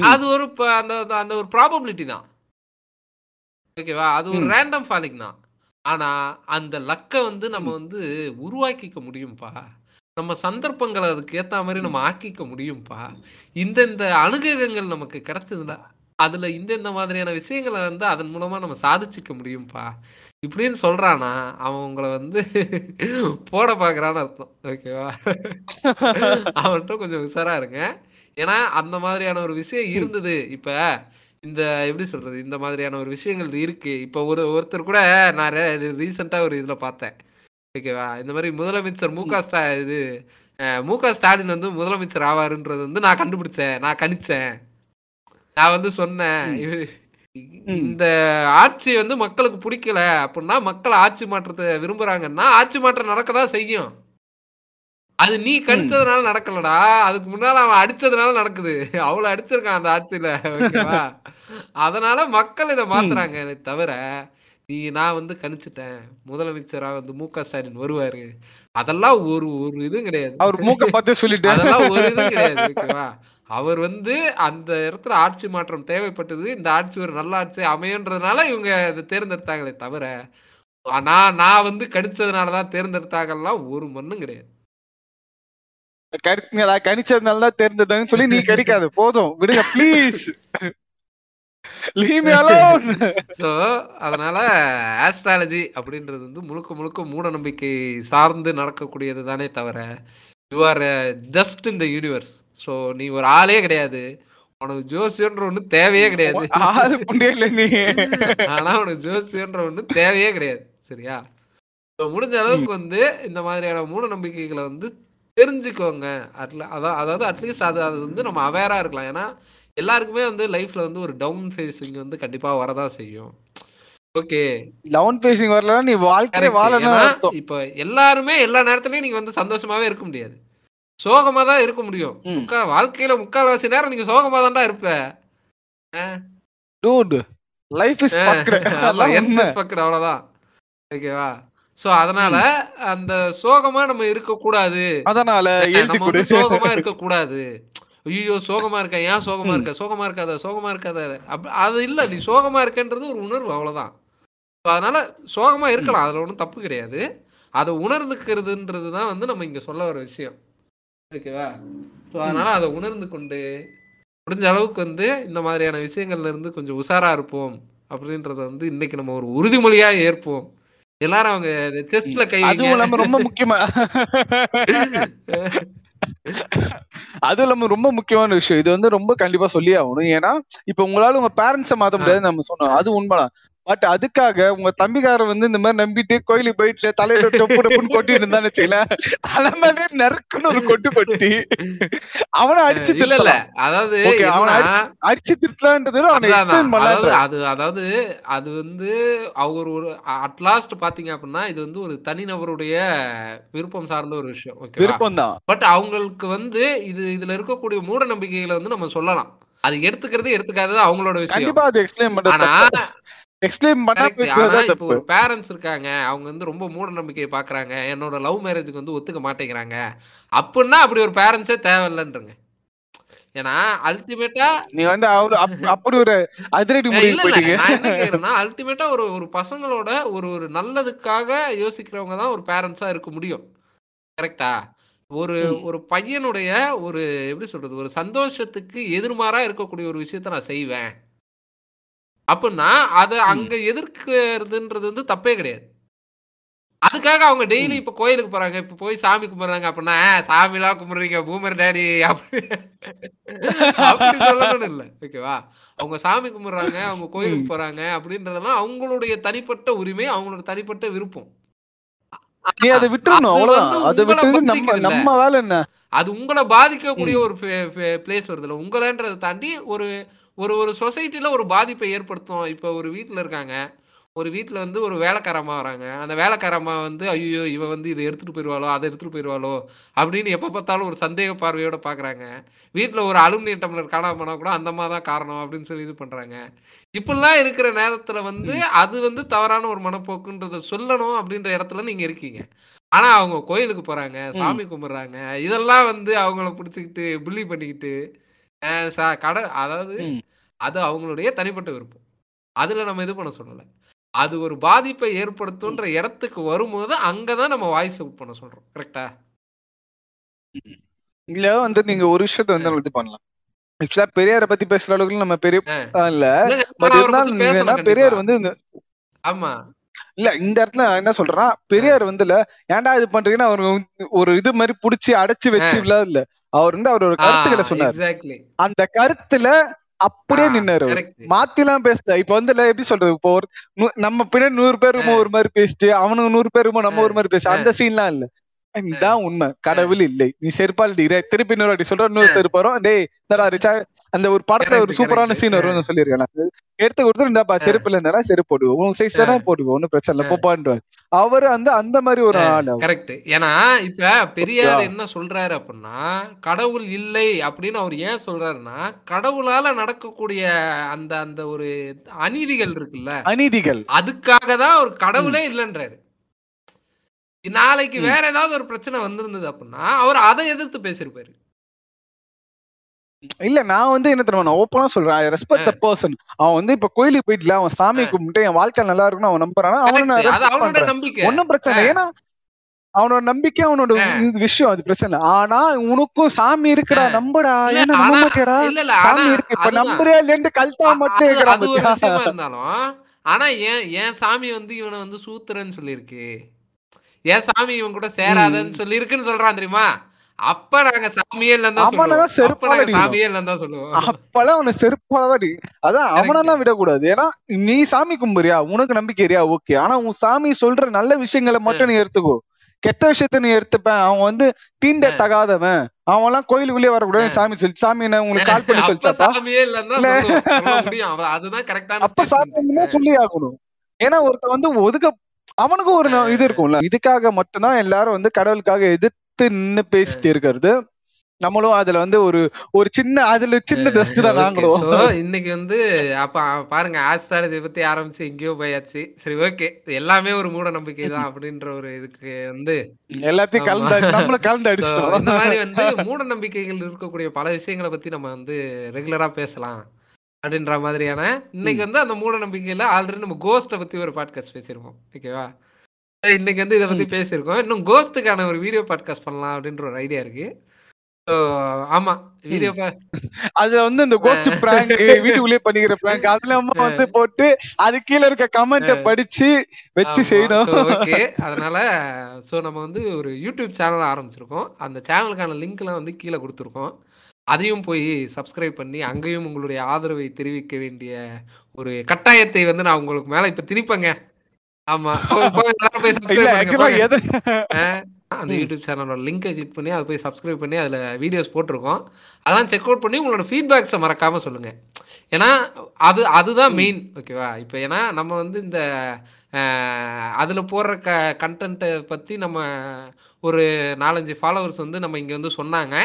அது ஒரு அந்த அந்த- ஒரு ப்ராபபிலிட்டி தான். ஓகேவா அது ஒரு. ரேண்டம் ஃபாலிங் தான். ஆனா அந்த லக்கை வந்து நம்ம வந்து உருவாக்கிக்க முடியும்பா? நம்ம சந்தர்ப்பங்களை அதுக்கு ஏத்த மாதிரி நம்ம ஆக்கிக்க முடியும்ப்பா இந்த இந்த அனுகிரகங்கள் நமக்கு கிடைச்சதுடா அதுல இந்த இந்த மாதிரியான விஷயங்களை வந்து அதன் மூலமா நம்ம சாதிச்சுக்க முடியும்ப்பா இப்படின்னு சொல்றானா அவன் உங்களை வந்து போட பாக்குறான்னு அர்த்தம். ஓகேவா? அவன்கிட்ட கொஞ்சம் உஷாரா இருங்க. ஏன்னா அந்த மாதிரியான ஒரு விஷயம் இருந்தது. இப்ப இந்த எப்படி சொல்றது? இந்த மாதிரியான ஒரு விஷயங்கள் இருக்கு. இப்ப ஒரு ஒருத்தர் கூட நான் ரீசெண்டா ஒரு இதுல பார்த்தேன். ஓகேவா இந்த மாதிரி முதலமைச்சர் மு க ஸ்டா இது மு க ஸ்டாலின் வந்து முதலமைச்சர் ஆவாருன்றது வந்து நான் கண்டுபிடிச்சேன். நான் கணிச்சேன். நான் வந்து சொன்னேன். இந்த ஆட்சி வந்து மக்களுக்கு பிடிக்கல அப்படின்னா மக்கள் ஆட்சி மாற்றத்தை விரும்புறாங்கன்னா ஆட்சி மாற்றம் நடக்கதான் செய்யும். அது நீ கடிச்சதுனால நடக்கலடா. அதுக்கு முன்னால அவன் அடிச்சதுனால நடக்குது. அவ்வளவு அடிச்சிருக்கான் அந்த ஆட்சியில. ஓகேவா அதனால மக்கள் இதை மாத்துறாங்க. தவிர நீ நான் வந்து கணிச்சிட்டேன். முதலமைச்சரா வந்து மு க ஸ்டாலின் வருவாரு. அதெல்லாம் ஒரு ஒரு இதுவும் கிடையாது. அவர் மூக்க பார்த்து சொல்லிட்டு அதெல்லாம் ஒரு இதுவும் கிடையாது ஓகேவா? அவர் வந்து அந்த இடத்துல ஆட்சி மாற்றம் தேவைப்பட்டது. இந்த ஆட்சி ஒரு நல்ல ஆட்சி அமையன்றதுனால இவங்க இதை தேர்ந்தெடுத்தாங்களே தவிர நான் நான் வந்து கணிச்சதுனாலதான் தேர்ந்தெடுத்தாங்கலாம் ஒரு மண்ணும் கிடையாது. கணிச்சதுனால தான் தெரிஞ்சதுன்னு சொல்லி நீ கடிக்காத போதும். விடுங்க ப்ளீஸ் லீவ் ஸோ அதனால ஆஸ்ட்ராலஜி அப்படின்றது வந்து முழுக்க முழுக்க மூட நம்பிக்கை சார்ந்து நடக்கக்கூடியது தானே தவிர யூ ஆர் ஜஸ்ட் இந்த யூனிவர்ஸ் ஸோ நீ ஒரு ஆளே கிடையாது. உனக்கு ஜோசியன்ற ஒண்ணு தேவையே கிடையாது. ஆனா உனக்கு ஜோசியன்ற ஒண்ணு தேவையே கிடையாது. சரியா? முடிஞ்ச அளவுக்கு வந்து இந்த மாதிரியான மூட நம்பிக்கைகளை வந்து தெரிஞ்சுக்கோங்க. அட்ல அதாவது அட்லீஸ்ட் அது அது வந்து நம்ம அவேரா இருக்கலாம். ஏன்னா எல்லாருக்குமே வந்து லைஃப்ல வந்து ஒரு டவுன் ஃபேஸிங் வந்து கண்டிப்பா வரதான் செய்யும். ஓகே லெவன் பேசிங் வரல நீ வாழ்க்கையே வாழணும் இப்போ எல்லாருமே எல்லா நேரத்துலயும் நீங்க வந்து சந்தோஷமாவே இருக்க முடியாது. சோகமா தான் இருக்க முடியும். முக்கா வாழ்க்கையில முக்கால்வாசி நேரம் நீங்க சோகமா தான்டா இருப்ப. டூட் லைஃப் இஸ் பக்கட் அவ்வளவுதான். ஓகேவா சோ அதனால அந்த சோகமா நம்ம இருக்க கூடாது அதனால எழுதி சோகமா இருக்க கூடாது ஐயோ சோகமா இருக்க? ஏன் சோகமா ம். இருக்க? சோகமா இருக்காத சோகமா இருக்காத. அப்ப- அது இல்ல நீ சோகமா இருக்கன்றது ஒரு உணர்வு அவ்வளவுதான். So, அதனால சோகமா இருக்கலாம் அதுல ஒண்ணும் தப்பு கிடையாது. அதை உணர்ந்துக்கிறதுன்றது தான் வந்து நம்ம இங்க சொல்ல வர விஷயம். ஓகேவா? ஸோ அதனால அதை உணர்ந்து கொண்டு முடிஞ்ச அளவுக்கு வந்து இந்த மாதிரியான விஷயங்கள்ல இருந்து கொஞ்சம் உஷாரா இருப்போம். அப்படின்றத வந்து இன்னைக்கு நம்ம ஒரு உறுதிமொழியா ஏற்போம். எல்லாரும் அவங்க செஸ்ட்ல கை அதுவும் ரொம்ப முக்கியமா. அதுவும் இல்லாம ரொம்ப முக்கியமான விஷயம். இது வந்து ரொம்ப கண்டிப்பா சொல்லி ஆகணும். ஏன்னா இப்ப உங்களால உங்க பேரண்ட்ஸ மாத்த முடியாது நம்ம சொன்னோம். அது உண்மைதான். பட் அதுக்காக உங்க தம்பிக்காரன் வந்து இந்த மாதிரி நம்பிட்டு கோயிலுக்கு போயிட்டு தலையில டொப்பு டொப்புன்னு கொட்டிட்டு இருந்தான்னு வச்சுக்கல தலை மேலே நறுக்குன்னு ஒரு கொட்டு கொட்டி அவனை அடிச்சு திருத்தலாம். அதாவது அவன அடிச்சு திருத்தலான்றது அவனை எக்ஸ்பிளைன் அது அதாவது அது வந்து அவர் ஒரு அட்லாஸ்ட் பாத்தீங்க அப்படின்னா இது வந்து ஒரு தனிநபருடைய விருப்பம் சார்ந்த ஒரு விஷயம் ஓகேவா விருப்பம் தான். பட் அவங்களுக்கு வந்து இது இதுல இருக்கக்கூடிய மூட நம்பிக்கைகளை வந்து நம்ம சொல்லலாம். அது எடுத்துக்கிறது எடுத்துக்காதது அவங்களோட விஷயம். கண்டிப்பா அது எக்ஸ்பிளைன் பண்றது எக்ஸ்பிளைன் பண்ணா இப்போ பேரண்ட்ஸ் இருக்காங்க அவங்க வந்து ரொம்ப மூட நம்பிக்கையை பாக்குறாங்க என்னோட லவ் மேரேஜுக்கு வந்து ஒத்துக்க மாட்டேங்கிறாங்க. அப்படின்னா அப்படி ஒரு பேரண்ட்ஸே தேவையில்லைன்றங்க. ஏன்னா அல்டிமேட்டா நீ வந்து அவரு அப்- அப்படி ஒரு அதிரடி முடிவு அல்டிமேட்டா ஒரு ஒரு பசங்களோட ஒரு ஒரு நல்லதுக்காக யோசிக்கிறவங்க தான் ஒரு பேரண்ட்ஸா இருக்க முடியும். கரெக்டா ஒரு. ஒரு பையனுடைய ஒரு எப்படி சொல்றது? ஒரு சந்தோஷத்துக்கு எதிர்மாறா இருக்கக்கூடிய ஒரு விஷயத்த நான் செய்வேன். அப்படின்னா அதை. அங்க எதிர்க்கிறதுன்றது வந்து தப்பே கிடையாது அதுக்காக அவங்க டெய்லி. இப்ப கோயிலுக்கு போறாங்க இப்ப போய் சாமி கும்பிடுறாங்க அப்படின்னா சாமி எல்லாம் கும்பிடுறீங்க பூமர் டேடி அப்படி அப்படி சொல்லணும்னு இல்ல ஓகேவா அவங்க சாமி கும்பிடுறாங்க அவங்க கோயிலுக்கு. போறாங்க அப்படின்றதெல்லாம் அவங்களுடைய தனிப்பட்ட உரிமை அவங்களோட தனிப்பட்ட விருப்பம் நீ அதை விட்டுறணும் அவ்வளவுதான் அதை விட்டு நம்ம. நம்ம வேலை என்ன அது உங்களை பாதிக்கக்கூடிய. ஒரு பிளேஸ் வருதுல்ல உங்களன்றதை தாண்டி ஒரு ஒரு ஒரு சொசைட்டில ஒரு பாதிப்பை ஏற்படுத்தும். இப்போ ஒரு வீட்டில் இருக்காங்க. ஒரு வீட்டில் வந்து ஒரு வேலைக்காரம்மா வராங்க. அந்த வேலைக்காரம்மா வந்து ஐயோ இவ வந்து இதை எடுத்துட்டு போயிடுவாளோ அதை எடுத்துட்டு போயிடுவாளோ அப்படின்னு எப்போ பார்த்தாலும் ஒரு சந்தேக பார்வையோட பார்க்குறாங்க வீட்டில் ஒரு அலுமினியம் டம்ளர் காணாம போனா கூட அந்த அம்மா தான் காரணம் அப்படின்னு சொல்லி இது பண்ணுறாங்க இப்படிலாம் இருக்கிற நேரத்தில் வந்து அது வந்து தவறான ஒரு மனப்போக்குன்றதை சொல்லணும் அப்படின்ற இடத்துல நீங்கள் இருக்கீங்க. ஆனா அவங்க கோயிலுக்கு போறாங்க சாமி கும்பிடுறாங்க. இதெல்லாம் வந்து அவங்கள பிடிச்சிக்கிட்டு புள்ளி பண்ணிக்கிட்டு ச- கடை அதாவது. அது அவங்களுடைய தனிப்பட்ட விருப்பம். அதுல நம்ம இது பண்ண சொல்லல. அது ஒரு பாதிப்பை ஏற்படுத்துன்ற இடத்துக்கு வரும்போது அங்கதான் நம்ம வாய்ஸ் அவுட் பண்ண சொல்றோம். கரெக்டா இல்ல வந்து நீங்க ஒரு விஷயத்த வந்து இது பண்ணலாம். ஆக்சுவலா பெரியார பத்தி பேசுற அளவுக்கு நம்ம பெரிய. இல்ல. பட் இருந்தாலும். பெரியார் வந்து இந்த ஆமா. இல்ல இந்த இடத்துல என்ன சொல்றேன்னா பெரியார் வந்து இல்ல ஏன்டா இது பண்றீங்கன்னா அவர் ஒரு இது மாதிரி புடிச்சு அடைச்சு வச்சு இல்ல அவர் வந்து அவர் ஒரு கருத்துக்களை சொன்னார். அந்த கருத்துல அப்படியே நின்னாரு மாத்திலாம் பேசல. இப்ப வந்து எப்படி சொல்றது? இப்போ ஒரு நம்ம பின்னாடி நூறு பேருமோ ஒரு மாதிரி பேசிட்டு அவனுக்கு நூறு பேருமோ நம்ம ஒரு மாதிரி பேச அந்த சீன்லாம் இல்ல. இதான் உண்மை. கடவுள் இல்லை. நீ செருப்பால் திருப்பி இன்னொரு வாட்டி சொல்ற இன்னொரு செருப்பு வரும் டேய் இந்தடா ரிச்சா அந்த ஒரு படத்துல ஒரு சூப்பரான. சீன் வரும்னு சொல்லியிருக்கேன். எடுத்து கொடுத்துட்டு இந்தாப்பா செருப்பு இல்லைன்னா செருப்பு போடுவோம். உனக்கு சைஸ் தானே போடுவோம். ஒன்னும் பிரச்சனை இல்ல போப்பான்றாரு. அவரு அந்த அந்த மாதிரி ஒரு ஆள். கரெக்ட். ஏன்னா இப்ப பெரியார். என்ன சொல்றாரு அப்படின்னா கடவுள் இல்லை அப்படின்னு அவர் ஏன் சொல்றாருன்னா கடவுளால நடக்கக்கூடிய அந்த அந்த ஒரு அநீதிகள் இருக்குல்ல. அநீதிகள். அதுக்காக தான் ஒரு கடவுளே இல்லைன்றாரு. நாளைக்கு. வேற ஏதாவது ஒரு பிரச்சனை வந்திருந்தது அப்படின்னா அவர் அதை எதிர்த்து பேசியிருப்பாரு. இல்ல நான் வந்து என்ன தெரியுமா நான் ஓப்பனா சொல்றேன். ஐ ரெஸ்பெக்ட் த பர்சன் அவன் வந்து இப்ப கோயிலுக்கு போயிட்டுல அவன் சாமி கும்பிட்டு என் வாழ்க்கை நல்லா இருக்கும்னு அவன் நம்புறானா? அவனை நான் பண்றேன். ஒன்னும் பிரச்சனை. ஏன்னா அவனோட நம்பிக்கை அவனோட விஷயம் அது பிரச்சனை. ஆனா உனக்கும் சாமி இருக்குடா. நம்புடா. இல்ல, ஏன்னா நம்ப ஆனா- மாட்டியாடா? இல்ல இல்ல சாமி இருக்கு. இப்ப. நம்புறியா இல்லைன்னு கல்தா அ- மட்டும் இருந்தாலும் ஆனா ஏன் ஏன் சாமி வந்து இவனை வந்து சூத்திரன்னு சொல்லியிருக்கு? ஏன் சாமி இவன் கூட சேராதன்னு சொல்லியிருக்குன்னு சொல்றான் தெரியுமா? அப்ப நாங்க சாமியே இல்லைன்னு தான் அவனை தான் சொல்லுவோம் அப்ப செருப்பால. சாமியே அப்பெல்லாம் அவனை செருப்பாலதான் அடி. அதான் அவனெல்லாம் விடக்கூடாது. ஏன்னா நீ சாமி கும்புறியா? உனக்கு நம்பிக்கை இருயா ஓகே. ஆனா உன் சாமி சொல்ற நல்ல விஷயங்களை மட்டும் நீ எடுத்துக்கோ. கெட்ட விஷயத்த நீ எடுத்துப்பேன். அவன் வந்து தீண்ட தகாதவன். அவன் எல்லாம் கோயிலுக்குள்ளே வரக்கூடாது சாமி சொல்லி சாமி என்ன உங்களுக்கு கால் பண்ணி சொல்லிச்சாப்பா? அப்ப சாமி சொல்லி ஆகணும். ஏன்னா ஒருத்தன் வந்து ஒதுக்க அவனுக்கும் ஒரு இது இருக்கும்ல. இதுக்காக மட்டும்தான் எல்லாரும் வந்து கடவுளுக்காக எதிர்த்து நின்னு பேசிட்டு இருக்கிறது. நம்மளும் அதுல வந்து ஒரு ஒரு சின்ன அதுல சின்ன டஸ்ட் தான் நாங்களும் இன்னைக்கு வந்து அப்ப பாருங்க ஆஸ்ட்ராலஜி பத்தி ஆரம்பிச்சு எங்கேயோ போயாச்சு. சரி ஓகே எல்லாமே ஒரு மூட நம்பிக்கை தான் அப்படின்ற ஒரு இதுக்கு வந்து எல்லாத்தையும் கலந்து ஆமா. நம்மளும் கலந்து அடிச்சிட்டோம். இந்த மாதிரி வந்து மூட நம்பிக்கைகள் இருக்கக்கூடிய பல விஷயங்களை பத்தி நம்ம வந்து ரெகுலரா பேசலாம் அப்படின்ற மாதிரியான இன்னைக்கு வந்து அந்த மூட நம்பிக்கையில ஆல்ரெடி நம்ம கோஸ்ட்டை பத்தி ஒரு பாட்காஸ்ட் பேசியிருக்கோம் ஓகேவா இன்னைக்கு வந்து இதை பத்தி பேசியிருக்கோம். இன்னும் கோஸ்ட்டுக்கான ஒரு வீடியோ பாட்காஸ்ட் பண்ணலாம் அப்படின்ற ஒரு ஐடியா இருக்கு. ஆமா வீடியோ அது வந்து இந்த கோஸ்ட் பிராங்க் வீட்டுக்குள்ளேயே பண்ணிக்கிற பிராங்க் அதுல வந்து போட்டு அது கீழ இருக்க கமெண்ட படிச்சு வச்சு செய்யணும். ஓகே அதனால சோ நம்ம வந்து ஒரு யூடியூப் சேனல் ஆரம்பிச்சிருக்கோம். அந்த சேனலுக்கான லிங்க்லாம் வந்து கீழே கொடுத்துருக்கோம். அதையும் போய் சப்ஸ்கிரைப் பண்ணி அங்கேயும் உங்களுடைய ஆதரவை தெரிவிக்க வேண்டிய ஒரு கட்டாயத்தை வந்து நான் உங்களுக்கு மேல இப்ப திணிப்பேங்க. ஆமா அந்த. யூடியூப் சேனலோட லிங்கை கிளிக் பண்ணி அதை போய் சப்ஸ்கிரைப் பண்ணி அதில் வீடியோஸ் போட்டிருக்கோம். அதெல்லாம் செக் அவுட் பண்ணி உங்களோட ஃபீட்பேக்ஸை மறக்காம சொல்லுங்க. ஏன்னா அது அதுதான். மெயின் ஓகேவா இப்போ ஏன்னா நம்ம வந்து இந்த அதில் போடுற க கண்டென்ட்டை பற்றி நம்ம ஒரு நாலஞ்சு ஃபாலோவர்ஸ் வந்து நம்ம இங்கே வந்து சொன்னாங்க.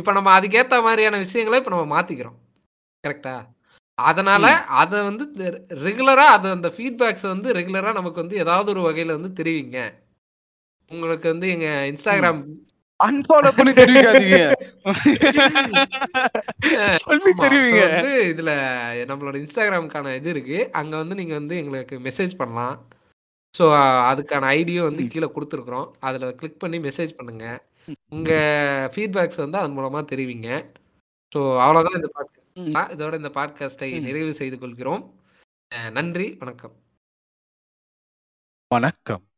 இப்போ நம்ம அதுக்கேற்ற மாதிரியான விஷயங்களை இப்போ நம்ம மாற்றிக்கிறோம் கரெக்டா அதனால. அதை வந்து ரெகுலரா அது அந்த ஃபீட்பேக்ஸ் வந்து ரெகுலரா நமக்கு வந்து ஏதாவது ஒரு வகையில வந்து தெரிவிங்க. உங்களுக்கு வந்து எங்க இன்ஸ்டாகிராம் அன்ஃபாலோ பண்ணி தெரிவிக்காதீங்க. சொல்லி தெரிவிங்க. வந்து இதுல நம்மளோட இன்ஸ்டாகிராமுக்கான இது இருக்கு. அங்க வந்து நீங்க வந்து எங்களுக்கு மெசேஜ் பண்ணலாம். ஸோ அதுக்கான ஐடியும் வந்து. கீழே கொடுத்துருக்குறோம். அதில் கிளிக் பண்ணி மெசேஜ் பண்ணுங்க. உங்க ஃபீட்பேக்ஸ் வந்து அதன் மூலமா தெரிவிங்க. ஸோ அவ்வளோதான் இந்த ம். இதோட இந்த பாட்காஸ்டை. நிறைவு செய்து கொள்கிறோம். அஹ் நன்றி வணக்கம். வணக்கம்.